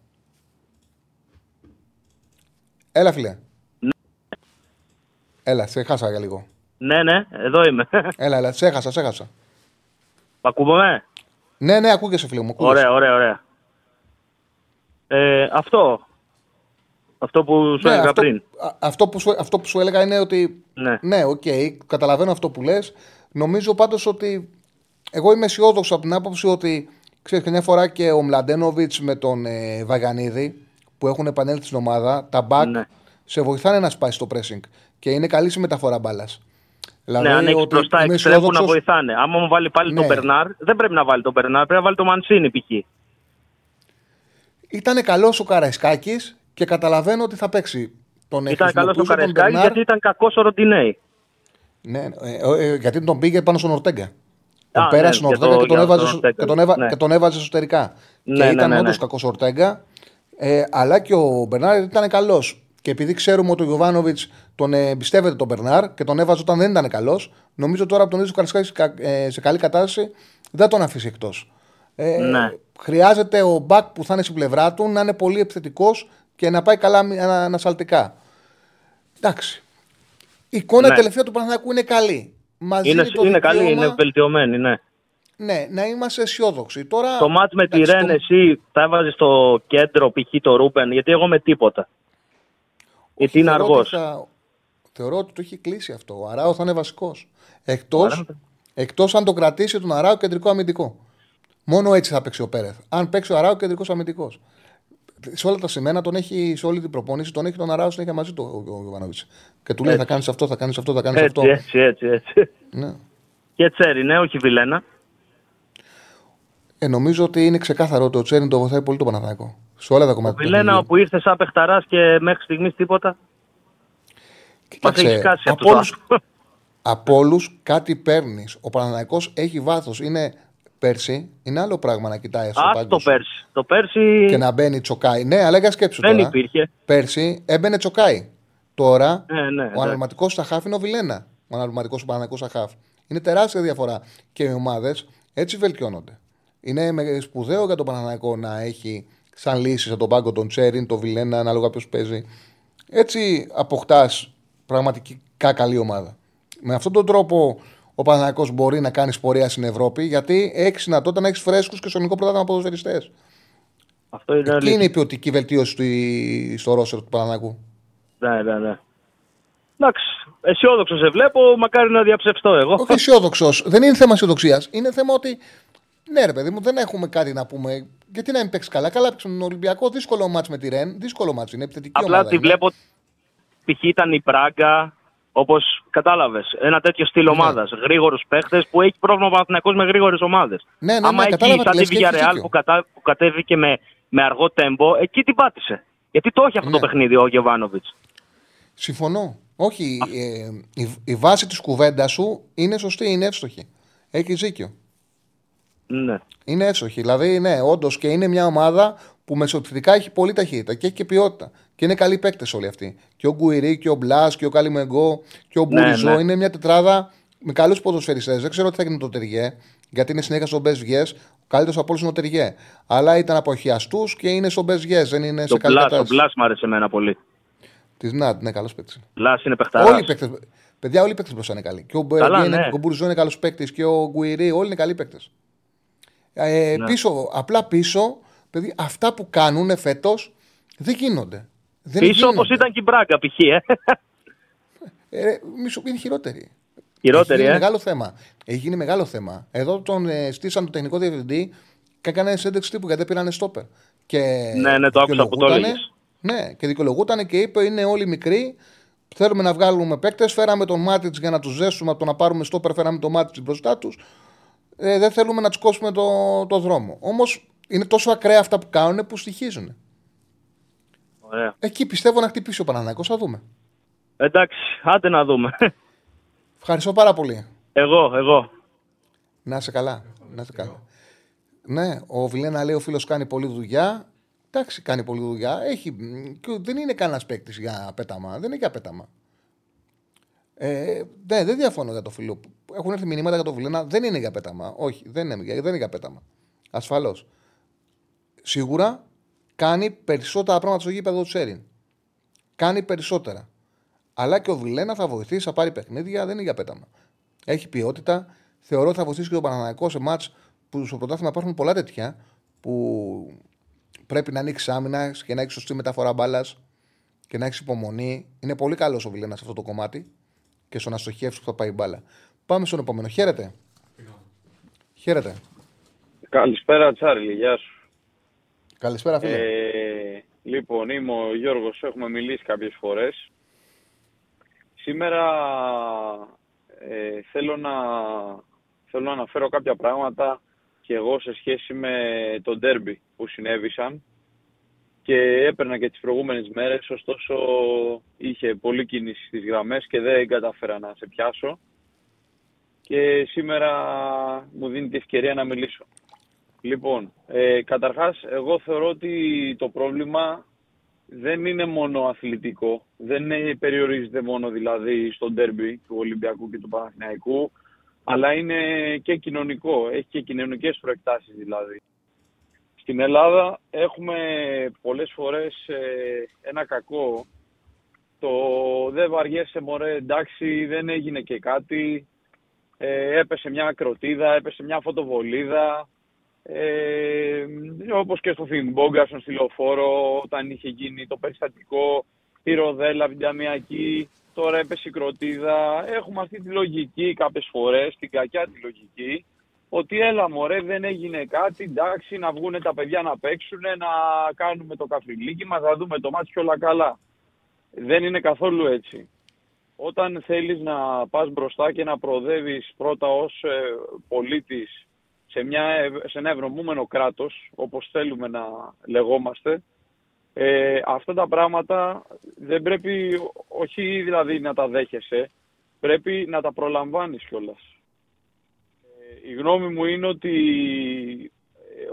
Έλα, φίλε. Έλα, σε χάσα για λίγο. Ναι, ναι, εδώ είμαι. (laughs) Έλα, έλα, σε έχασα, σε έχασα. Ακούμε. Ναι, ναι, ακούγεσαι, φίλε μου. ακούγεσαι. Ωραία, ωραία, ωραία. Ε, αυτό. Αυτό που σου Ναι, έλεγα αυτό, πριν. α- αυτό, που σου, αυτό που σου έλεγα είναι ότι. Ναι. Ναι, οκ, καταλαβαίνω αυτό που λες. Νομίζω πάντως ότι. Εγώ είμαι αισιόδοξος από την άποψη ότι. Ξέρεις, και μια φορά και ο Μλαντένοβιτς με τον ε, Βαγιαννίδη που έχουν επανέλθει στην ομάδα, τα back Ναι. σε βοηθάνε να σπάσει το pressing. Και είναι καλή στη μεταφορά μπάλας. Δηλαδή, ναι, αν έχει ότι μπροστά είναι εξτρέμ να αισιόδοξος- βοηθάνε. Άμα μου βάλει πάλι Ναι. τον Μπερνάρ, δεν πρέπει να βάλει τον Μπερνάρ, πρέπει να βάλει τον Μαντσίνι π.χ. Ήταν καλός ο Καραϊσκάκης και καταλαβαίνω ότι θα παίξει. Τον Ήταν καλός ο χρησιμοποιούσε τον Καρεσκάκη Μπερνάρ. γιατί ήταν κακός ο Ροντινέη. Ναι, ε, ε, γιατί τον πήγε πάνω στον Ορτέγκα. Τον Α, πέρασε ναι, στον για Ορτέγκα το- και, τον για έβαζε, τον εσω- Ορτέγκα, και, τον έβα- ναι. και τον έβαζε εσωτερικά. Ναι, και ναι, ήταν ναι, ναι. όντως κακός ο Ορτέγκα. Ε, αλλά και ο Μπερνάρ ήταν καλός. Και επειδή ξέρουμε ότι ο Γιωβάνοβιτ τον ε, εμπιστεύεται τον Μπερνάρ και τον έβαζε όταν δεν ήταν καλός, νομίζω τώρα που τον είδες ο Καρασκάκη ε, σε καλή κατάσταση δεν θα τον αφήσει εκτός. Ε, Ναι. Χρειάζεται ο μπακ που θα είναι στην πλευρά του να είναι πολύ επιθετικός και να πάει καλά μη- ανα- ανασαλτικά. Εντάξει. Η εικόνα Ναι. τελευταία του Παναθηναϊκού είναι καλή. Μας Είναι, δίνει το είναι καλή, δικαίωμα, είναι βελτιωμένη, ναι. Ναι, να είμαστε αισιόδοξοι. Τώρα, Το μάτς με τη εντάξει, Ρεν, το- εσύ θα έβαζες στο κέντρο π.χ. το Ρούμπεν, γιατί εγώ με τίποτα. Γιατί είναι θεωρώ αργός. ότι θα- Θεωρώ ότι το έχει κλείσει αυτό. Ο Αράο θα είναι βασικός. Εκτό Αράο θα- εκτός αν το κρατήσει τον Αράο κεντρικό αμυντικό. Μόνο έτσι θα παίξει ο Πέρεθ. Αν παίξει ο Αράο κεντρικός αμυντικός. Σε όλα τα σημαίνα τον έχει, σε όλη την προπόνηση, τον έχει τον Αράο συνέχεια μαζί του ο, ο Γιωβάνοβιτς. Και του λέει θα Έτσι. κάνεις αυτό, θα κάνεις αυτό, θα κάνεις αυτό. Έτσι, έτσι, έτσι, έτσι. Ναι. Και Τσέρι, ναι, όχι Βιλένα. Ε, νομίζω ότι είναι ξεκάθαρο ότι ο Τσέριν το βοηθάει πολύ το Παναθηναϊκό. Σε όλα τα Ο κομμάτια. του Βιλένα παιχνιδιού. που ήρθε σαν παιχταράς και μέχρι στιγμής τίποτα. Μας Κοίταξε, έχει σκάσει από αυτό. όλους- από όλους κάτι παίρνεις. Ο Παναναναϊκός έχει βάθος. Είναι πέρσι, είναι άλλο πράγμα να κοιτάει στο Α, πάγκο το σου πέρσι. Το πέρσι Και να μπαίνει τσοκάι. Ναι, αλλά για σκέψου δεν τώρα. υπήρχε. Πέρσι έμπαινε τσοκάι. Τώρα Ναι, ναι, ο εντάξει. αναλυματικός στα χάφ είναι ο Βιλένα. Ο αναλυματικός του Παναναναϊκού στα χάφ. Είναι τεράστια διαφορά. Και οι ομάδες έτσι βελτιώνονται. Είναι με- σπουδαίο για τον Παναναναϊκό να έχει σαν λύση από τον πάγκο τον Τσέριν, τον Βιλένα, ανάλογα ποιος παίζει. Έτσι αποκτάς πραγματικά καλή ομάδα. Με αυτόν τον τρόπο ο Παναθηναϊκός μπορεί να κάνει πορεία στην Ευρώπη γιατί έχεις δυνατότητα να έχεις φρέσκους και στο ελληνικό πρωτάθλημα ποδοσφαιριστές. Αυτό είναι Εκεί αλήθεια. είναι η ποιοτική βελτίωση του- στο ρόστερ του Παναθηναϊκού. Ναι, ναι, ναι. Εντάξει, αισιόδοξο σε βλέπω, μακάρι να διαψευστώ εγώ. Όχι αισιόδοξος. Δεν είναι θέμα αισιοδοξίας. Είναι θέμα ότι. Ναι, ρε παιδί μου, δεν έχουμε κάτι να πούμε. Γιατί να μην παίξεις καλά; Καλά παίξει τον Ολυμπιακό. Δύσκολο μάτς με τη Ρεν. Δύσκολο μάτς είναι. Επιθετική Απλά ομάδα τη είναι. βλέπω. Π.χ. ήταν η Πράγκα, όπως κατάλαβες. Ένα τέτοιο στυλ Ναι. ομάδας. Γρήγορους παίχτες που έχει πρόβλημα ο Παναθηναϊκός με γρήγορες ομάδες. Ναι, ναι, Άμα ναι, κατάλαβα εκεί, τι σαν λες τη και έχεις Villarreal δίκιο. που, κατα... που κατέβηκε με, με αργό τέμπο, εκεί την πάτησε. Γιατί το έχει αυτό Ναι. το παιχνίδι ο Γεβάνοβιτ. Συμφωνώ. Όχι. Ε, η, η βάση της κουβέντας σου είναι σωστή, είναι εύστοχη. Έχεις δίκιο. Ναι. Είναι εύστοχη. Δηλαδή, ναι, όντως και είναι μια ομάδα που μεσοεπιθετικά έχει πολύ ταχύτητα και έχει και ποιότητα. Και είναι καλοί παίκτες όλοι αυτοί. Και ο Γκουιρί και ο Μπλάς και ο Καλιμεγκό και ο Ναι, Μπουριζό ναι. είναι μια τετράδα με καλούς ποδοσφαιριστές. Δεν ξέρω τι θα γίνει με το Τεριέ, γιατί είναι συνέχεια στον Μπεζιέ. Ο καλύτερος από όλους είναι ο Τεριέ. Αλλά ήταν αποχιαστού και είναι στον Μπεζιέ. Δεν είναι Το σε καλή Μπλάς, το κατάσταση. Μπλάς μου άρεσε εμένα πολύ. Της Νατ, ναι, καλός παίκτης. Μπλάς είναι παιχταράς. Όλοι οι παίκτε. Παιδιά, όλοι οι παίκτες μπροστά είναι καλοί. Και ο Καλά, Μπεζιέ είναι, ναι. και ο Μπουριζό είναι καλός παίκτης και ο Γκουιρί, όλοι είναι καλοί παίκτες. Ε, Ναι. πίσω, απλά πίσω, παιδί, αυτά που κάνουν φέτος δεν γίνονται. Δεν Πίσω γίνονται. όπως ήταν και η Μπράγκα π.χ. Ε. Ε, μη σου πει, είναι χειρότερη. Χειρότερη, Έχει γίνει ε. μεγάλο θέμα. Έχει γίνει μεγάλο θέμα. Εδώ τον ε, στήσαν τον τεχνικό διευθυντή και έκανε συνέντευξη τύπου γιατί πήρανε στόπερ. Και Ναι, ναι, το άκουσα που το δικαιολογούτανε- έλεγες. Ναι, και δικαιολογούταν και είπε είναι όλοι μικροί. Θέλουμε να βγάλουμε παίκτες. Φέραμε τον Μάτιτς για να τους ζέσουμε από το να πάρουμε στόπερ. Φέραμε τον Μάτιτς μπροστά τους. Ε, δεν θέλουμε να τους κόψουμε το, το δρόμο. Όμως είναι τόσο ακραία αυτά που κάνουν που στοιχίζουν. Ωραία. Εκεί πιστεύω να χτυπήσει ο Παναναναϊκός. Θα δούμε. Εντάξει, άντε να δούμε. Ευχαριστώ πάρα πολύ. Εγώ, εγώ. Να είσαι καλά. Να είσαι καλά. Ναι, ο Βιλένα λέει ο φίλος κάνει πολλή δουλειά. Εντάξει, κάνει πολλή δουλειά. Έχει, μ, και δεν είναι κανένας παίκτης για πέταμα. Δεν είναι για πέταμα. Ε, ναι, δεν διαφωνώ για το φίλο. Έχουν έρθει μηνύματα για το Βιλένα. Δεν είναι για πέταμα. Όχι, δεν είναι, δεν είναι για πέταμα. Ασφαλώς. Σίγουρα κάνει περισσότερα πράγματα στο γήπεδο του Σέριν. Κάνει περισσότερα. Αλλά και ο Βιλένα θα βοηθήσει, θα πάρει παιχνίδια, δεν είναι για πέταμα. Έχει ποιότητα. Θεωρώ ότι θα βοηθήσει και τον Παναναναϊκός σε μάτς που στο πρωτάθλημα υπάρχουν πολλά τέτοια που πρέπει να ανοίξει άμυνα και να έχει σωστή μεταφορά μπάλας και να έχεις υπομονή. Είναι πολύ καλός ο Βιλένας σε αυτό το κομμάτι και στο να στοχεύσει που θα πάει η μπάλα. Πάμε στον επόμενο. Χαίρετε. Χαίρετε. Καλησπέρα Τσάρλι, γεια σου. Καλησπέρα, φίλε. Ε, λοιπόν, είμαι ο Γιώργος, έχουμε μιλήσει κάποιες φορές. Σήμερα ε, θέλω, να, θέλω να αναφέρω κάποια πράγματα και εγώ σε σχέση με το ντέρμπι που συνέβησαν και έπαιρνα και τις προηγούμενες μέρες, ωστόσο είχε πολλή κίνηση στις γραμμές και δεν κατάφερα να σε πιάσω. Και σήμερα μου δίνει τη ευκαιρία να μιλήσω. Λοιπόν, ε, καταρχάς, εγώ θεωρώ ότι το πρόβλημα δεν είναι μόνο αθλητικό. Δεν περιορίζεται μόνο δηλαδή στο ντέρμπι του Ολυμπιακού και του Παναθηναϊκού, αλλά είναι και κοινωνικό. Έχει και κοινωνικές προεκτάσεις δηλαδή. Στην Ελλάδα έχουμε πολλές φορές ε, ένα κακό. Το δεν βαριέσαι μωρέ, εντάξει, δεν έγινε και κάτι. Ε, έπεσε μια ακροτίδα, έπεσε μια φωτοβολίδα. Ε, όπως και στο Φιμπόγκα, στον Στυλοφόρο, όταν είχε γίνει το περιστατικό, η Ροδέλα, Βινταμιακή, τώρα έπεσε η κροτίδα. Έχουμε αυτή τη λογική κάποιες φορές, την κακιά τη λογική, ότι έλα μωρέ δεν έγινε κάτι, εντάξει να βγουν τα παιδιά να παίξουν, να κάνουμε το καφριλίκι μας, να δούμε το μάτι και όλα καλά. Δεν είναι καθόλου έτσι. Όταν θέλεις να πας μπροστά και να προοδεύεις πρώτα ως ε, πολίτης σε, μια, σε ένα ευρωμούμενο κράτος, όπως θέλουμε να λεγόμαστε, ε, αυτά τα πράγματα δεν πρέπει, όχι δηλαδή να τα δέχεσαι, πρέπει να τα προλαμβάνεις κιόλας η γνώμη μου είναι ότι ε,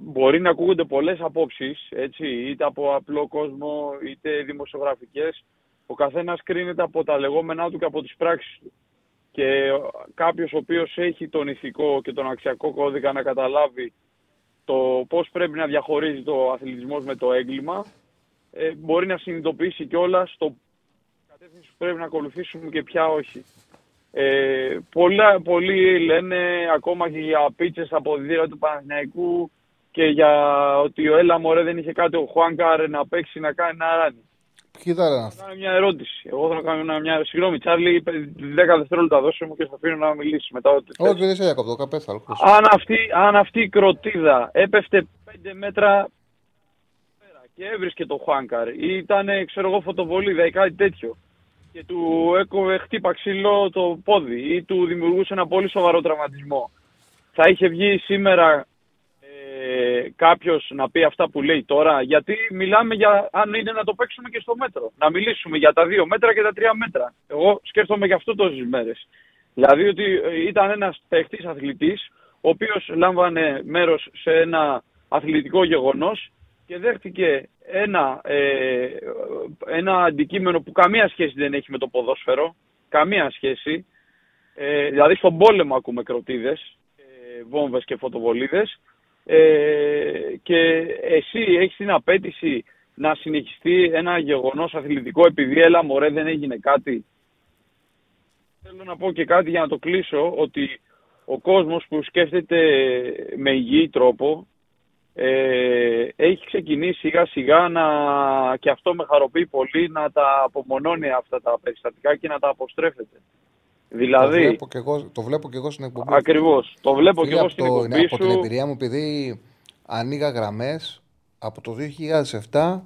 μπορεί να ακούγονται πολλές απόψεις, έτσι, είτε από απλό κόσμο, είτε δημοσιογραφικές. Ο καθένας κρίνεται από τα λεγόμενά του και από τις πράξεις του. Και κάποιος ο οποίος έχει τον ηθικό και τον αξιακό κώδικα να καταλάβει το πώς πρέπει να διαχωρίζει το αθλητισμός με το έγκλημα, ε, μπορεί να συνειδητοποιήσει κιόλας το κατεύθυνση που πρέπει να ακολουθήσουμε και ποια όχι. Ε, πολλά, πολλοί λένε ακόμα και για πίτσες από δίδυρα του Παναθηναϊκού και για ότι ο Έλα Μωρέ δεν είχε κάτι ο Χουάνκαρ να παίξει να κάνει ένα ράνι. Ποιοι ήταν Θα κάνω μια ερώτηση. Εγώ θα κάνω μια. Συγγνώμη, Τσάρλι, 10 δευτερόλεπτα δώσε μου και θα αφήνω να μιλήσει μετά. Όχι, δεν σε διακόπτω, καπέθα. Αν αυτή, αν αυτή η κροτίδα έπεφτε 5 μέτρα και έβρισκε το Χουάνκαρ ή ήταν, ξέρω εγώ, φωτοβολίδα ή κάτι τέτοιο και του έκοβε χτύπα ξύλο το πόδι ή του δημιουργούσε ένα πολύ σοβαρό τραυματισμό. Θα είχε βγει σήμερα ε, κάποιος να πει αυτά που λέει τώρα, γιατί μιλάμε για αν είναι να το παίξουμε και στο μέτρο. Να μιλήσουμε για τα δύο μέτρα και τα τρία μέτρα. Εγώ σκέφτομαι γι' αυτό τόσες μέρες. Δηλαδή ότι ήταν ένας παίχτης αθλητής, ο οποίος λάμβανε μέρος σε ένα αθλητικό γεγονός και δέχτηκε ένα, ε, ένα αντικείμενο που καμία σχέση δεν έχει με το ποδόσφαιρο, καμία σχέση, ε, δηλαδή στον πόλεμο ακούμε κροτίδες, ε, βόμβες και φωτοβολίδες ε, και εσύ έχεις την απέτηση να συνεχιστεί ένα γεγονός αθλητικό επειδή έλα μωρέ δεν έγινε κάτι; Θέλω να πω και κάτι για να το κλείσω ότι ο κόσμος που σκέφτεται με υγιή τρόπο ε, έχει ξεκινήσει σιγά σιγά να, και αυτό με χαροποιεί πολύ να τα απομονώνει αυτά τα περιστατικά και να τα αποστρέφεται. Δηλαδή, το, βλέπω και εγώ, το βλέπω και εγώ στην εκπομπή. Ακριβώς. Το βλέπω και εγώ στην το, εκπομπή Από την εμπειρία μου, επειδή ανοίγα γραμμές από το 2007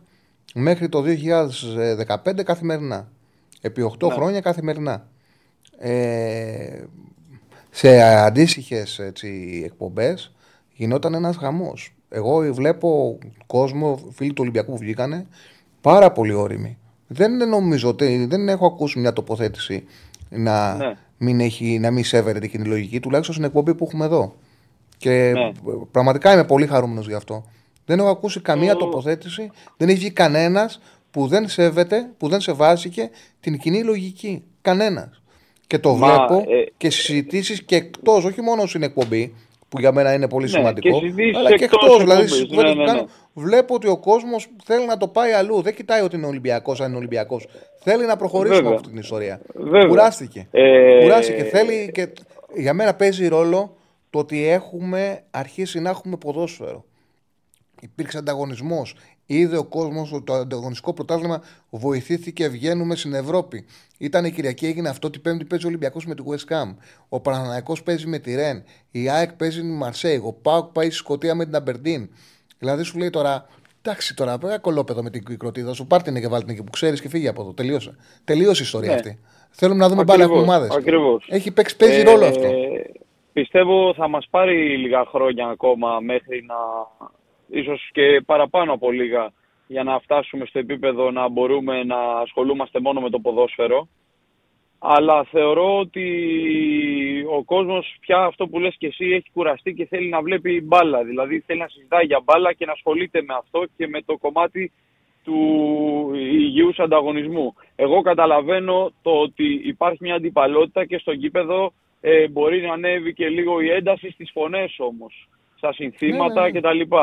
μέχρι το 2015 καθημερινά. Επί 8 ναι. χρόνια καθημερινά. Ε, σε αντίστοιχες εκπομπές γινόταν ένας γαμός. Εγώ βλέπω κόσμο, φίλοι του Ολυμπιακού που βγήκανε, πάρα πολύ όρημοι. Δεν νομίζω ότι δεν έχω ακούσει μια τοποθέτηση να, ναι. μην, έχει, να μην σέβεται την λογική, τουλάχιστον στην εκπομπή που έχουμε εδώ. Και ναι. πραγματικά είμαι πολύ χαρούμενος γι' αυτό. Δεν έχω ακούσει καμία τοποθέτηση, δεν έχει βγει κανένας που δεν σέβεται, που δεν σεβάστηκε την κοινή λογική. Κανένας. Και το βλέπω ε... και συζητήσεις και εκτός, όχι μόνο στην εκπομπή, που για μένα είναι πολύ ναι, σημαντικό. Και αλλά και εκτός. Δηλαδή, ναι, ναι, ναι, βλέπω ότι ο κόσμος θέλει να το πάει αλλού. Δεν κοιτάει ότι είναι Ολυμπιακός, αν είναι Ολυμπιακός. Θέλει να προχωρήσουμε αυτή την ιστορία. Βέβαια. Κουράστηκε. Ε... Κουράστηκε. Θέλει και για μένα παίζει ρόλο το ότι έχουμε αρχίσει να έχουμε ποδόσφαιρο. Υπήρξε ανταγωνισμός. Είδε ο κόσμος ότι το ανταγωνιστικό πρωτάθλημα βοηθήθηκε, βγαίνουμε στην Ευρώπη. Ήταν η Κυριακή, έγινε αυτό. Την Πέμπτη παίζει ο Ολυμπιακός με τη West Ham. Ο Παναναναϊκό παίζει με τη Ρεν. Η ΑΕΚ παίζει με τη Μαρσέη. Ο Πάουκ πάει στη Σκωτία με την Αμπερντίν. Δηλαδή σου λέει τώρα, εντάξει τώρα, ένα κολόπεδο με την κροτίδα σου. Πάρτε την και βάλτε την εκεί που ξέρεις και φύγει από εδώ. Τελείωσε. Τελείωσε η ιστορία ναι. αυτή. Θέλουμε να δούμε πάλι από ομάδες. Έχει παίξει, παίζει ε, ρόλο αυτό. Πιστεύω θα μας πάρει λίγα χρόνια ακόμα μέχρι να ίσως και παραπάνω από λίγα, για να φτάσουμε στο επίπεδο να μπορούμε να ασχολούμαστε μόνο με το ποδόσφαιρο. Αλλά θεωρώ ότι ο κόσμος πια αυτό που λες και εσύ έχει κουραστεί και θέλει να βλέπει μπάλα. Δηλαδή θέλει να συζητάει για μπάλα και να ασχολείται με αυτό και με το κομμάτι του υγιούς ανταγωνισμού. Εγώ καταλαβαίνω το ότι υπάρχει μια αντιπαλότητα και στο γήπεδο ε, μπορεί να ανέβει και λίγο η ένταση στις φωνές όμως, στα συνθήματα Ναι, ναι, ναι. κτλ.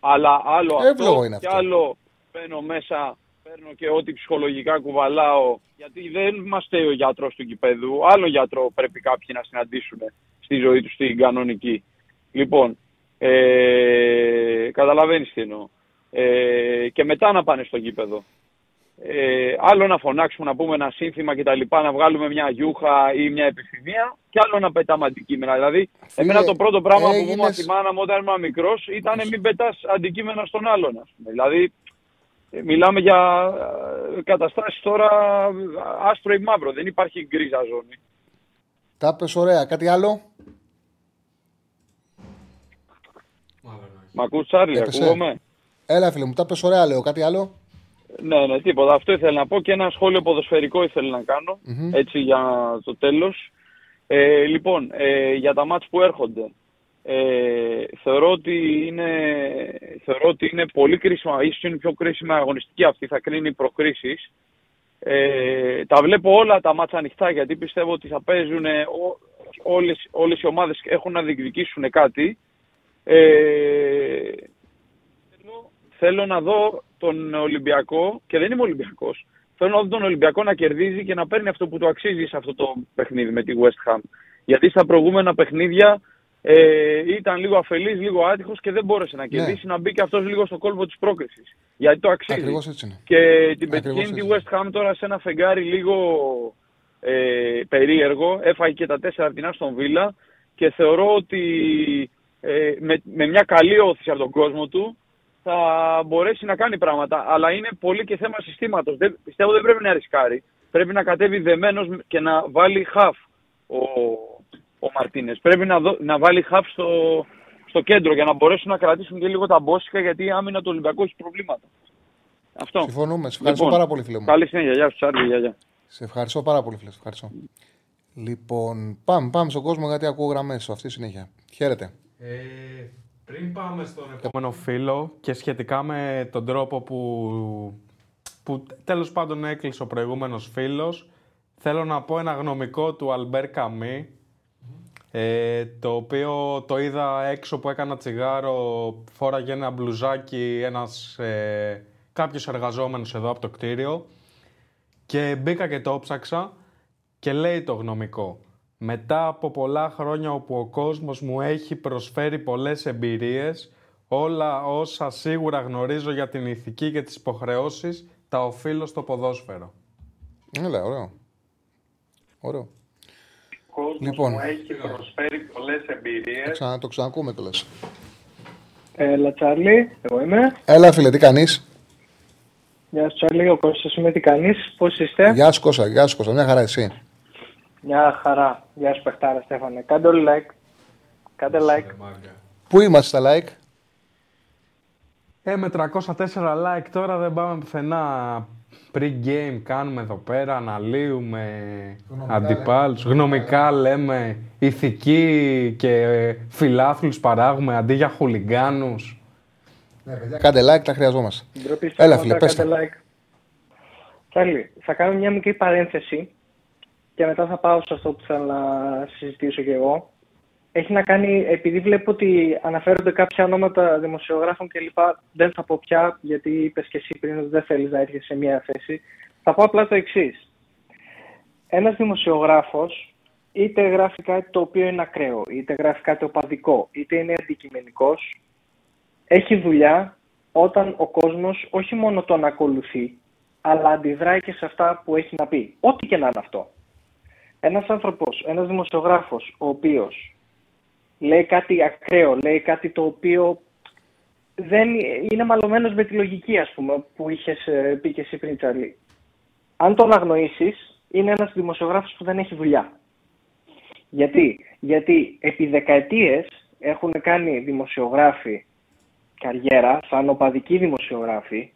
Αλλά άλλο Εύλογο αυτό είναι και αυτό. άλλο μπαίνω μέσα, παίρνω και ό,τι ψυχολογικά κουβαλάω, γιατί δεν είμαστε ο γιατρός του γηπέδου, άλλο γιατρό πρέπει κάποιοι να συναντήσουν στη ζωή τους στην κανονική. Λοιπόν, ε, καταλαβαίνεις τι εννοώ. Ε, και μετά να πάνε στο γήπεδο. Ε, άλλο να φωνάξουμε, να πούμε ένα σύνθημα και τα λοιπά, να βγάλουμε μια γιούχα ή μια επιθυμία και άλλο να πετάμε αντικείμενα. Δηλαδή, Φίλε, εμένα το πρώτο πράγμα που μου έγινες- είπα η μάνα μου όταν ήμουν μικρός ήταν μην πετάς αντικείμενα στον άλλον. Ας πούμε. Δηλαδή, ε, μιλάμε για ε, καταστάσεις τώρα ε, άσπρο ή μαύρο. Δεν υπάρχει γκρίζα ζώνη. Τα πες ωραία. Κάτι άλλο; Μ' ακούς Τσάρλι, Έπεσε. ακούγομαι; Έλα, φίλε μου, τα πες ωραία, λέω. Κάτι άλλο; Ναι, ναι, τίποτα. Αυτό ήθελα να πω και ένα σχόλιο ποδοσφαιρικό ήθελα να κάνω, Μμμ. έτσι για το τέλος. Ε, λοιπόν, ε, για τα μάτς που έρχονται, ε, θεωρώ, ότι είναι, θεωρώ ότι είναι πολύ κρίσιμα, ίσως είναι η πιο κρίσιμα αγωνιστική αυτή, θα κρίνει προκρίσεις. Ε, τα βλέπω όλα τα μάτσα ανοιχτά γιατί πιστεύω ότι θα παίζουν ε, ό, όλες, όλες οι ομάδες έχουν να διεκδικήσουν κάτι. Ε, θέλω, θέλω να δω τον Ολυμπιακό και δεν είμαι Ολυμπιακός. Θέλω να δω τον Ολυμπιακό να κερδίζει και να παίρνει αυτό που του αξίζει σε αυτό το παιχνίδι με τη West Ham. Γιατί στα προηγούμενα παιχνίδια ε, ήταν λίγο αφελής, λίγο άτυχος και δεν μπόρεσε να κερδίσει, να μπει και αυτός λίγο στο κόλπο της πρόκρισης. Γιατί το αξίζει. Ακριβώς έτσι είναι. Και την Ακριβώς πετυχαίνει τη έτσι. West Ham τώρα σε ένα φεγγάρι λίγο ε, περίεργο. Έφαγε και τα τέσσερα από την Άστον Βίλα και θεωρώ ότι ε, με, με μια καλή όθηση από τον κόσμο του θα μπορέσει να κάνει πράγματα. Αλλά είναι πολύ και θέμα συστήματος. Δεν, πιστεύω δεν πρέπει να ρισκάρει. Πρέπει να κατέβει δεμένος και να βάλει half ο, ο Μαρτίνες. Πρέπει να, δω- να βάλει half στο, στο κέντρο για να μπορέσουν να κρατήσουν και λίγο τα μπόσικα γιατί η άμυνα του Ολυμπιακού έχει προβλήματα. Αυτό. Συμφωνούμε. Σε ευχαριστώ Λοιπόν, πάρα πολύ, φίλε μου. Καλή συνέχεια. Γεια σου, Τσάρλι. Γεια, γεια. Σε ευχαριστώ πάρα πολύ, φίλε. Σε ευχαριστώ. Λοιπόν, πάμε, πάμε στον κόσμο γιατί ακούω γραμμές αυτή η συνέχεια. Χαίρετε. Ε, πριν πάμε στον επόμενο φίλο και σχετικά με τον τρόπο που, που τέλος πάντων έκλεισε ο προηγούμενος φίλος, θέλω να πω ένα γνωμικό του Αλμπέρ Καμί, ε, το οποίο το είδα έξω που έκανα τσιγάρο, φόραγε ένα μπλουζάκι ένας ε, κάποιος εργαζόμενος εδώ από το κτίριο και μπήκα και το ψάξα και λέει το γνωμικό. Μετά από πολλά χρόνια όπου ο κόσμος μου έχει προσφέρει πολλές εμπειρίες, όλα όσα σίγουρα γνωρίζω για την ηθική και τις υποχρεώσεις, τα οφείλω στο ποδόσφαιρο. Έλα, ωραίο. Ωραίο. Κόσμος Λοιπόν. μου έχει προσφέρει πολλές εμπειρίες. Ξανα, το ξανακούμε το λες. Έλα, Τσάρλι, εγώ είμαι. Έλα, φίλε, τι κάνεις; Γεια σου, Τσάρλι, ο Κώστας είμαι, τι κάνεις, πώς είστε; Γεια σου, Κώστα, γεια σου, Κώστα. Μια χαρά εσύ. Μια χαρά. Γεια σου, παιχτάρα, Στέφανε. Κάντε όλοι like. Κάντε like. Πού είμαστε στα like; Ε, με 304 like τώρα δεν πάμε πουθενά. Pre-game κάνουμε εδώ πέρα, αναλύουμε αντιπάλους. Γνωμικά λέμε, ηθική και φιλάθλους παράγουμε αντί για χουλιγκάνους. Κάντε like, τα χρειαζόμαστε. Ντροπή στα Έλα, φώτα, φίλε, πες κάντε τα. like. Τσάρλι, θα κάνω μια μικρή παρένθεση και μετά θα πάω σε αυτό που θέλω να συζητήσω κι εγώ. Έχει να κάνει, επειδή βλέπω ότι αναφέρονται κάποια ονόματα δημοσιογράφων κλπ. Δεν θα πω πια, γιατί είπες και εσύ πριν ότι δεν θέλεις να έρθει σε μια θέση. Θα πω απλά το εξής. Ένας δημοσιογράφος είτε γράφει κάτι το οποίο είναι ακραίο, είτε γράφει κάτι οπαδικό, είτε είναι αντικειμενικός, έχει δουλειά όταν ο κόσμος όχι μόνο τον ακολουθεί, αλλά αντιδράει και σε αυτά που έχει να πει. Ό,τι και να είναι αυτό. Ένας άνθρωπος, ένας δημοσιογράφος, ο οποίος λέει κάτι ακραίο, λέει κάτι το οποίο δεν είναι μαλωμένος με τη λογική, ας πούμε, που είχες ε, πει και εσύ πριν, Τσαρλί. Αν τον αγνοήσεις, είναι ένας δημοσιογράφος που δεν έχει δουλειά. Γιατί, Γιατί επί δεκαετίες έχουν κάνει δημοσιογράφοι καριέρα, σαν οπαδικοί δημοσιογράφοι,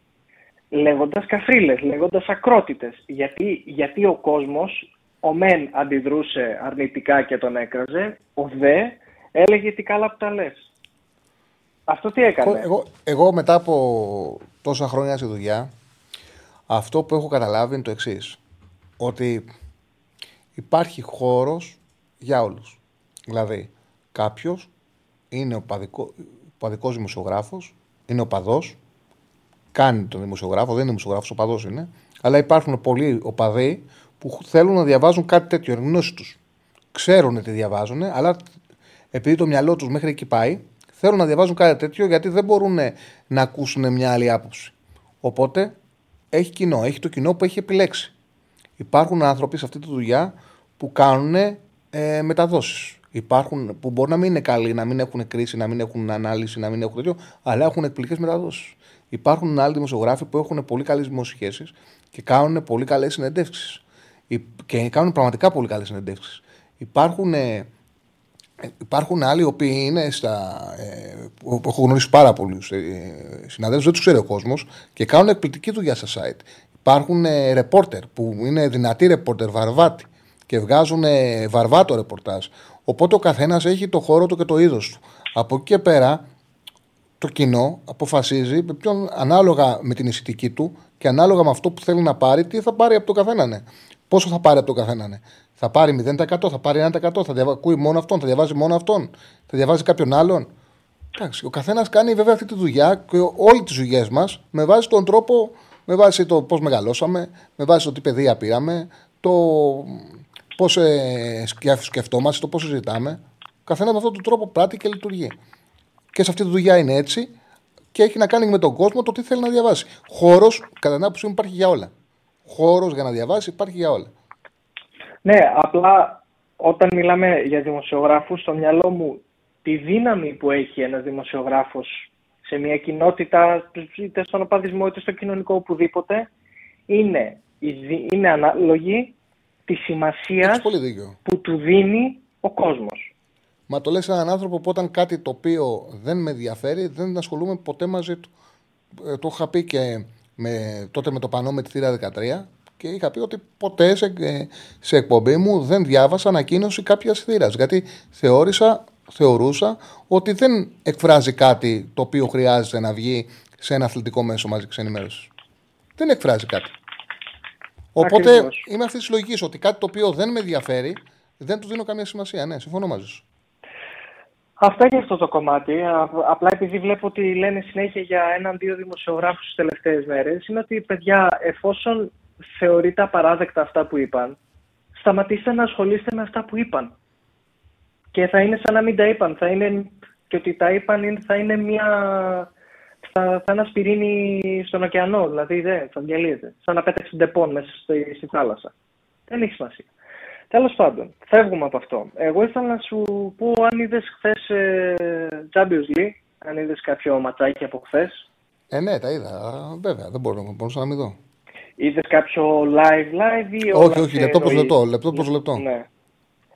λέγοντας καφρίλες, λέγοντας ακρότητες. Γιατί, γιατί ο κόσμος, ο μεν αντιδρούσε αρνητικά και τον έκραζε, ο δε έλεγε τι καλά που τα λες. Αυτό τι έκανε; Εγώ, εγώ μετά από τόσα χρόνια στη δουλειά, αυτό που έχω καταλάβει είναι το εξής. Ότι υπάρχει χώρος για όλους. Δηλαδή, κάποιος είναι ο παδικό, παδικός δημοσιογράφος, είναι ο παδός, κάνει τον δημοσιογράφο, δεν είναι δημοσιογράφος, ο παδός είναι, αλλά υπάρχουν πολλοί οπαδοί που θέλουν να διαβάζουν κάτι τέτοιο, είναι γνώση τους. Ξέρουν τι διαβάζουν, αλλά επειδή το μυαλό τους μέχρι εκεί πάει, θέλουν να διαβάζουν κάτι τέτοιο γιατί δεν μπορούν να ακούσουν μια άλλη άποψη. Οπότε έχει κοινό, έχει το κοινό που έχει επιλέξει. Υπάρχουν άνθρωποι σε αυτή τη δουλειά που κάνουν ε, μεταδόσεις. Υπάρχουν που μπορεί να μην είναι καλοί, να μην έχουν κρίση, να μην έχουν ανάλυση, να μην έχουν τέτοιο, αλλά έχουν εκπληκτικές μεταδόσεις. Υπάρχουν άλλοι δημοσιογράφοι που έχουν πολύ καλές δημοσιογραφίε και κάνουν πολύ καλές συνεντεύξεις. Και κάνουν πραγματικά πολύ καλές συνεντεύξεις. Υπάρχουν, ε, υπάρχουν άλλοι οι οποίοι είναι στα. Ε, που έχω γνωρίσει πάρα πολλούς ε, συναδέλφους, δεν τους ξέρει ο κόσμος και κάνουν εκπληκτική δουλειά στα site. Υπάρχουν ε, ρεπόρτερ που είναι δυνατοί ρεπόρτερ, βαρβάτι και βγάζουν ε, βαρβάτο ρεπορτάζ. Οπότε ο καθένας έχει το χώρο του και το είδος του. Από εκεί και πέρα το κοινό αποφασίζει με ποιον, ανάλογα με την αισθητική του και ανάλογα με αυτό που θέλει να πάρει, τι θα πάρει από το καθένα. Ναι. Πόσο θα πάρει από το καθένα. Ναι. Θα πάρει 0%, θα πάρει 1%, θα διαβα... ακούει μόνο αυτόν, θα διαβάζει μόνο αυτόν, θα διαβάζει κάποιον άλλον. Εντάξει, ο καθένας κάνει βέβαια αυτή τη δουλειά και όλοι τις δουλειές μας με βάση τον τρόπο, με βάση το πώς μεγαλώσαμε, με βάση το τι παιδεία πήραμε, το πώς ε, σκεφτόμαστε, το πώς συζητάμε. Καθένα με αυτόν τον τρόπο πράττει και λειτουργεί. Και σε αυτή τη δουλειά είναι έτσι και έχει να κάνει με τον κόσμο το τι θέλει να διαβάσει. Χώρος, κατά την άποψή μου, υπάρχει για όλα. Χώρος για να διαβάσει υπάρχει για όλα. Ναι, απλά όταν μιλάμε για δημοσιογράφους, στο μυαλό μου τη δύναμη που έχει ένας δημοσιογράφος σε μια κοινότητα, είτε στον οπαδισμό είτε στο κοινωνικό οπουδήποτε, είναι, είναι ανάλογη της σημασίας που του δίνει ο κόσμος. Μα το λες έναν άνθρωπο που όταν κάτι το οποίο δεν με ενδιαφέρει, δεν ασχολούμαι ποτέ μαζί του. Ε, το είχα πει και με, τότε με το πανό με τη θύρα 13 και είχα πει ότι ποτέ σε, ε, σε εκπομπή μου δεν διάβασα ανακοίνωση κάποιας θύρας. Γιατί θεώρησα, θεωρούσα ότι δεν εκφράζει κάτι το οποίο χρειάζεται να βγει σε ένα αθλητικό μέσο μαζικής ενημέρωσης. Δεν εκφράζει κάτι. Οπότε Ακριβώς. είμαι αυτής της λογικής ότι κάτι το οποίο δεν με ενδιαφέρει δεν του δίνω καμία σημασία. Ναι, συμφωνώ μαζί σου. Αυτά και αυτό το κομμάτι. Απλά επειδή βλέπω ότι λένε συνέχεια για έναν-δύο δημοσιογράφους τις τελευταίες μέρες, είναι ότι παιδιά, εφόσον θεωρείτε απαράδεκτα αυτά που είπαν, σταματήστε να ασχολείστε με αυτά που είπαν. Και θα είναι σαν να μην τα είπαν. Θα είναι και ότι τα είπαν θα είναι μια. Θα, θα ένα σπιρίνι στον ωκεανό, δηλαδή δεν, θα διαλύεται. Σαν να πέταξες ντεπόν μέσα στη, στη θάλασσα. Δεν έχει σημασία. Τέλος πάντων, φεύγουμε από αυτό. Εγώ ήθελα να σου πω αν είδες χθες ε, Champions League, αν είδες κάποιο ματσάκι από χθες. Ε, ναι, τα είδα. Βέβαια, δεν μπορώ, μπορούσα να μην δω. Είδες κάποιο live live ή Όχι, όχι, λεπτό προς λεπτό. Λεπτό προς λεπτό. Ναι.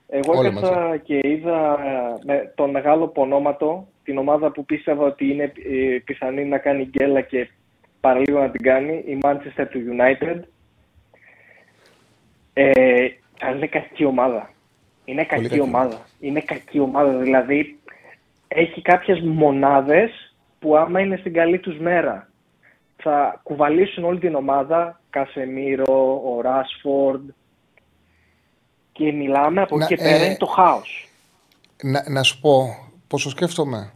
Εγώ έκανα και είδα με τον μεγάλο πονόματο την ομάδα που πίστευα ότι είναι ε, πιθανή να κάνει γκέλα και παραλίγο να την κάνει, η Manchester του United. Ε, είναι κακή ομάδα. Είναι κακή ομάδα. Είναι κακή ομάδα. Δηλαδή έχει κάποιες μονάδες που άμα είναι στην καλή τους μέρα θα κουβαλήσουν όλη την ομάδα. Κασεμίρο, ο Ράσφορντ. Και μιλάμε από εκεί και πέρα ε, είναι το χάος. Να, να σου πω πόσο σκέφτομαι.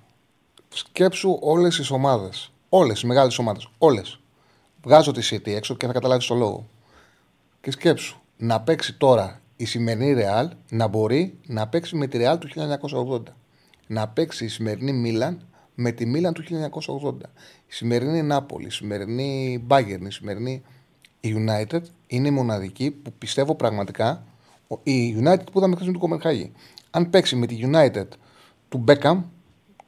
Σκέψου όλες τις ομάδες. Όλες οι μεγάλες ομάδες. Όλες. Βγάζω τη City έξω και θα καταλάβεις το λόγο. Και σκέψου να παίξει τώρα η σημερινή Ρεάλ να μπορεί να παίξει με τη Ρεάλ του 1980. Να παίξει η σημερινή Μίλαν με τη Μίλαν του 1980. Η σημερινή Νάπολη, η σημερινή Bayern, η σημερινή United είναι η μοναδική που πιστεύω πραγματικά η United που είδαμε χθες με του Κομερχάγη. Αν παίξει με τη United του Μπέκαμ,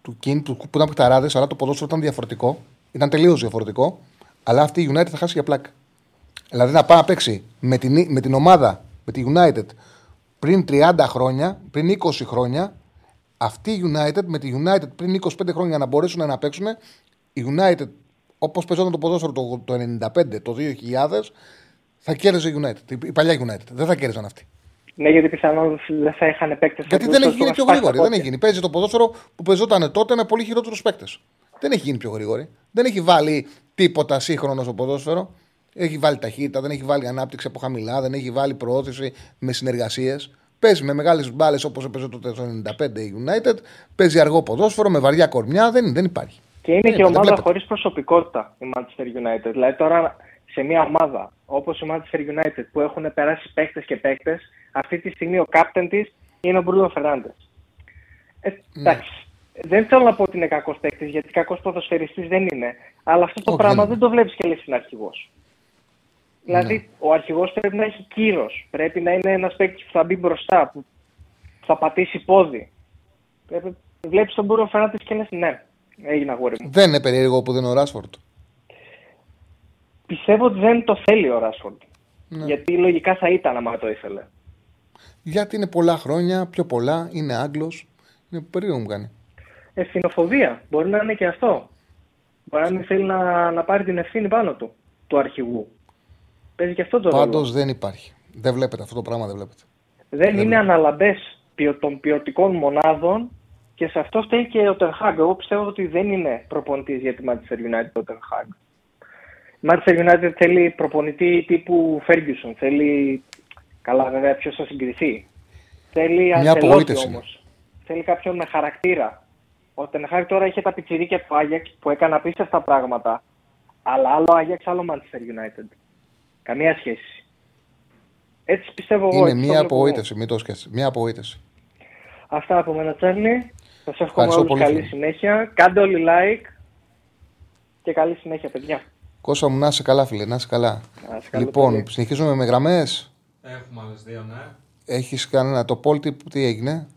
του Κιν, του, που ήταν παιχταράδε, αλλά το ποδόσφαιρο ήταν διαφορετικό, ήταν τελείως διαφορετικό, αλλά αυτή η United θα χάσει για πλάκα. Δηλαδή να πάει να παίξει με την, με την ομάδα, με τη United πριν 30 χρόνια, πριν 20 χρόνια, αυτή η United με τη United πριν 25 χρόνια να μπορέσουν να παίξουν, η United όπως παίζονταν το ποδόσφαιρο το, το 95, το 2000, θα κέρδιζε η United. Η παλιά United. Δεν θα κέρδιζαν αυτοί. Ναι, γιατί πιθανόν δεν θα είχαν παίκτες. Γιατί δεν έχει γίνει πιο γρήγορη. Δεν έχει γίνει. Παίζει το ποδόσφαιρο που παίζονταν τότε με πολύ χειρότερους παίκτες. Δεν έχει γίνει πιο γρήγορη. Δεν έχει βάλει τίποτα σύγχρονο στο ποδόσφαιρο. Έχει βάλει ταχύτητα, δεν έχει βάλει ανάπτυξη από χαμηλά, δεν έχει βάλει προώθηση με συνεργασίες. Παίζει με μεγάλες μπάλες όπως έπαιζε τότε το 95 η United. Παίζει αργό ποδόσφαιρο με βαριά κορμιά. Δεν, δεν υπάρχει. Και είναι και ομάδα χωρίς προσωπικότητα η Manchester United. Δηλαδή τώρα σε μια ομάδα όπως η Manchester United που έχουν περάσει παίκτες και παίκτες, αυτή τη στιγμή ο captain της είναι ο Μπρούλο Φερνάντε. Ε, εντάξει. Δεν θέλω να πω ότι είναι κακός παίκτης, γιατί κακός ποδοσφαιριστής δεν είναι. Αλλά αυτό το Όχι, πράγμα δεν δεν το βλέπεις και λες είναι αρχηγός. Δηλαδή, ο αρχηγός πρέπει να έχει κύρος. Πρέπει να είναι ένας παίκτης που θα μπει μπροστά, που θα πατήσει πόδι. Πρέπει... Βλέπεις τον Μπρούλο Φερνάντε και λες, ναι, έγινε αγόρι μου. Δεν είναι περίεργο που δεν είναι ο Ράσφορντ. Πιστεύω ότι δεν το θέλει ο Ράσφορντ. Ναι. Γιατί λογικά θα ήταν άμα το ήθελε. Γιατί είναι πολλά χρόνια, πιο πολλά, είναι Άγγλος. Είναι περίεργο μου κάνει. Ευθυνοφοβία. Μπορεί να είναι και αυτό. Μπορεί να μην θέλει να, να πάρει την ευθύνη πάνω του, του αρχηγού. Παίζει και αυτό το Πάντως ρόλο. δεν υπάρχει. Δεν βλέπετε αυτό το πράγμα, δεν βλέπετε. Δεν είναι αναλαμπές των ποιοτικών μονάδων και σε αυτό φταίει και ο Τερχάγκ. Εγώ πιστεύω ότι δεν είναι προπονητής για τη Manchester United ο Τερχάγκ. Η Manchester United θέλει προπονητή τύπου Ferguson. Θέλει. Καλά, βέβαια, ποιος θα συγκριθεί. Θέλει Μια Αντσελότη απογοήτευση όμως. Θέλει κάποιον με χαρακτήρα. Ο Τενχάκ τώρα είχε τα πιτσιρίκια του Άγιαξ που έκανε απίστευτα πράγματα. Αλλά άλλο Άγιαξ, άλλο Manchester United. Καμία σχέση. Έτσι πιστεύω εγώ. Είναι έτσι το μια βλέπω εγώ. απογοήτευση, μην το σκέφτεσαι. Μια απογοήτευση. Αυτά από μένα, Τσάρλι. Σας εύχομαι Ευχαριστώ όλους πολύ, καλή φίλε. συνέχεια. Κάντε όλοι like και καλή συνέχεια, παιδιά. Κώστα μου, να είσαι καλά, φίλε, να είσαι καλά. Να είσαι καλό λοιπόν, παιδί. συνεχίζουμε με γραμμές. Έχουμε άλλες δύο, ναι. Έχεις κανένα. Το Πολ τι, τι έγινε;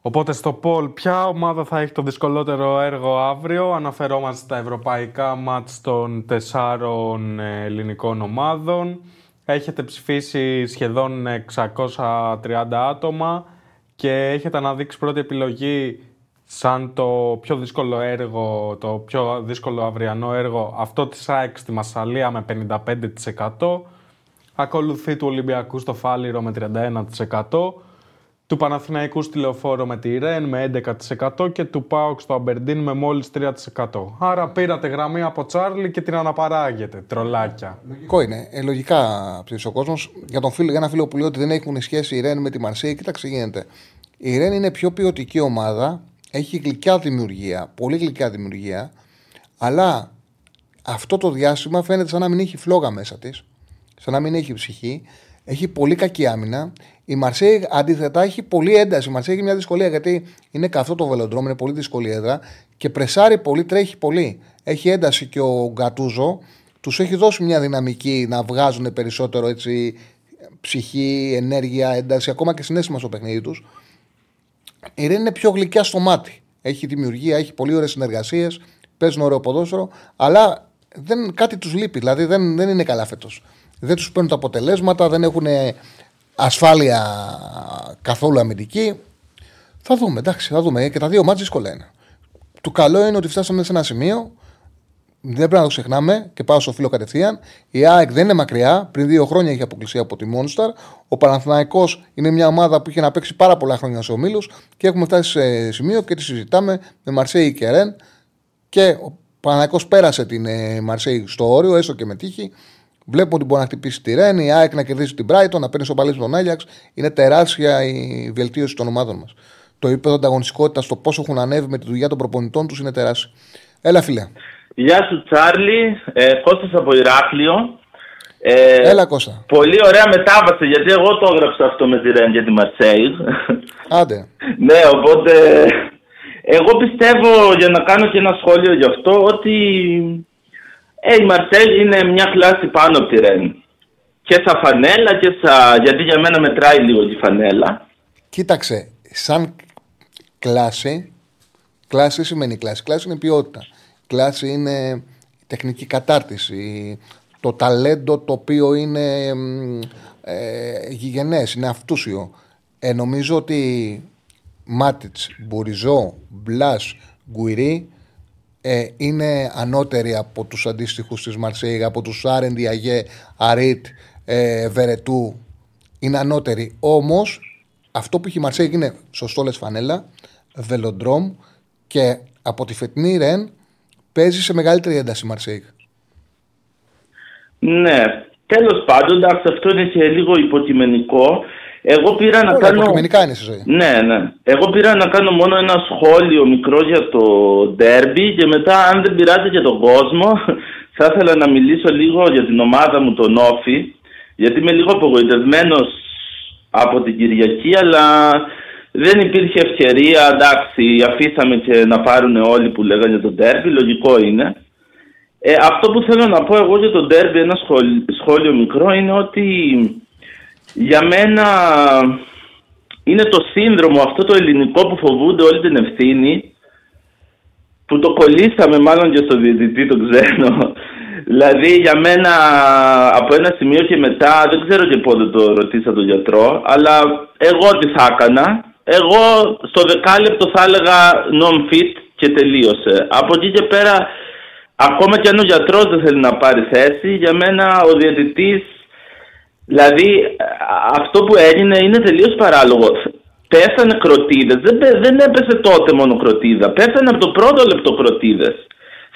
Οπότε στο Πολ, ποια ομάδα θα έχει το δυσκολότερο έργο αύριο; Αναφερόμαστε στα ευρωπαϊκά μάτς των τεσσάρων ε, ελληνικών ομάδων. Έχετε ψηφίσει σχεδόν 630 άτομα και έχετε αναδείξει πρώτη επιλογή σαν το πιο δύσκολο έργο, το πιο δύσκολο αυριανό έργο αυτό της ΑΕΚ στη Μασαλία με 55%. Ακολουθεί του Ολυμπιακού στο Φάληρο με 31%. Του Παναθηναϊκού στη Λεωφόρο με τη Ρεν με 11% και του ΠΑΟΚ στο Αμπερντίν με μόλις 3%. Άρα πήρατε γραμμή από Τσάρλι και την αναπαράγετε. Τρολάκια. Λογικό είναι. Ε, λογικά ψήφισε ο κόσμος. Για, τον φίλο, για ένα φίλο που λέει ότι δεν έχουν σχέση η Ρεν με τη Μαρσέη, κοίταξε γίνεται. Η Ρεν είναι πιο ποιοτική ομάδα. Έχει γλυκιά δημιουργία. Πολύ γλυκιά δημιουργία. Αλλά αυτό το διάστημα φαίνεται σαν να μην έχει φλόγα μέσα της. Σαν να μην έχει ψυχή. Έχει πολύ κακή άμυνα. Η Μαρσέη αντίθετα έχει πολύ ένταση. Η Μαρσέη έχει μια δυσκολία γιατί είναι καθό το βελοντρόμ, είναι πολύ δύσκολη έδρα και πρεσάρει πολύ, τρέχει πολύ. Έχει ένταση και ο Γκατούζο τους έχει δώσει μια δυναμική να βγάζουν περισσότερο έτσι, ψυχή, ενέργεια, ένταση, ακόμα και συνέστημα στο παιχνίδι τους. Η Ρεν είναι πιο γλυκιά στο μάτι. Έχει δημιουργία, έχει πολύ ωραίες συνεργασίες, παίζουν ωραίο ποδόσφαιρο, αλλά δεν, κάτι τους λείπει. Δηλαδή δεν, δεν είναι καλά φέτος. Δεν τους παίρνουν τα αποτελέσματα, δεν έχουν ασφάλεια καθόλου αμυντική. Θα δούμε, εντάξει, θα δούμε. Και τα δύο μάτια δύσκολα είναι. Το καλό είναι ότι φτάσαμε σε ένα σημείο. Δεν πρέπει να το ξεχνάμε και πάω στο φίλο κατευθείαν. Η ΑΕΚ δεν είναι μακριά. Πριν δύο χρόνια είχε αποκλειστεί από τη Monster. Ο Παναθηναϊκός είναι μια ομάδα που είχε να παίξει πάρα πολλά χρόνια σε ομίλους και έχουμε φτάσει σε σημείο και τη συζητάμε με Μαρσέη και Ρεν. Και ο Παναθηναϊκός πέρασε την ε, Μαρσέη στο όριο, έστω και με τύχη. Βλέπουμε ότι μπορεί να χτυπήσει τη Ρεν, η ΑΕΚ να κερδίσει την Brighton, να παίρνει σοπαλί τον Άγιαξ. Είναι τεράστια η βελτίωση των ομάδων μας. Το επίπεδο ανταγωνιστικότητας, το πόσο έχουν ανέβει με τη δουλειά των προπονητών τους είναι τεράστιο. Έλα, φίλε. Γεια σου Τσάρλι, ε, Κώστας από Ηράκλειο. Ε, Έλα, Κώστα. Πολύ ωραία μετάβαση, γιατί εγώ το έγραψα αυτό με τη Ρεν για τη Μαρσέη. Άντε. (laughs) ναι, οπότε εγώ πιστεύω, για να κάνω και ένα σχόλιο γι' αυτό, ότι ε, η Μαρσέη είναι μια κλάση πάνω από τη Ρεν. Και σαν φανέλα και σαν... γιατί για μένα μετράει λίγο τη φανέλα. Κοίταξε, σαν κλάση, κλάση σημαίνει κλάση. Κλάση είναι ποιότητα. Κλάση είναι τεχνική κατάρτιση. Το ταλέντο το οποίο είναι μ, ε, γηγενές, είναι αυτούσιο. Ε, νομίζω ότι Μάτιτς, Μπουριζό, Μπλάς, Γκουιρί ε, είναι ανώτεροι από τους αντίστοιχους της Μαρσέιγ, από τους Αρίτ, Εντιαγέ, Αρίτ, ε, Βερετού. Είναι ανώτερη. Όμως αυτό που έχει η Μαρσέιγ είναι σωστό λες φανέλα, βελοντρόμ και από τη φετινή Ρεν παίζει σε μεγαλύτερη ένταση η Μαρσέιγ. Ναι, τέλος πάντων, εντάξει, αυτό είναι και λίγο υποκειμενικό. Εγώ πήρα να Όλα κάνω. υποκειμενικά είναι στη ζωή. Ναι, ναι. Εγώ πήρα να κάνω μόνο ένα σχόλιο μικρό για το ντέρμπι και μετά, αν δεν πειράζει και τον κόσμο, (laughs) θα ήθελα να μιλήσω λίγο για την ομάδα μου, τον Όφη, γιατί είμαι λίγο απογοητευμένος από την Κυριακή, αλλά δεν υπήρχε ευκαιρία. Εντάξει, αφήσαμε και να πάρουν όλοι που λέγανε για τον ντέρμπι, λογικό είναι. Ε, αυτό που θέλω να πω εγώ για τον ντέρμπι, ένα σχόλιο, σχόλιο μικρό, είναι ότι για μένα είναι το σύνδρομο αυτό το ελληνικό που φοβούνται όλη την ευθύνη που το κολλήσαμε μάλλον και στο διαιτητή το ξένο. Δηλαδή για μένα από ένα σημείο και μετά, δεν ξέρω και πότε το ρωτήσα τον γιατρό, αλλά εγώ τι θα έκανα. Εγώ στο δεκάλεπτο θα έλεγα non-fit και τελείωσε. Από εκεί και πέρα, ακόμα και αν ο γιατρός δεν θέλει να πάρει θέση, για μένα ο διαιτητής Δηλαδή αυτό που έγινε είναι τελείως παράλογο. Πέσανε κροτίδες, δεν, πέ- δεν έπεσε τότε μόνο κροτίδα, πέσανε από το πρώτο λεπτό κροτίδες.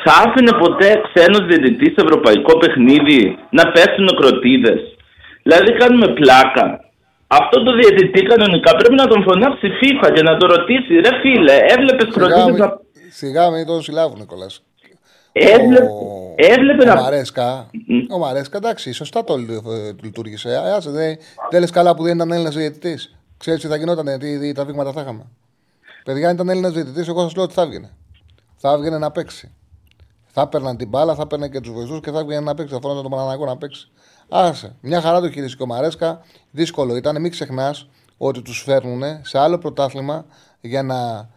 Θα άφηνε ποτέ ξένος διαιτητής σε ευρωπαϊκό παιχνίδι να πέσουν κροτίδες; Δηλαδή κάνουμε πλάκα. Αυτό το διαιτητή κανονικά πρέπει να τον φωνάξει η FIFA και να το ρωτήσει ρε φίλε, έβλεπες Σιγά κροτίδες μην, να... σιγά μην τον συλλάβουν Νικόλας. Έβλε... Έβλεπε Ο να... Μαρέσκα, ο Μαρέσκα, εντάξει, σωστά το λει- ε, λειτουργήσε. Ε, Άσε, δεν δεν λες καλά που δεν ήταν Έλληνας διαιτητής. Ξέρεις τι θα γινόταν, τι, τι, τα δείγματα θα είχαμε. Παιδιά, αν ήταν Έλληνας διαιτητής, εγώ σα λέω ότι θα έβγαινε. Θα έβγαινε να παίξει. Θα έπαιρναν την μπάλα, θα έπαιρναν και τους βοηθούς και θα έβγαινε να παίξει. Θα φώναζε τον Παναναναϊκό να παίξει. Άσε. Μια χαρά το χειρίστηκε ο Μαρέσκα. Δύσκολο ήταν. Μην ξεχνάς ότι τους φέρνουν σε άλλο πρωτάθλημα για να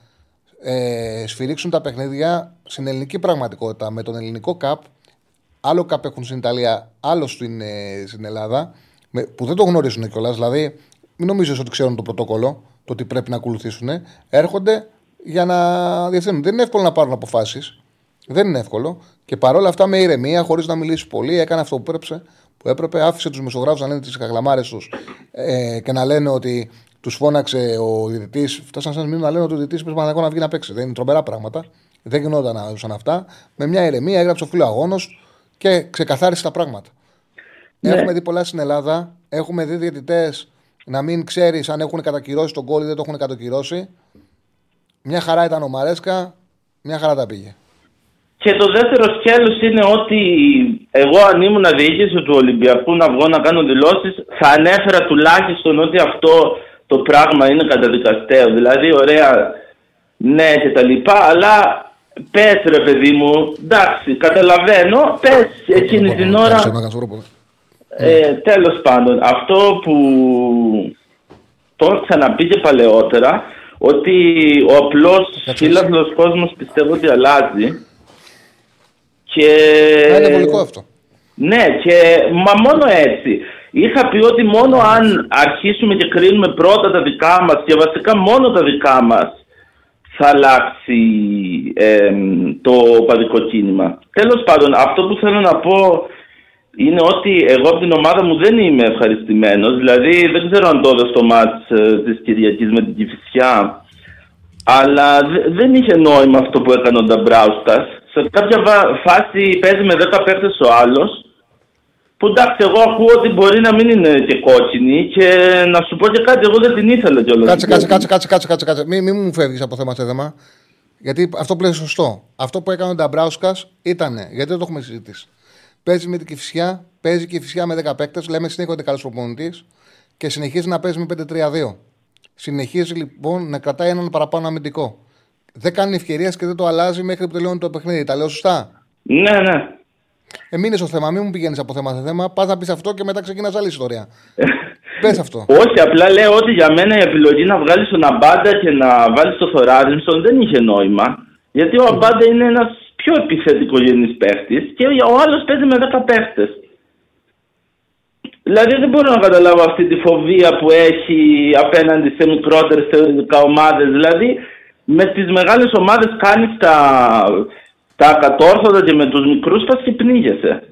ε, σφυρίξουν τα παιχνίδια στην ελληνική πραγματικότητα. Με τον ελληνικό ΚΑΠ, άλλο ΚΑΠ έχουν στην Ιταλία, άλλο στην, ε, στην Ελλάδα, με, που δεν το γνωρίζουν κιόλας. Δηλαδή, μην νομίζεις ότι ξέρουν το πρωτόκολλο, το τι πρέπει να ακολουθήσουν. Έρχονται για να διευθύνουν. Δεν είναι εύκολο να πάρουν αποφάσεις. Δεν είναι εύκολο. Και παρόλα αυτά, με ηρεμία, χωρίς να μιλήσεις πολύ, έκανε αυτό που έπρεπε. Που έπρεπε άφησε τους μεσογράφου να λένε τις καγλαμάρε τους ε, και να λένε ότι τους φώναξε ο διαιτητής. Φτάσαν σε ένα σημείο να λένε ότι ο διαιτητής πρέπει να βγει να παίξει. Δεν είναι τρομερά πράγματα. Δεν γινόταν να ζούσαν αυτά. Με μια ηρεμία έγραψε ο φίλος αγώνος και ξεκαθάρισε τα πράγματα. Ναι. Έχουμε δει πολλά στην Ελλάδα. Έχουμε δει διαιτητές να μην ξέρεις αν έχουν κατακυρώσει τον κόλλη ή δεν το έχουν κατακυρώσει. Μια χαρά ήταν ο Μαρέσκα, μια χαρά τα πήγε. Και το δεύτερο σκέλος είναι ότι εγώ αν ήμουν διοίκηση του Ολυμπιακού να βγω να κάνω δηλώσεις θα ανέφερα τουλάχιστον ότι αυτό το πράγμα είναι καταδικαστέο. Δηλαδή ωραία ναι και τα λοιπά αλλά πες ρε παιδί μου εντάξει καταλαβαίνω πες εκείνη την ώρα ε, τέλος πάντων αυτό που το έχω ξαναπεί και παλαιότερα ότι ο απλός φίλαθλος κόσμος πιστεύω ότι αλλάζει και... Είναι βολικό αυτό. Ναι, και μα μόνο έτσι. Είχα πει ότι μόνο αν αρχίσουμε και κρίνουμε πρώτα τα δικά μας και βασικά μόνο τα δικά μας θα αλλάξει ε, το παδικό κίνημα. Τέλος πάντων, αυτό που θέλω να πω είναι ότι εγώ από την ομάδα μου δεν είμαι ευχαριστημένος. Δηλαδή δεν ξέρω αν το έδωσε το μάτς ε, της Κυριακής με την Κηφισιά. Αλλά δε- δεν είχε νόημα αυτό που έκανε ο Νταμπράουσκας. Σε κάποια βα- φάση παίζει με 10 παίκτες ο άλλος. Που εντάξει, εγώ ακούω ότι μπορεί να μην είναι και κόκκινη και να σου πω και κάτι, εγώ δεν την ήθελα κιόλας. Κάτσε, κάτσε, κάτσε, κάτσε, κάτσε, κάτσε, κάτσε. Μην, μην μου φεύγεις από θέμα σε θέμα. Γιατί αυτό που λέει σωστό. Αυτό που έκανε ο Νταμπράουσκα ήταν. Γιατί δεν το έχουμε συζητήσει. Παίζει με την Κυφσιά, παίζει και η Κυφσιά με 10 παίκτες. Λέμε συνέχεια ότι είναι καλός προπονητής και συνεχίζει να παίζει με 5-3-2. Συνεχίζει λοιπόν να κρατάει έναν παραπάνω αμυντικό. Δεν κάνει ευκαιρίες και δεν το αλλάζει μέχρι που τελειώνει το παιχνίδι. Τα λέω σωστά; Ναι, ναι. Ε, μείνε στο θέμα, μην μου πηγαίνεις από θέμα σε θέμα. Πας να πεις αυτό και μετά ξεκινάς άλλη ιστορία. (laughs) Πες αυτό. Όχι, απλά λέω ότι για μένα η επιλογή να βγάλεις τον Αμπάντα και να βάλεις τον Θοράδινσον δεν είχε νόημα. Γιατί ο Αμπάντα είναι ένας πιο επιθετικογενή παίχτης και ο άλλος παίζει με 10 παίχτες. Δηλαδή δεν μπορώ να καταλάβω αυτή τη φοβία που έχει απέναντι σε μικρότερες θεωρητικά ομάδες. Δηλαδή με τις μεγάλες ομάδες κάνει τα, τα κατόρθωτα και με τους μικρούς πας και πνίγεσαι.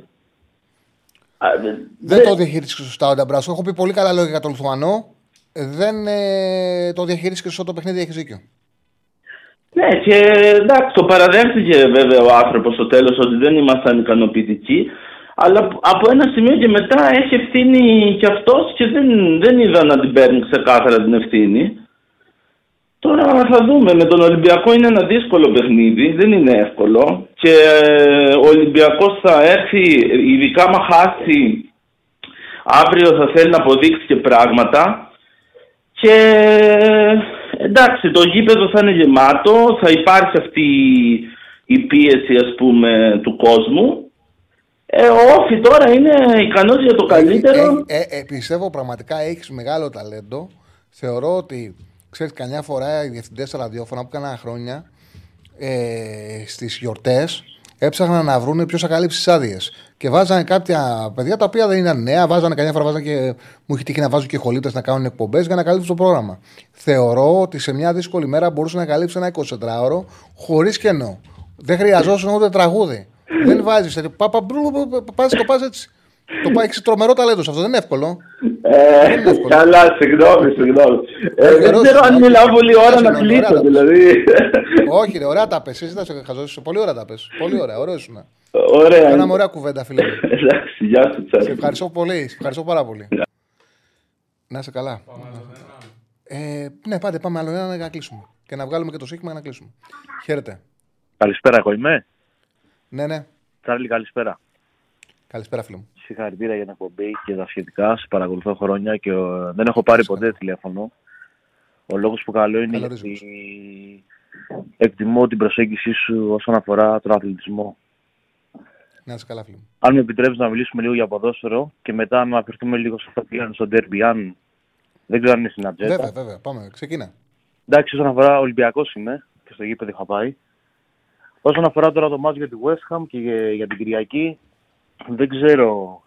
Α, δε- Δεν το διαχειρίστηκες σωστά ο Νταμπράσο. Έχω πει πολύ καλά λόγια για τον Λιθουανό. Ε, Δεν ε, το διαχειρίστηκες σωστά το παιχνίδι, έχεις δίκιο. Ναι, και εντάξει, το παραδέχτηκε βέβαια ο άνθρωπος στο τέλος ότι δεν ήμασταν ικανοποιητικοί. Αλλά από ένα σημείο και μετά έχει ευθύνη κι αυτός και δεν, δεν είδα να την παίρνει ξεκάθαρα την ευθύνη. Τώρα θα δούμε. Με τον Ολυμπιακό είναι ένα δύσκολο παιχνίδι, δεν είναι εύκολο. Και ε, ο Ολυμπιακός θα έρθει, ειδικά μα χάσει αύριο θα θέλει να αποδείξει και πράγματα. Και εντάξει, το γήπεδο θα είναι γεμάτο, θα υπάρχει αυτή η πίεση ας πούμε του κόσμου. Ε, ο Όφη τώρα είναι ικανός για το καλύτερο. Ε, ε, πιστεύω πραγματικά έχεις μεγάλο ταλέντο. Θεωρώ ότι ξέρεις, καμιά φορά οι διευθυντές στα ραδιόφωνα που έκαναν χρόνια ε, στις γιορτές έψαχναν να βρουν ποιος θα καλύψει τις άδειες. Και βάζανε κάποια παιδιά τα οποία δεν ήταν νέα, βάζανε καμιά φορά βάζανε και μου έχει τύχει να βάζουν και χολίτες να κάνουν εκπομπές για να καλύψουν το πρόγραμμα. Θεωρώ ότι σε μια δύσκολη μέρα μπορούσε να καλύψει ένα 24ωρο χωρίς κενό. Δεν χρειαζόταν ούτε τραγούδι. (clears throat) δεν βάζεις. Πα, πα, μπρου, μπρου, μπρου, πας, το πας έτσι. Το πάει έχει τρομερό ταλέντο σε αυτό. Δεν είναι εύκολο. Ε, καλά, συγγνώμη, συγγνώμη. Ε, δεν ξέρω αν μιλάω πολύ ώρα να κλείσω, δηλαδή. Όχι, ρε, ωραία τα πες. Εσύ δεν σε χαζώσει. Πολύ ωραία τα πες. Πολύ ωραία, ωραίο ήσουν. Ωραία. Κάναμε ωραία κουβέντα, φίλε. μου. Εντάξει, γεια σου, Τσάρλι. Σε ευχαριστώ πολύ. Σε ευχαριστώ πάρα πολύ. Να είσαι καλά. Ε, ναι, πάτε, πάμε άλλο ένα να κλείσουμε. Και να βγάλουμε και το σύγχυμα να κλείσουμε. Χαίρετε. Καλησπέρα, εγώ είμαι; Ναι, ναι. Τσάρλι, καλησπέρα. Καλησπέρα, φίλε μου. Συγχαρητήρια για την εκπομπή και τα σχετικά. Σε παρακολουθώ χρόνια και ε, δεν έχω πάρει ποτέ τηλέφωνο. Ο λόγος που καλό είναι γιατί εκτιμώ την προσέγγιση σου όσον αφορά τον αθλητισμό. Να είσαι καλά, φίλε μου. Αν με επιτρέπει να μιλήσουμε λίγο για ποδόσφαιρο και μετά να αναφερθούμε λίγο σε αυτό που πήγαν στο Derby, αν δεν ξέρω αν είναι στην ατζέντα. Βέβαια, βέβαια. Πάμε, ξεκίνα. Εντάξει, όσον αφορά Ολυμπιακός είμαι και στο γήπεδο είχα πάει. Όσον αφορά τώρα το μάτς για τη West Ham και για- για την Κυριακή, δεν ξέρω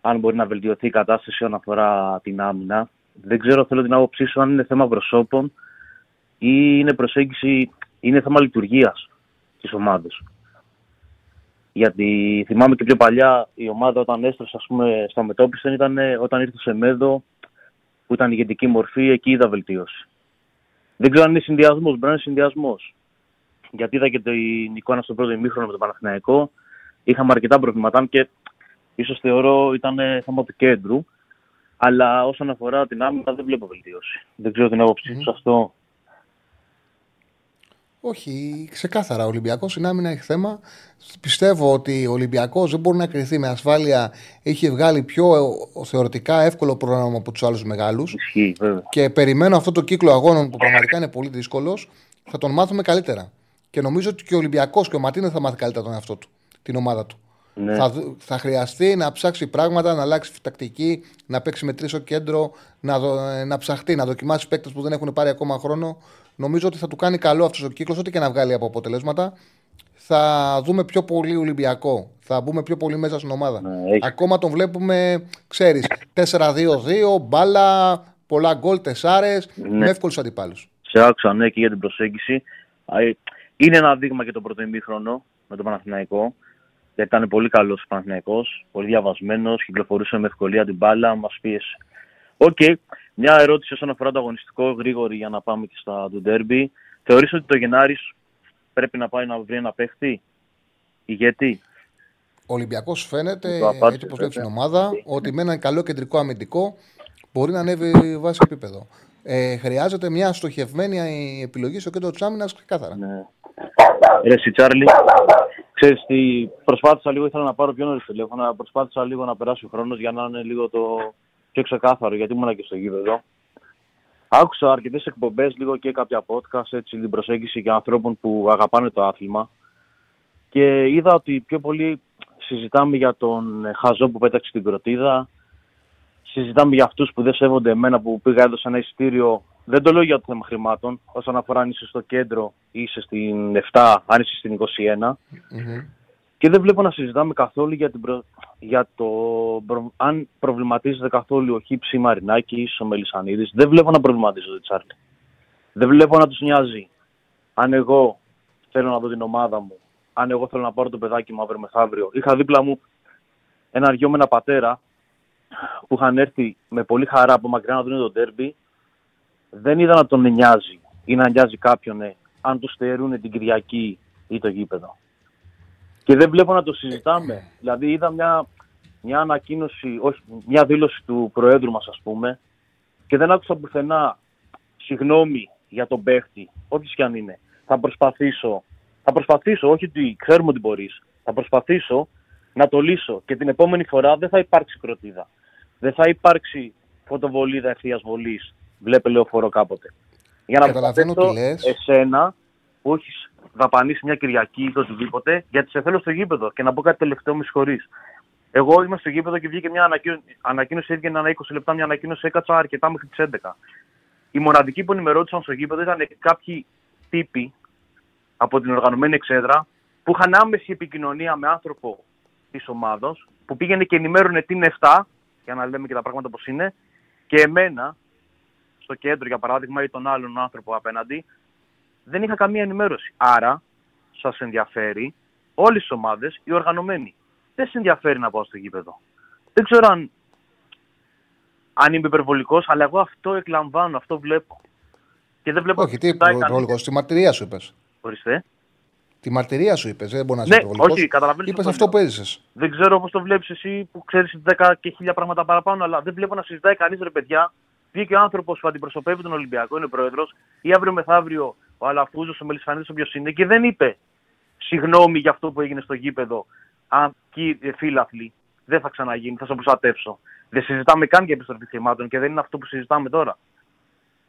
αν μπορεί να βελτιωθεί η κατάσταση όσον αφορά την άμυνα. Δεν ξέρω, θέλω την άποψή σου, αν είναι θέμα προσώπων ή είναι προσέγγιση, είναι θέμα λειτουργίας της ομάδας. Γιατί θυμάμαι και πιο παλιά η ομάδα όταν έστρωσε ας πούμε, στα μετώπιση ήταν ε, όταν ήρθε σε Μέδο που ήταν ηγετική μορφή, εκεί είδα βελτίωση. Δεν ξέρω αν είναι συνδυασμός, μπορεί να είναι συνδυασμός. Γιατί είδα και την εικόνα στο πρώτο ημίχρονο με τον Παναθηναϊκό. Είχαμε αρκετά προβλήματα αν και ίσως θεωρώ ήταν ε, θέμα του κέντρου. Αλλά όσον αφορά την άμυνα δεν βλέπω βελτίωση. Δεν ξέρω την άποψή σου σε αυτό. Όχι, ξεκάθαρα. Ο Ολυμπιακός στην άμυνα έχει θέμα. Πιστεύω ότι ο Ολυμπιακός δεν μπορεί να κρυθεί με ασφάλεια. Έχει βγάλει πιο ε, θεωρητικά εύκολο πρόγραμμα από τους άλλους μεγάλους. Ισχύει, βέβαια. Και περιμένω αυτό το κύκλο αγώνων που πραγματικά είναι πολύ δύσκολος. Θα τον μάθουμε καλύτερα. Και νομίζω ότι και ο Ολυμπιακός και ο Ματίνες θα μάθει καλύτερα τον εαυτό του, την ομάδα του. Ναι. Θα, δου- θα χρειαστεί να ψάξει πράγματα, να αλλάξει τακτική, να παίξει με τρει στο κέντρο, να, δο- ε, να ψαχτεί, να δοκιμάσει παίκτες που δεν έχουν πάρει ακόμα χρόνο. Νομίζω ότι θα του κάνει καλό αυτός ο κύκλος, ό,τι και να βγάλει από αποτελέσματα. Θα δούμε πιο πολύ Ολυμπιακό. Θα μπούμε πιο πολύ μέσα στην ομάδα. Ακόμα τον βλέπουμε, ξέρεις, 4-2-2, μπάλα, πολλά γκολ, τεσσάρες, με εύκολους αντιπάλους. Σε άκουσα ναι και για την προσέγγιση. Α, ε, Είναι ένα δείγμα και το πρώτο ημίχρονο με τον Παναθηναϊκό. Γιατί ήταν πολύ καλός ο Παναθηναϊκός, πολύ διαβασμένος, κυκλοφορούσε με ευκολία την μπάλα, μας πίεσε. Οκ. Μια ερώτηση όσον αφορά το αγωνιστικό, γρήγορη για να πάμε και στα του ντέρμπι. Θεωρείς ότι το Γενάρης πρέπει να πάει να βρει ένα παίχτη, ηγέτη; Ο Ολυμπιακός φαίνεται, Το απάντησε, έτσι όπως βλέπεις την βέβαια. ομάδα, ότι με ένα καλό κεντρικό αμυντικό μπορεί να ανέβει βάση επίπεδο. Ε, χρειάζεται μια στοχευμένη επιλογή στο κέντρο της άμυνας ξεκάθαρα. Ναι. Ρε εσύ, Τσάρλι, ξέρεις τι, προσπάθησα λίγο, ήθελα να πάρω πιο νωρίς τηλέφωνο, αλλά προσπάθησα λίγο να περάσει ο χρόνος για να είναι λίγο το πιο ξεκάθαρο, γιατί ήμουν και στο γήπεδο. Άκουσα αρκετές εκπομπές, λίγο και κάποια podcast, έτσι, την προσέγγιση για ανθρώπων που αγαπάνε το άθλημα και είδα ότι πιο πολύ συζητάμε για τον Χαζό που πέταξε την κροτίδα, συζητάμε για αυτούς που δεν σέβονται εμένα που πήγα έδωσα ένα εισιτήριο. Δεν το λέω για το θέμα χρημάτων, όσον αφορά αν είσαι στο κέντρο ή είσαι στην 7, αν είσαι στην 21. Και δεν βλέπω να συζητάμε καθόλου για, την προ... για το προ- αν προβληματίζεται καθόλου ο Χίψη Μαρινάκη ο Μελισανίδης. Δεν βλέπω να προβληματίζονται, Τσάρλι. Δεν βλέπω να τους νοιάζει αν εγώ θέλω να δω την ομάδα μου αν εγώ θέλω να πάρω το παιδάκι μου αύριο μεθαύριο. Είχα δίπλα μου ένα γιο με ένα πατέρα που είχαν έρθει με πολύ χαρά από μακριά να δουν το ντέρμπι. Δεν είδα να τον νοιάζει ή να νοιάζει κάποιον ε, αν τους στερούν την Κυριακή ή το γήπεδο. Και δεν βλέπω να το συζητάμε. Δηλαδή είδα μια, μια ανακοίνωση, όχι, μια δήλωση του Προέδρου μας ας πούμε και δεν άκουσα πουθενά συγγνώμη για τον παίχτη, όποιος και αν είναι. Θα προσπαθήσω, θα προσπαθήσω, όχι ότι ξέρουμε ότι μπορείς, θα προσπαθήσω να το λύσω και την επόμενη φορά δεν θα υπάρξει κροτίδα. Δεν θα υπάρξει φωτοβολίδα ευθείας βολής. Βλέπε λεωφορείο κάποτε. Για να Καταλαβαίνω προστατεύσω τι λες. εσένα που έχεις δαπανίσει μια Κυριακή ή το οτιδήποτε, γιατί σε θέλω στο γήπεδο. Και να πω κάτι τελευταίο, με συγχωρείς. Εγώ είμαι στο γήπεδο και βγήκε μια ανακοίνωση, ανακοίνωση έβγαινε ένα 20 λεπτά, μια ανακοίνωση έκατσα αρκετά μέχρι τις 11. Οι μοναδικοί που ενημερώτησαν στο γήπεδο ήταν κάποιοι τύποι από την οργανωμένη εξέδρα που είχαν άμεση επικοινωνία με άνθρωπο της ομάδα, που πήγαινε και ενημέρωνε την 7, για να λέμε και τα πράγματα όπως είναι, και εμένα, στο κέντρο για παράδειγμα, ή τον άλλον άνθρωπο απέναντι, δεν είχα καμία ενημέρωση. Άρα, σας ενδιαφέρει όλες τις ομάδες, οι οργανωμένοι. Δεν σε ενδιαφέρει να πάω στο γήπεδο. Δεν ξέρω αν, αν είμαι υπερβολικός, αλλά εγώ αυτό εκλαμβάνω, αυτό βλέπω. Και δεν βλέπω Όχι, τι συζητάει κανείς. υπερβολικό. Τη μαρτυρία σου είπες. Ορίστε. Τη μαρτυρία σου είπες. Δεν μπορεί να είσαι Ναι, υπερβολικός. όχι, καταλαβαίνεις Είπες αυτό αυτό που έζησες. Δεν ξέρω πώς το βλέπεις εσύ που ξέρεις 10 και 1000 πράγματα παραπάνω, αλλά δεν βλέπω να συζητάει κανείς ρε παιδιά. Βγήκε ο άνθρωπος που αντιπροσωπεύει τον Ολυμπιακό, είναι πρόεδρος, ή αύριο μεθαύριο ο Αλαφούζος, ο Μελισανίδης, όποιο είναι, και δεν είπε συγγνώμη για αυτό που έγινε στο γήπεδο. Αν κύριε φίλαθλοι, δεν θα ξαναγίνει, θα σε προστατεύσω. Δεν συζητάμε καν για επιστροφή χρημάτων και δεν είναι αυτό που συζητάμε τώρα.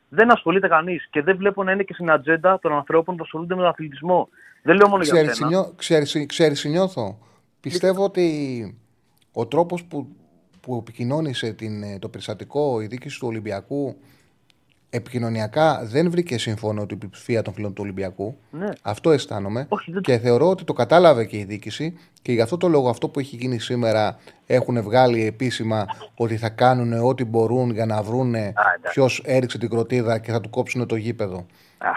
Δεν ασχολείται κανείς και δεν βλέπω να είναι και στην ατζέντα των ανθρώπων που ασχολούνται με τον αθλητισμό. Δεν λέω μόνο για Ξέρεις, σένα. νιώ- ξέρεις, ξέρεις, νιώθω. Πιστεύω ότι ο τρόπος που, που επικοινώνησε την, ε, το περιστατικό η διοίκηση του Ολυμπιακού επικοινωνιακά δεν βρήκε σύμφωνο την πλειοψηφία των φίλων του Ολυμπιακού. Ναι. Αυτό αισθάνομαι. Και θεωρώ ότι το κατάλαβε και η διοίκηση και γι' αυτό το λόγο αυτό που έχει γίνει σήμερα έχουν βγάλει επίσημα ότι θα κάνουν ό,τι μπορούν για να βρούνε ποιος έριξε την κροτίδα και θα του κόψουν το γήπεδο.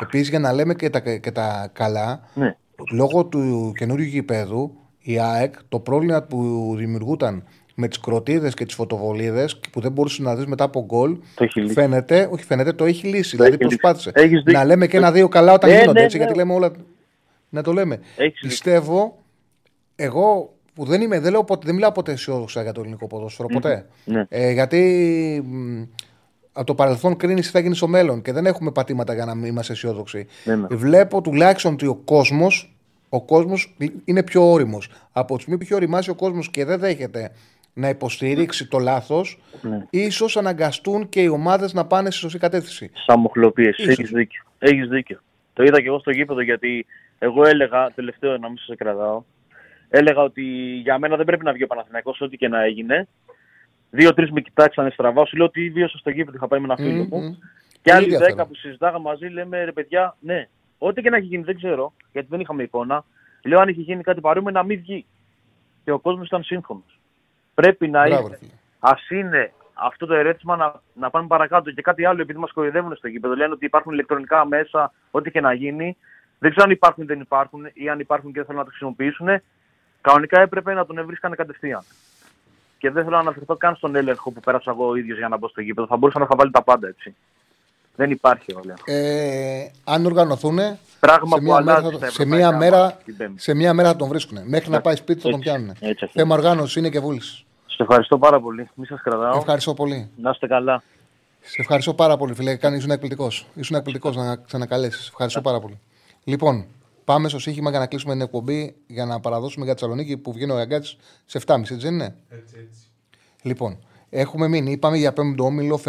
Επίσης, για να λέμε και τα, και τα καλά, Ναι. λόγω του καινούριου γηπέδου, η ΑΕΚ, το πρόβλημα που δημιουργούταν με τις κροτίδες και τις φωτοβολίδες που δεν μπορούσες να δεις μετά από γκολ. Το έχει λύσει. Φαίνεται, όχι φαίνεται, το έχει λύσει. Το δηλαδή έχει λύσει. προσπάθησε. Έχεις δίκιο. Να λέμε και ένα-δύο καλά όταν Ναι, γίνονται ναι, έτσι, ναι. γιατί λέμε όλα. Να το λέμε. Έχεις Πιστεύω, εγώ που δεν είμαι, δεν, λέω, ποτέ- δεν μιλάω ποτέ αισιόδοξα για το ελληνικό ποδόσφαιρο, ποτέ. Ναι. Ε, γιατί μ, από το παρελθόν κρίνεις τι θα γίνει στο μέλλον και δεν έχουμε πατήματα για να μην είμαστε αισιόδοξοι. Ναι, ναι. Βλέπω τουλάχιστον ότι ο κόσμος ο κόσμος είναι πιο όριμος. Από τη στιγμή που έχει οριμάσει ο κόσμος και δεν δέχεται να υποστηρίξει το λάθος, Ναι. ίσως αναγκαστούν και οι ομάδες να πάνε στη σωστή κατεύθυνση. Σαμοχλοπίες. Ίσως. Έχεις δίκιο. Έχεις δίκιο. Το είδα και εγώ στο γήπεδο γιατί εγώ έλεγα, τελευταίο να μην σε κρατάω, έλεγα ότι για μένα δεν πρέπει να βγει ο Παναθηναϊκός ό,τι και να έγινε. Δύο-τρεις με κοιτάξανε στραβά. Σου λέω ότι βίωσα στο γήπεδο. Είχα πάει με ένα φίλο Μμμ. μου. Και άλλοι ίδια δέκα θέλω. που συζητάγαμε μαζί λέμε ρε παιδιά, ναι, ό,τι και να έχει γίνει δεν ξέρω, γιατί δεν είχαμε εικόνα. Λέω αν είχε γίνει κάτι παρόμοιο να μην βγει. Και ο κόσμος ήταν σύμφωνο. Πρέπει να Μπράβο, είναι. Α είναι αυτό το ερέτημα να, να πάμε παρακάτω. Και κάτι άλλο, επειδή μας κοροϊδεύουν στο γήπεδο, λένε ότι υπάρχουν ηλεκτρονικά μέσα, ό,τι και να γίνει. Δεν ξέρω αν υπάρχουν ή δεν υπάρχουν, ή αν υπάρχουν και δεν θέλουν να το χρησιμοποιήσουν. Κανονικά έπρεπε να τον εβρίσκανε κατευθείαν. Και δεν θέλω να αναφερθώ καν στον έλεγχο που πέρασα εγώ ο ίδιος για να μπω στο γήπεδο. Θα μπορούσα να θα βάλει τα πάντα έτσι. Δεν υπάρχει ο έλεγχο. Ε, αν οργανωθούν, Πράγμα σε που μία, μέρα, αλλάζει θα- στα σε μία ευρωπαϊκά μέρα, μάτια την Πέμπτη. σε μία μέρα θα τον βρίσκουν. Μέχρι να Έτσι, πάει σπίτι θα τον έτσι, πιάνουν. έτσι ακριβώς. Θέμα οργάνωσης είναι και βούληση. Σε ευχαριστώ πάρα πολύ. Μη σας κρατάω. Ευχαριστώ πολύ. Να είστε καλά. Σε ευχαριστώ πάρα πολύ, φίλε. Κάνει, ήσουν εκπληκτικός. Ήσουν εκπληκτικός να ξανακαλέσεις. Ευχαριστώ πάρα πολύ. Λοιπόν, πάμε στο σύγχυμα για να κλείσουμε την εκπομπή για να παραδώσουμε για τη Θεσσαλονίκη που βγαίνει ο Ραγκάτη σε 7.30, έτσι δεν είναι; Έτσι, έτσι. Λοιπόν, έχουμε μείνει. Είπαμε για πέμπτο όμιλο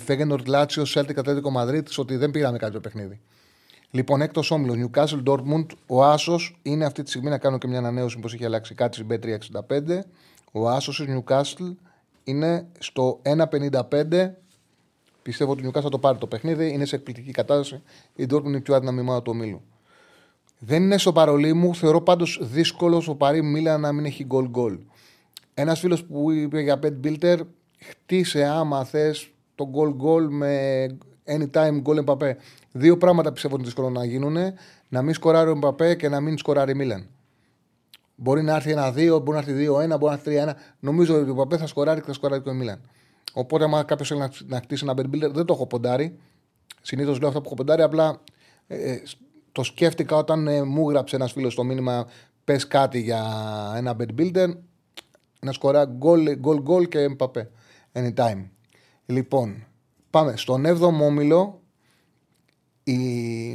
Φέγενορ Λάτσιο Σέλτικα Ατλέτικο Μαδρίτη ότι δεν πήραμε κάποιο παιχνίδι. Λοιπόν, έκτος όμιλο Newcastle Dortmund. Ο Άσος είναι αυτή τη στιγμή να κάνω και μια ανανέωση μήπως έχει αλλάξει κάτι στην B365. Ο Άσος της Newcastle είναι στο 1,55. Πιστεύω ότι ο Newcastle θα το πάρει το παιχνίδι. Είναι σε εκπληκτική κατάσταση. Η Dortmund είναι η πιο άδυναμη ομάδα του ομίλου. Δεν είναι στο παρολί μου. Θεωρώ πάντως δύσκολο ο Παρή Μίλα να μην έχει γκολ γκολ. Ένας φίλος που είπε για Pet Builder, χτίσε άμα θες το goal goal με anytime goal Mbappé. Δύο πράγματα πιστεύω ότι είναι δύσκολο να γίνουν. Να μην σκοράρει ο Mbappé και να μην σκοράρει η Μίλαν. Μπορεί να έρθει ένα-δύο, μπορεί να έρθει δύο-ένα, μπορεί να έρθει τρία-ένα. Νομίζω ότι ο Παπέ θα σκοράρει και θα σκοράρει και ο Μίλαν. Οπότε, άμα κάποιος θέλει να, να χτίσει ένα bed builder, δεν το έχω ποντάρει. Συνήθως λέω αυτά που έχω ποντάρει, απλά ε, ε, το σκέφτηκα όταν ε, μου γράψε ένας φίλος στο μήνυμα πες κάτι για ένα bed builder. Να σκορά γκολ, γκολ, γκολ και Μπαπέ. Anytime. Λοιπόν, πάμε στον 7ο όμιλο. Η,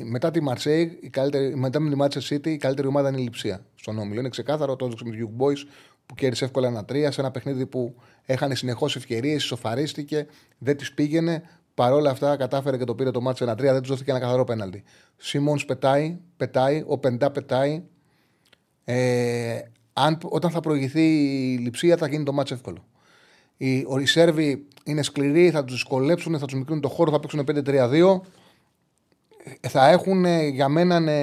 μετά τη Μαρσέη, η καλύτερη, μετά με τη Manchester City, η καλύτερη ομάδα είναι η Λιψία στον όμιλο. Είναι ξεκάθαρο το έδειξε με τους Young Boys που κέρδισε εύκολα ένα τρία σε ένα παιχνίδι που έχανε συνεχώς ευκαιρίες, ισοφαρίστηκε, δεν τις πήγαινε. Παρ' όλα αυτά κατάφερε και το πήρε το μάτσο 1-3, δεν του δόθηκε ένα καθαρό πέναλτι. Σίμονς πετάει, πετάει, ο Πεντά πετάει. Ε, αν, όταν θα προηγηθεί η λειψία θα γίνει το μάτσο εύκολο. Οι, οι Σέρβοι είναι σκληροί, θα τους δυσκολέψουν, θα τους μικρύνουν το χώρο, θα παίξουν 5-3-2. Ε, θα έχουν για μένα ναι,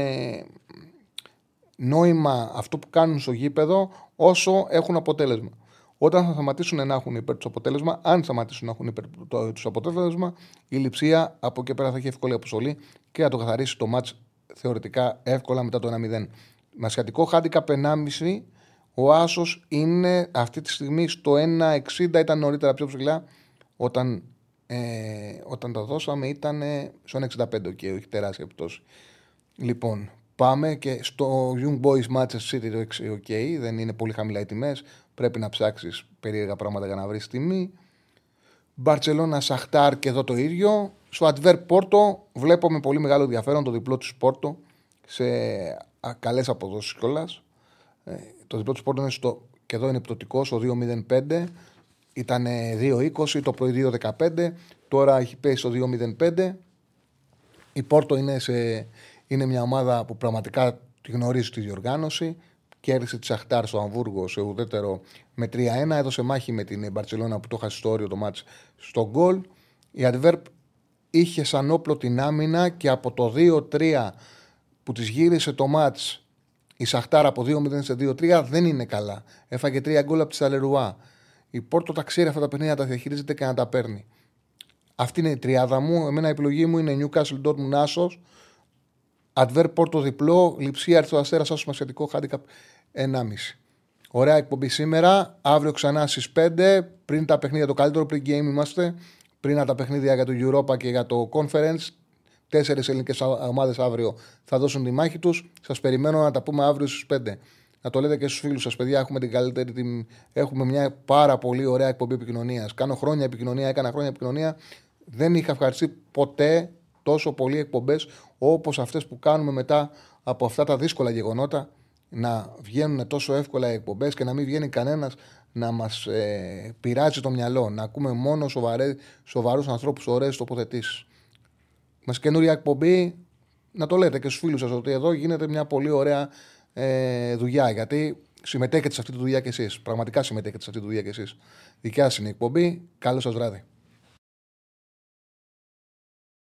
νόημα αυτό που κάνουν στο γήπεδο όσο έχουν αποτέλεσμα. Όταν θα σταματήσουν να έχουν υπέρ του αποτέλεσμα, αν σταματήσουν να έχουν υπέρ τους αποτέλεσμα, η λειψία από εκεί πέρα θα έχει εύκολη αποστολή και θα το καθαρίσει το μάτ θεωρητικά εύκολα μετά το 1-0. Με σχετικό χάντικα 1,5 ο Άσος είναι αυτή τη στιγμή στο 1,60 ήταν νωρίτερα πιο ψηλά. Όταν, ε, όταν το δώσαμε ήταν στο 1,65 και έχει τεράστια επιπτώση. Λοιπόν, πάμε και στο Young Boys Manchester City το 6 OK, δεν είναι πολύ χαμηλά οι τιμές. Πρέπει να ψάξεις περίεργα πράγματα για να βρεις τιμή. Μπαρσελόνα Σαχτάρ και εδώ το ίδιο. Στο Adver Πόρτο βλέπω με πολύ μεγάλο ενδιαφέρον το διπλό του Πόρτο σε καλές αποδόσεις κιόλας. Ε, το διπλό του Πόρτο είναι στο, και εδώ είναι πτωτικό στο 2.05. Ήταν 2.20 το πρωί 2.15. Τώρα έχει πέσει στο 2.05. Η Πόρτο είναι, σε, είναι μια ομάδα που πραγματικά τη γνωρίζει τη διοργάνωση. Κέρδισε τη Σαχτάρ στο Αμβούργο σε ουδέτερο με 3-1. Έδωσε μάχη με την Μπαρσελόνα που το είχα στο όριο το μάτς στο γκολ. Η Adverb είχε σαν όπλο την άμυνα και από το 2-3 που της γύρισε το μάτς η Σαχτάρ από 2-0 σε 2-3 δεν είναι καλά. Έφαγε 3 γκολ από τη Σαλερουά. Η Πόρτο τα ξέρει αυτά τα παιχνίδια, τα διαχειρίζεται και να τα παίρνει. Αυτή είναι η τριάδα μου. Εμένα η επιλογή μου είναι Newcastle Dortmund Άσο. Adver Πόρτο διπλό. Λιψία Ερθό Αστέρα Άσο με σχετικό handicap 1,5. Ωραία εκπομπή σήμερα. Αύριο ξανά στις 5. Πριν τα παιχνίδια, το καλύτερο πριν game είμαστε. Πριν τα παιχνίδια για το Europa και για το Conference. Τέσσερις ελληνικές ομάδες αύριο θα δώσουν τη μάχη τους. Σας περιμένω να τα πούμε αύριο στις 5. Να το λέτε και στους φίλους σας, παιδιά. Έχουμε, την καλύτερη, την... έχουμε μια πάρα πολύ ωραία εκπομπή επικοινωνίας. Κάνω χρόνια επικοινωνία, έκανα χρόνια επικοινωνία. Δεν είχα ευχαριστεί ποτέ τόσο πολλοί εκπομπές όπως αυτές που κάνουμε μετά από αυτά τα δύσκολα γεγονότα να βγαίνουν τόσο εύκολα οι εκπομπές και να μην βγαίνει κανένας να μας ε, πειράζει το μυαλό. Να ακούμε μόνο σοβαρούς ανθρώπους, ωραίες τοποθετήσεις. Μας καινούρια εκπομπή, να το λέτε και στους φίλους σας ότι εδώ γίνεται μια πολύ ωραία ε, δουλειά. Γιατί συμμετέχετε σε αυτή τη δουλειά κι εσείς. Πραγματικά συμμετέχετε σε αυτή τη δουλειά κι εσείς. Δικιά σας είναι η εκπομπή. Καλό σας βράδυ.